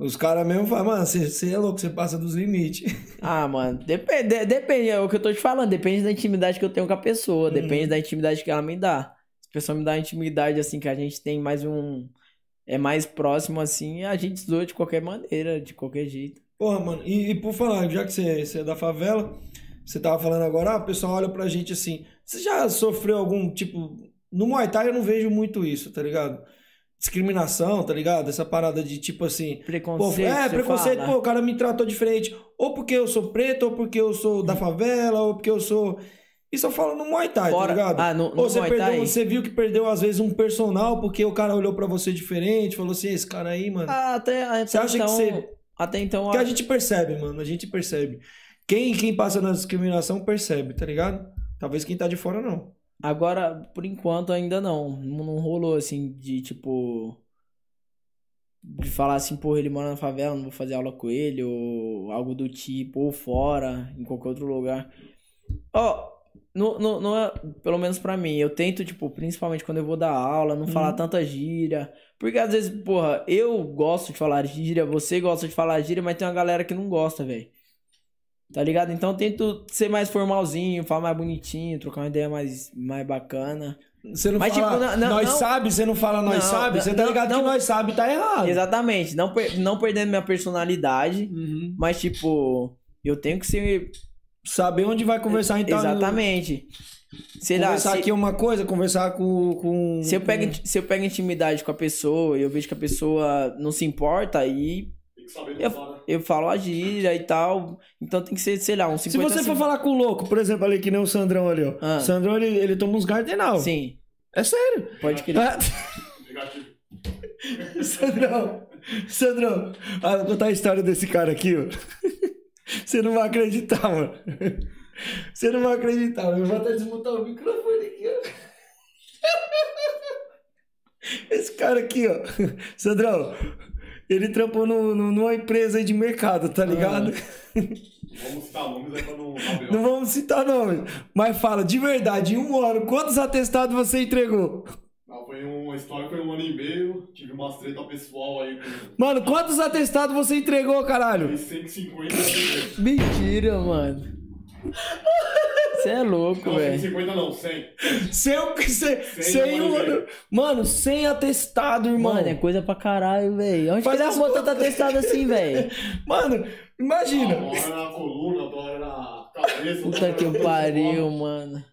Os caras mesmo falam, mano, você é louco, você passa dos limites. Ah, mano, depende, depende, é o que eu tô te falando, depende da intimidade que eu tenho com a pessoa, Uhum. depende da intimidade que ela me dá. Se a pessoa me dá intimidade, assim, que a gente tem mais um... É mais próximo, assim, a gente zoa de qualquer maneira, de qualquer jeito. Porra, mano, e, e por falar, já que você, você é da favela, você tava falando agora, ah, o pessoal olha pra gente assim. Você já sofreu algum tipo. No Muay Thai eu não vejo muito isso, tá ligado? Discriminação, tá ligado? Essa parada de tipo assim. Pô, Preconceito, é, você preconceito, fala. pô, o cara me tratou diferente. Ou porque eu sou preto, ou porque eu sou da favela, ou porque eu sou. Isso eu falo no Muay Thai, Fora- tá ligado? Ah, no- no ou você, Muay perdeu, Thai? você viu que perdeu, às vezes, um personal porque o cara olhou pra você diferente, falou assim: esse cara aí, mano. Ah, até, até Você acha que então, você- Até então... Porque a gente percebe, mano, a gente percebe. Quem, quem passa na discriminação percebe, tá ligado? Talvez quem tá de fora não. Agora, por enquanto, ainda não. Não não rolou assim de tipo. De falar assim, porra, ele mora na favela, não vou fazer aula com ele, ou algo do tipo, ou fora, em qualquer outro lugar. Ó, no, no, no, é- pelo menos pra mim, eu tento, tipo, principalmente quando eu vou dar aula, não falar tanta gíria. Porque às vezes, porra, eu gosto de falar gíria, você gosta de falar gíria, mas tem uma galera que não gosta, velho. Tá ligado? Então eu tento ser mais formalzinho, falar mais bonitinho, trocar uma ideia mais, mais bacana. Você não Mas, fala, tipo, não- não- nós não- sabe, você não fala nós Não, sabe, você tá não- ligado que não- nós sabe tá errado. Exatamente. Não, per- não perdendo minha personalidade, Uhum. mas, tipo, eu tenho que ser. Saber onde vai conversar então. Exatamente. Sei lá, Conversar se, aqui é uma coisa, conversar com. com se eu pego, com- se eu pego intimidade com a pessoa e eu vejo que a pessoa não se importa, aí que eu, eu falo a gíria e tal. Então tem que ser, sei lá, um 50 Se você for falar com o louco, por exemplo, ali que nem o Sandrão ali, ó. Ah. O Sandrão, ele, ele toma uns gardenal. Sim, É sério. pode querer. Ah. Sandrão, Sandrão, ah, vou contar a história desse cara aqui, ó. Você não vai acreditar, mano. Você não vai acreditar, mano. Eu vou até desmutar o microfone aqui, ó. Esse cara aqui, ó. Sandrão, ele trampou no, no- numa empresa aí de mercado, tá ligado? Vamos citar nomes aí pra não saber. Não vamos citar nomes. Mas fala, de verdade, em um ano, quantos atestados você entregou? Não, foi uma história, foi um ano e meio. Tive umas treta pessoal aí com Mano, quantos atestados você entregou, caralho? 150 atendentes. Mentira, mano. Você é louco, Não, velho. 150 não, 100. Sem, sem, Sem sem um um ano e ano. Mano, sem atestado, irmão. Mano, é coisa pra caralho, velho. Onde Faz que ele as arrumou tanto atestado assim, velho? Mano, imagina. Uma hora na coluna, outra hora na cabeça. Puta que pariu, mano.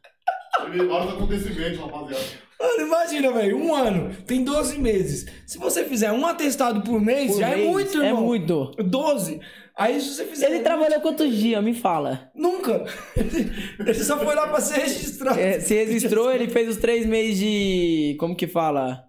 Vários acontecimentos, rapaziada. Mano, imagina, velho. Um ano. Tem 12 meses. Se você fizer um atestado por mês, Por já mês, é muito, É irmão. muito. 12. Aí se você fizer. Ele trabalhou quantos dias? Me fala. Nunca. Ele só foi lá pra ser registrado. É, se registrou, ele fez os três meses de. Como que fala?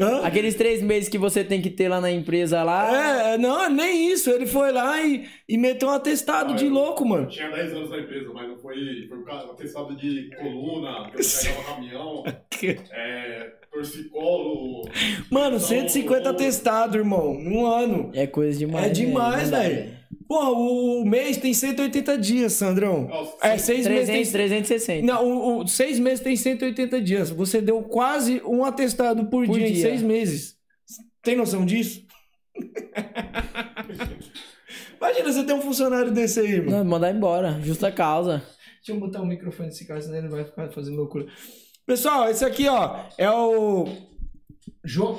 Hã? Aqueles três meses que você tem que ter lá na empresa lá. É, não, nem isso. Ele foi lá e, e meteu um atestado Ah, de eu- louco, Eu mano. tinha 10 anos na empresa, mas não foi. Foi por causa atestado de coluna, que eu pegava caminhão, é, torcicolo. Mano, Então, 150 o- atestado, irmão. Num ano. É coisa demais. É demais, não dá, velho. Porra, o mês tem 180 dias, Sandrão. Nossa, É, seis 300, meses tem... 360. Não, o, o- seis meses tem 180 dias. Você deu quase um atestado por, Por dia, em dia. seis meses. Tem noção disso? Imagina você ter um funcionário desse aí, mano. Não, mandar embora. Justa causa. Deixa eu botar o microfone desse cara, senão ele vai ficar fazendo loucura. Pessoal, esse aqui, ó, é o. João.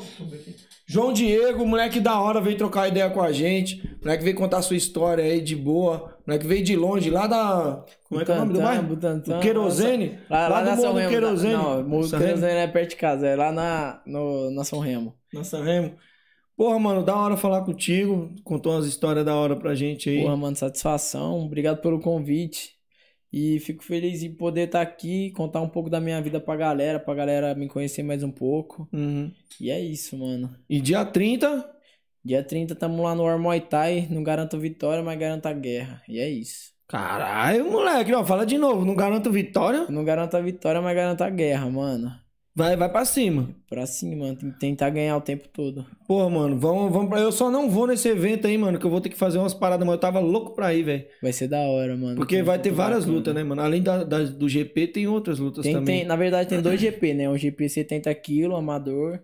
João Diego, moleque da hora, veio trocar ideia com a gente. Moleque veio contar sua história aí de boa. Moleque veio de longe, lá da. Como é que é o nome do bairro? Butantã, Do Querosene? Lá, lá, do na Morro São do Remo. Querosene. Não, o Morro Remo? Querosene é perto de casa. É lá na, no, na São Remo. Na São Remo. Porra, mano, da hora falar contigo. Contou umas histórias da hora pra gente aí. Porra, mano, satisfação. Obrigado pelo convite. E fico feliz em poder estar aqui, contar um pouco da minha vida pra galera, pra galera me conhecer mais um pouco. Uhum. E é isso, mano. E dia 30, Dia 30 tamo lá no War Muay Thai. Não garanto vitória, mas garanto a guerra. E é isso. Caralho, moleque, ó, fala de novo. Não garanto vitória. Não garanto a vitória, mas garanto a guerra, mano. Vai, vai pra cima. Pra cima, tem que tentar ganhar o tempo todo. Pô, mano, vamos, vamos pra... Eu só não vou nesse evento aí, mano, que eu vou ter que fazer umas paradas, mas eu tava louco pra ir, velho. Vai ser da hora, mano. Porque vai ter várias bacana. lutas, né, mano? Além da, da- do GP, tem outras lutas Tem, também. tem, na verdade, tem dois GP, né? Um GP 70 kg, amador,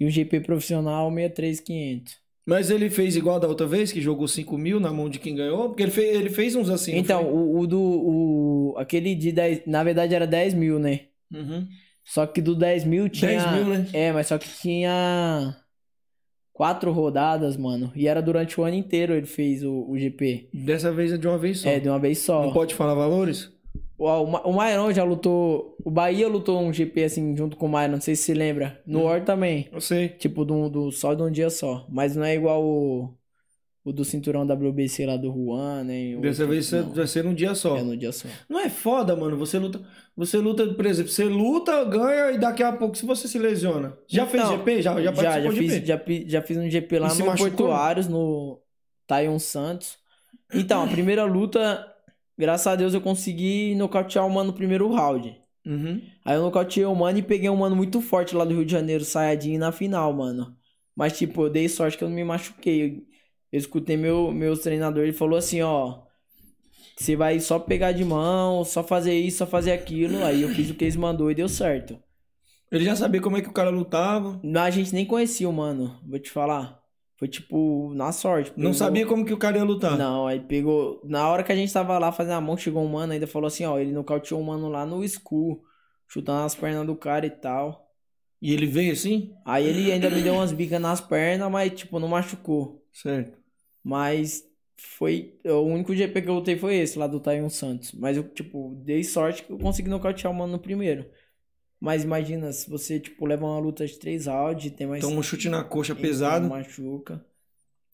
e um GP profissional 63500. Mas ele fez igual da outra vez, que jogou 5 mil na mão de quem ganhou? Porque ele fez, ele fez uns assim. Então, o, o do. O, aquele de 10. Na verdade era 10 mil, né? Uhum. Só que do 10 mil tinha. 10 mil, né? É, mas só que tinha. Quatro rodadas, mano. E era durante o ano inteiro ele fez o, o GP. Dessa vez é de uma vez só. É, de uma vez só. Não pode falar valores? O, o, Ma- o Mairon já lutou. O Bahia lutou um GP assim junto com o Mairon, não sei se você lembra. No Hum. War também. Eu sei. Tipo, do, do, só de um dia só. Mas não é igual o, o do cinturão WBC lá do Juan, nem o Dessa vez não. vai ser num dia só. É no dia só. Não é foda, mano. Você luta, você luta, por exemplo, você luta, ganha e daqui a pouco se você se lesiona. Já fez Então, GP? Já, já Já, participou já, fiz, GP? já, já fiz um GP lá E no? Portuários, no Taion Santos. Então, a primeira luta, graças a Deus, eu consegui nocautear o mano no primeiro round. Uhum. Aí eu nocauteei o mano e peguei um mano muito forte lá do Rio de Janeiro, Sayajin, na final, mano. Mas, tipo, eu dei sorte que eu não me machuquei. Eu, escutei meu, meu treinador, ele falou assim, ó... Você vai só pegar de mão, só fazer isso, só fazer aquilo. Aí eu fiz o que eles mandou e deu certo. Ele já sabia como é que o cara lutava. A gente nem conhecia o mano, vou te falar. Foi tipo, na sorte. Não pegou- sabia como que o cara ia lutar. Não, aí pegou. Na hora que a gente tava lá fazendo a mão, chegou um mano, ainda falou assim: ó, ele nocauteou um mano lá no school, chutando as pernas do cara e tal. E ele veio assim? Aí ele ainda me deu umas bicas nas pernas, mas tipo, não machucou. Certo. Mas foi. O único GP que eu lutei foi esse, lá do Taiwan Santos. Mas eu, tipo, dei sorte que eu consegui nocautear o mano no primeiro. Mas imagina, se você, tipo, leva uma luta de três rounds, tem mais. Então um chute na coxa então pesado. Machuca.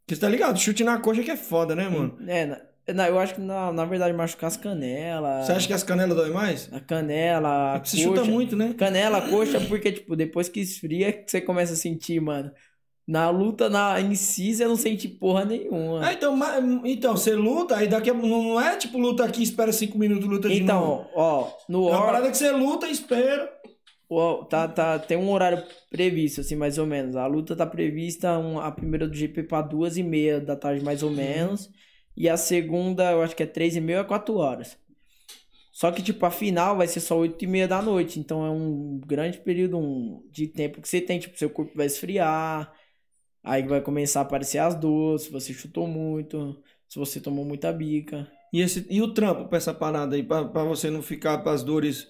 Porque você tá ligado? Chute na coxa que é foda, né, mano? É, na, na- eu acho que na, na verdade machucar as canelas. Você acha que as canelas doem mais? A canela, a É que você chuta coxa. muito, né? Canela, coxa, porque, tipo, depois que esfria, que você começa a sentir, mano. Na luta, na, em si, você não sente porra nenhuma. Ah, então, ma- então, você luta, aí daqui a não é tipo luta aqui, espera cinco minutos, luta de novo. Então, ó, no É uma War, parada que você luta, espera. ó, tá, tá, tem um horário previsto, assim, mais ou menos. A luta tá prevista, um- a primeira do GP pra duas e meia da tarde, mais ou menos. E a segunda, eu acho que é três e meia a quatro horas. Só que, tipo, a final vai ser só oito e meia da noite. Então é um grande período um, de tempo que você tem. Tipo, seu corpo vai esfriar. Aí vai começar a aparecer as dores. Se você chutou muito. Se você tomou muita bica. E, esse, e o trampo pra essa parada aí, pra, pra você não ficar pras dores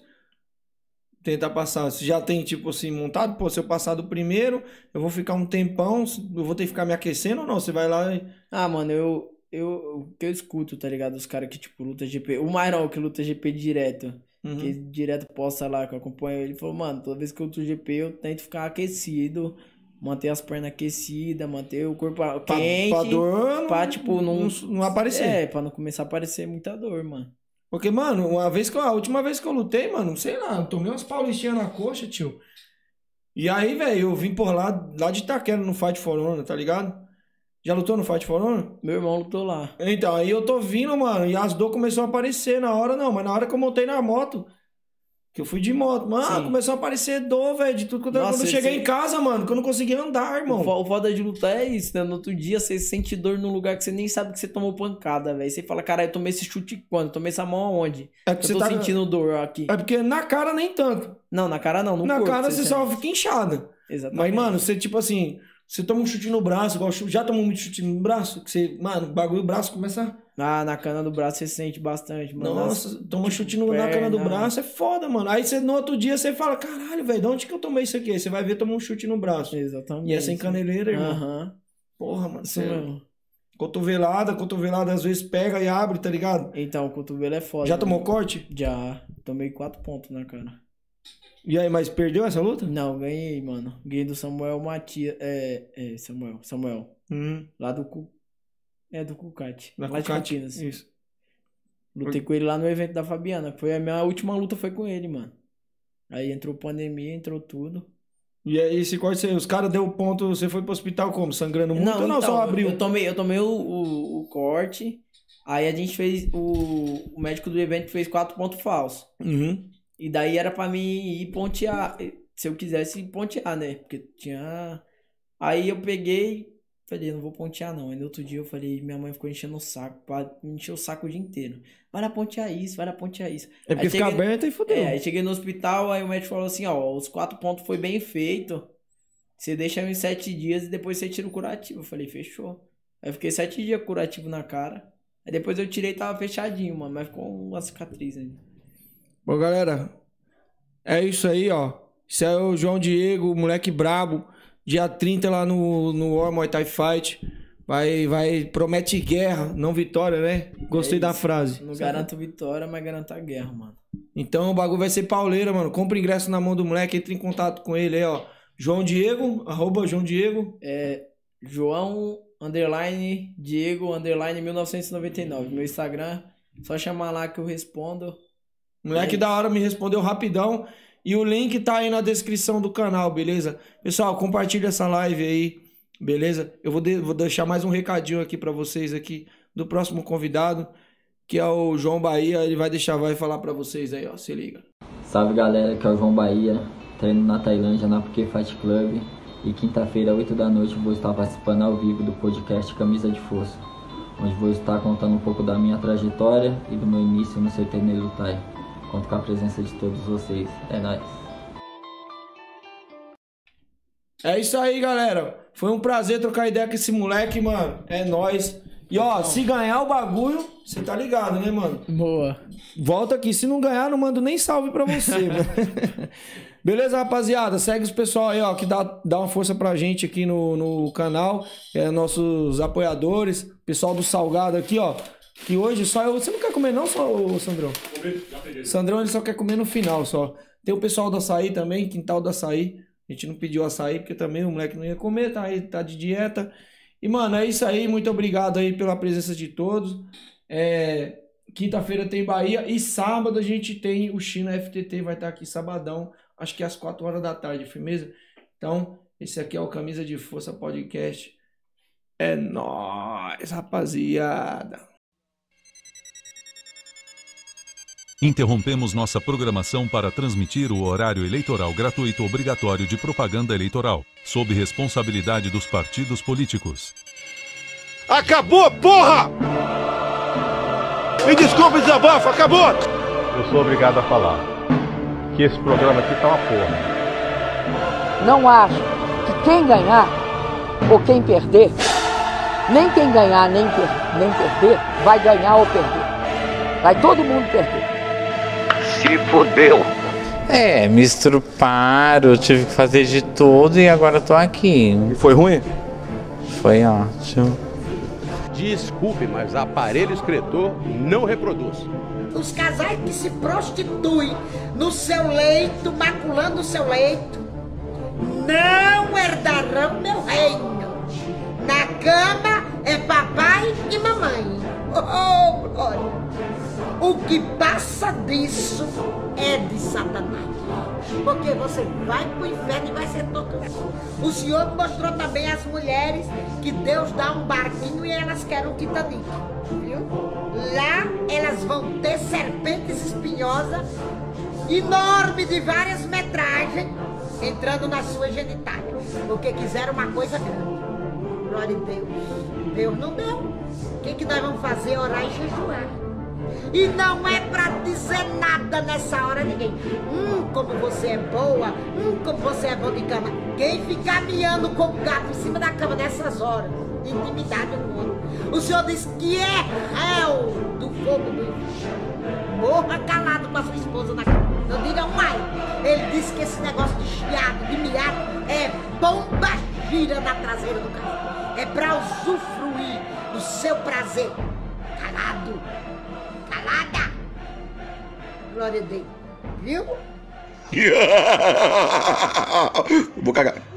tentar passar. Você já tem, tipo assim, montado? Pô, se eu passar do primeiro, eu vou ficar um tempão, eu vou ter que ficar me aquecendo ou não? Você vai lá e. Ah, mano, eu. Eu, o que eu escuto, tá ligado? Os caras que, tipo, luta GP. O Myron, que luta GP direto. Uhum. Que direto posta lá, que eu acompanho ele. Falou, mano, toda vez que eu luto GP, eu tento ficar aquecido. Manter as pernas aquecidas, manter o corpo Pra, quente. pra dor, pra, tipo, não- não aparecer. É, pra não começar a aparecer muita dor, mano. Porque, mano, uma vez que eu, a última vez que eu lutei, mano, sei lá, eu tomei umas paulistinhas na coxa, tio. E aí, velho, eu vim por lá, lá de Itaquera no Fight for Honor, tá ligado? Já lutou no Fight for Honor? Meu irmão lutou lá. Então, aí eu tô vindo, mano, e as dores começaram a aparecer na hora, não, mas na hora que eu montei na moto, que eu fui de moto, mano, Sim. começou a aparecer dor, velho, de tudo que eu Nossa, Quando eu você- cheguei em casa, mano, que eu não conseguia andar, irmão. o foda de lutar é isso, né? No outro dia você sente dor num lugar que você nem sabe que você tomou pancada, velho. Você fala, caralho, eu tomei esse chute quando? Eu tomei essa mão aonde? É Eu porque tô você tá. sentindo dor aqui. É porque na cara nem tanto. Não, na cara não, no na corpo. cara você só sente. fica inchada. Exatamente. Mas, mano, você, tipo assim, você toma um chute no braço, igual chu- já tomou muito chute no braço, que você, mano, o bagulho, o braço começa. Ah, na cana do braço você sente bastante, mano. Nossa, toma tipo, chute no, na cana do braço, é foda, mano. Aí você, no outro dia, você fala, caralho, velho, de onde que eu tomei isso aqui? Aí você vai ver, toma um chute no braço. Exatamente. E é sem caneleira, irmão. Aham. Porra, mano, Isso você. mesmo. Cotovelada, cotovelada às vezes pega e abre, tá ligado? Então, o cotovelo é foda. Já mano. tomou corte? Já. Tomei quatro pontos na cara. E aí, mas perdeu essa luta? Não, ganhei, mano. Ganhei do Samuel Matias. É, é, Samuel. Samuel. Hum, Lá do Cu. É, do Cucate. lá de Cucate. Campinas. Isso. Lutei com ele lá no evento da Fabiana. Foi a minha última luta foi com ele, mano. Aí entrou pandemia, entrou tudo. E aí, esse corte, você- os caras deu ponto, você foi pro hospital como? Sangrando muito ou não? então, só abriu? Eu tomei, eu tomei o, o, o corte. Aí a gente fez. O, o médico do evento fez quatro pontos falsos. Uhum. E daí era pra mim ir pontear. se eu quisesse pontear, né? Porque tinha. Aí eu peguei, falei, não vou pontear não. Aí no outro dia eu falei, minha mãe ficou enchendo o saco, me encher o saco o dia inteiro. Vai lá pontear isso, vai lá pontear isso. É porque Aí fica cheguei- aberto e fudeu. É, aí cheguei no hospital, aí o médico falou assim, ó, os quatro pontos foi bem feito. Você deixa em sete dias e depois você tira o curativo. Eu falei, fechou. Aí eu fiquei sete dias curativo na cara. Aí depois eu tirei e tava fechadinho, mano. Mas ficou uma cicatriz ainda. Bom, galera, é isso aí, ó. Isso é o João Diego, moleque brabo. Dia 30 lá no, no War Muay Thai Fight. Vai, vai, promete guerra, não vitória, né? Gostei É da frase. Não garanto vitória, mas garanto a guerra, mano. Então o bagulho vai ser pauleira, mano. Compra ingresso na mão do moleque, entre em contato com ele aí, ó. João Diego, arroba João Diego. É João underline Diego underline 1999. Meu Instagram, só chamar lá que eu respondo. Moleque É da hora me respondeu rapidão. E o link tá aí na descrição do canal, beleza? Pessoal, compartilha essa live aí, beleza? Eu vou, de- vou deixar mais um recadinho aqui pra vocês aqui do próximo convidado, que é o João Bahia. Ele vai deixar, vai falar pra vocês aí, ó. Se liga. Salve galera, que é o João Bahia, treino na Tailândia na Porque Fight Club e quinta-feira, 8 da noite, vou estar participando ao vivo do podcast Camisa de Força, onde vou estar contando um pouco da minha trajetória e do meu início no CTN Lutai. Conto com a presença de todos vocês. É nóis. É isso aí, galera. Foi um prazer trocar ideia com esse moleque, mano. É nóis. E ó, se ganhar o bagulho, você tá ligado, né, mano? Boa. Volta aqui. Se não ganhar, não mando nem salve pra você, mano. Beleza, rapaziada? Segue os pessoal aí, ó, que dá, dá uma força pra gente aqui no, no canal. É, nossos apoiadores. Pessoal do Salgado aqui, ó. Que hoje só eu. Você não quer comer, não, só, ô, Sandrão? Sandrão, ele só quer comer no final, só. Tem o pessoal do açaí também, quintal do açaí. A gente não pediu açaí, porque também o moleque não ia comer, tá aí, tá de dieta. E, mano, é isso aí. Muito obrigado aí pela presença de todos. É, Quinta-feira tem Bahia e sábado a gente tem o China FTT, vai estar aqui sabadão, acho que às 4 horas da tarde, firmeza? Então, esse aqui é o Camisa de Força Podcast. É nóis, rapaziada. Interrompemos nossa programação para transmitir o horário eleitoral gratuito obrigatório de propaganda eleitoral, sob responsabilidade dos partidos políticos. Acabou, porra! Me desculpe, desabafo, acabou! Eu sou obrigado a falar que esse programa aqui tá uma porra. Não acho que quem ganhar ou quem perder, nem quem ganhar nem, per- nem perder, vai ganhar ou perder. Vai todo mundo perder. É, me estruparam, tive que fazer de tudo e agora tô aqui. Foi ruim? Foi ótimo. Desculpe, mas aparelho excretor não reproduz. Os casais que se prostituem no seu leito, maculando o seu leito, não herdarão meu reino. Na cama é papai e mamãe. Oh, glória! O que passa disso é de Satanás. Porque você vai pro inferno e vai ser torturado. O Senhor mostrou também às mulheres que Deus dá um barquinho e elas querem um Titanic. Viu? Lá elas vão ter serpentes espinhosas, enorme de várias metragens, entrando na sua genitália. Porque quiseram uma coisa grande. Glória a Deus. Deus não deu. O que, que nós vamos fazer? Orar e jejuar. E não é pra dizer nada nessa hora ninguém. Hum, como você é boa. Hum, como você é bom de cama. Quem ficar miando com o gato em cima da cama nessas horas, intimidade com o outro. O Senhor diz que é réu do fogo do inferno. Morra calado com a sua esposa na cama. Não diga ai. Ele disse que esse negócio de chiado, de miado, é bomba gira na traseira do carro. É pra usufruir do seu prazer. Calado. Calada. Glória a Deus. Viu? Vou cagar.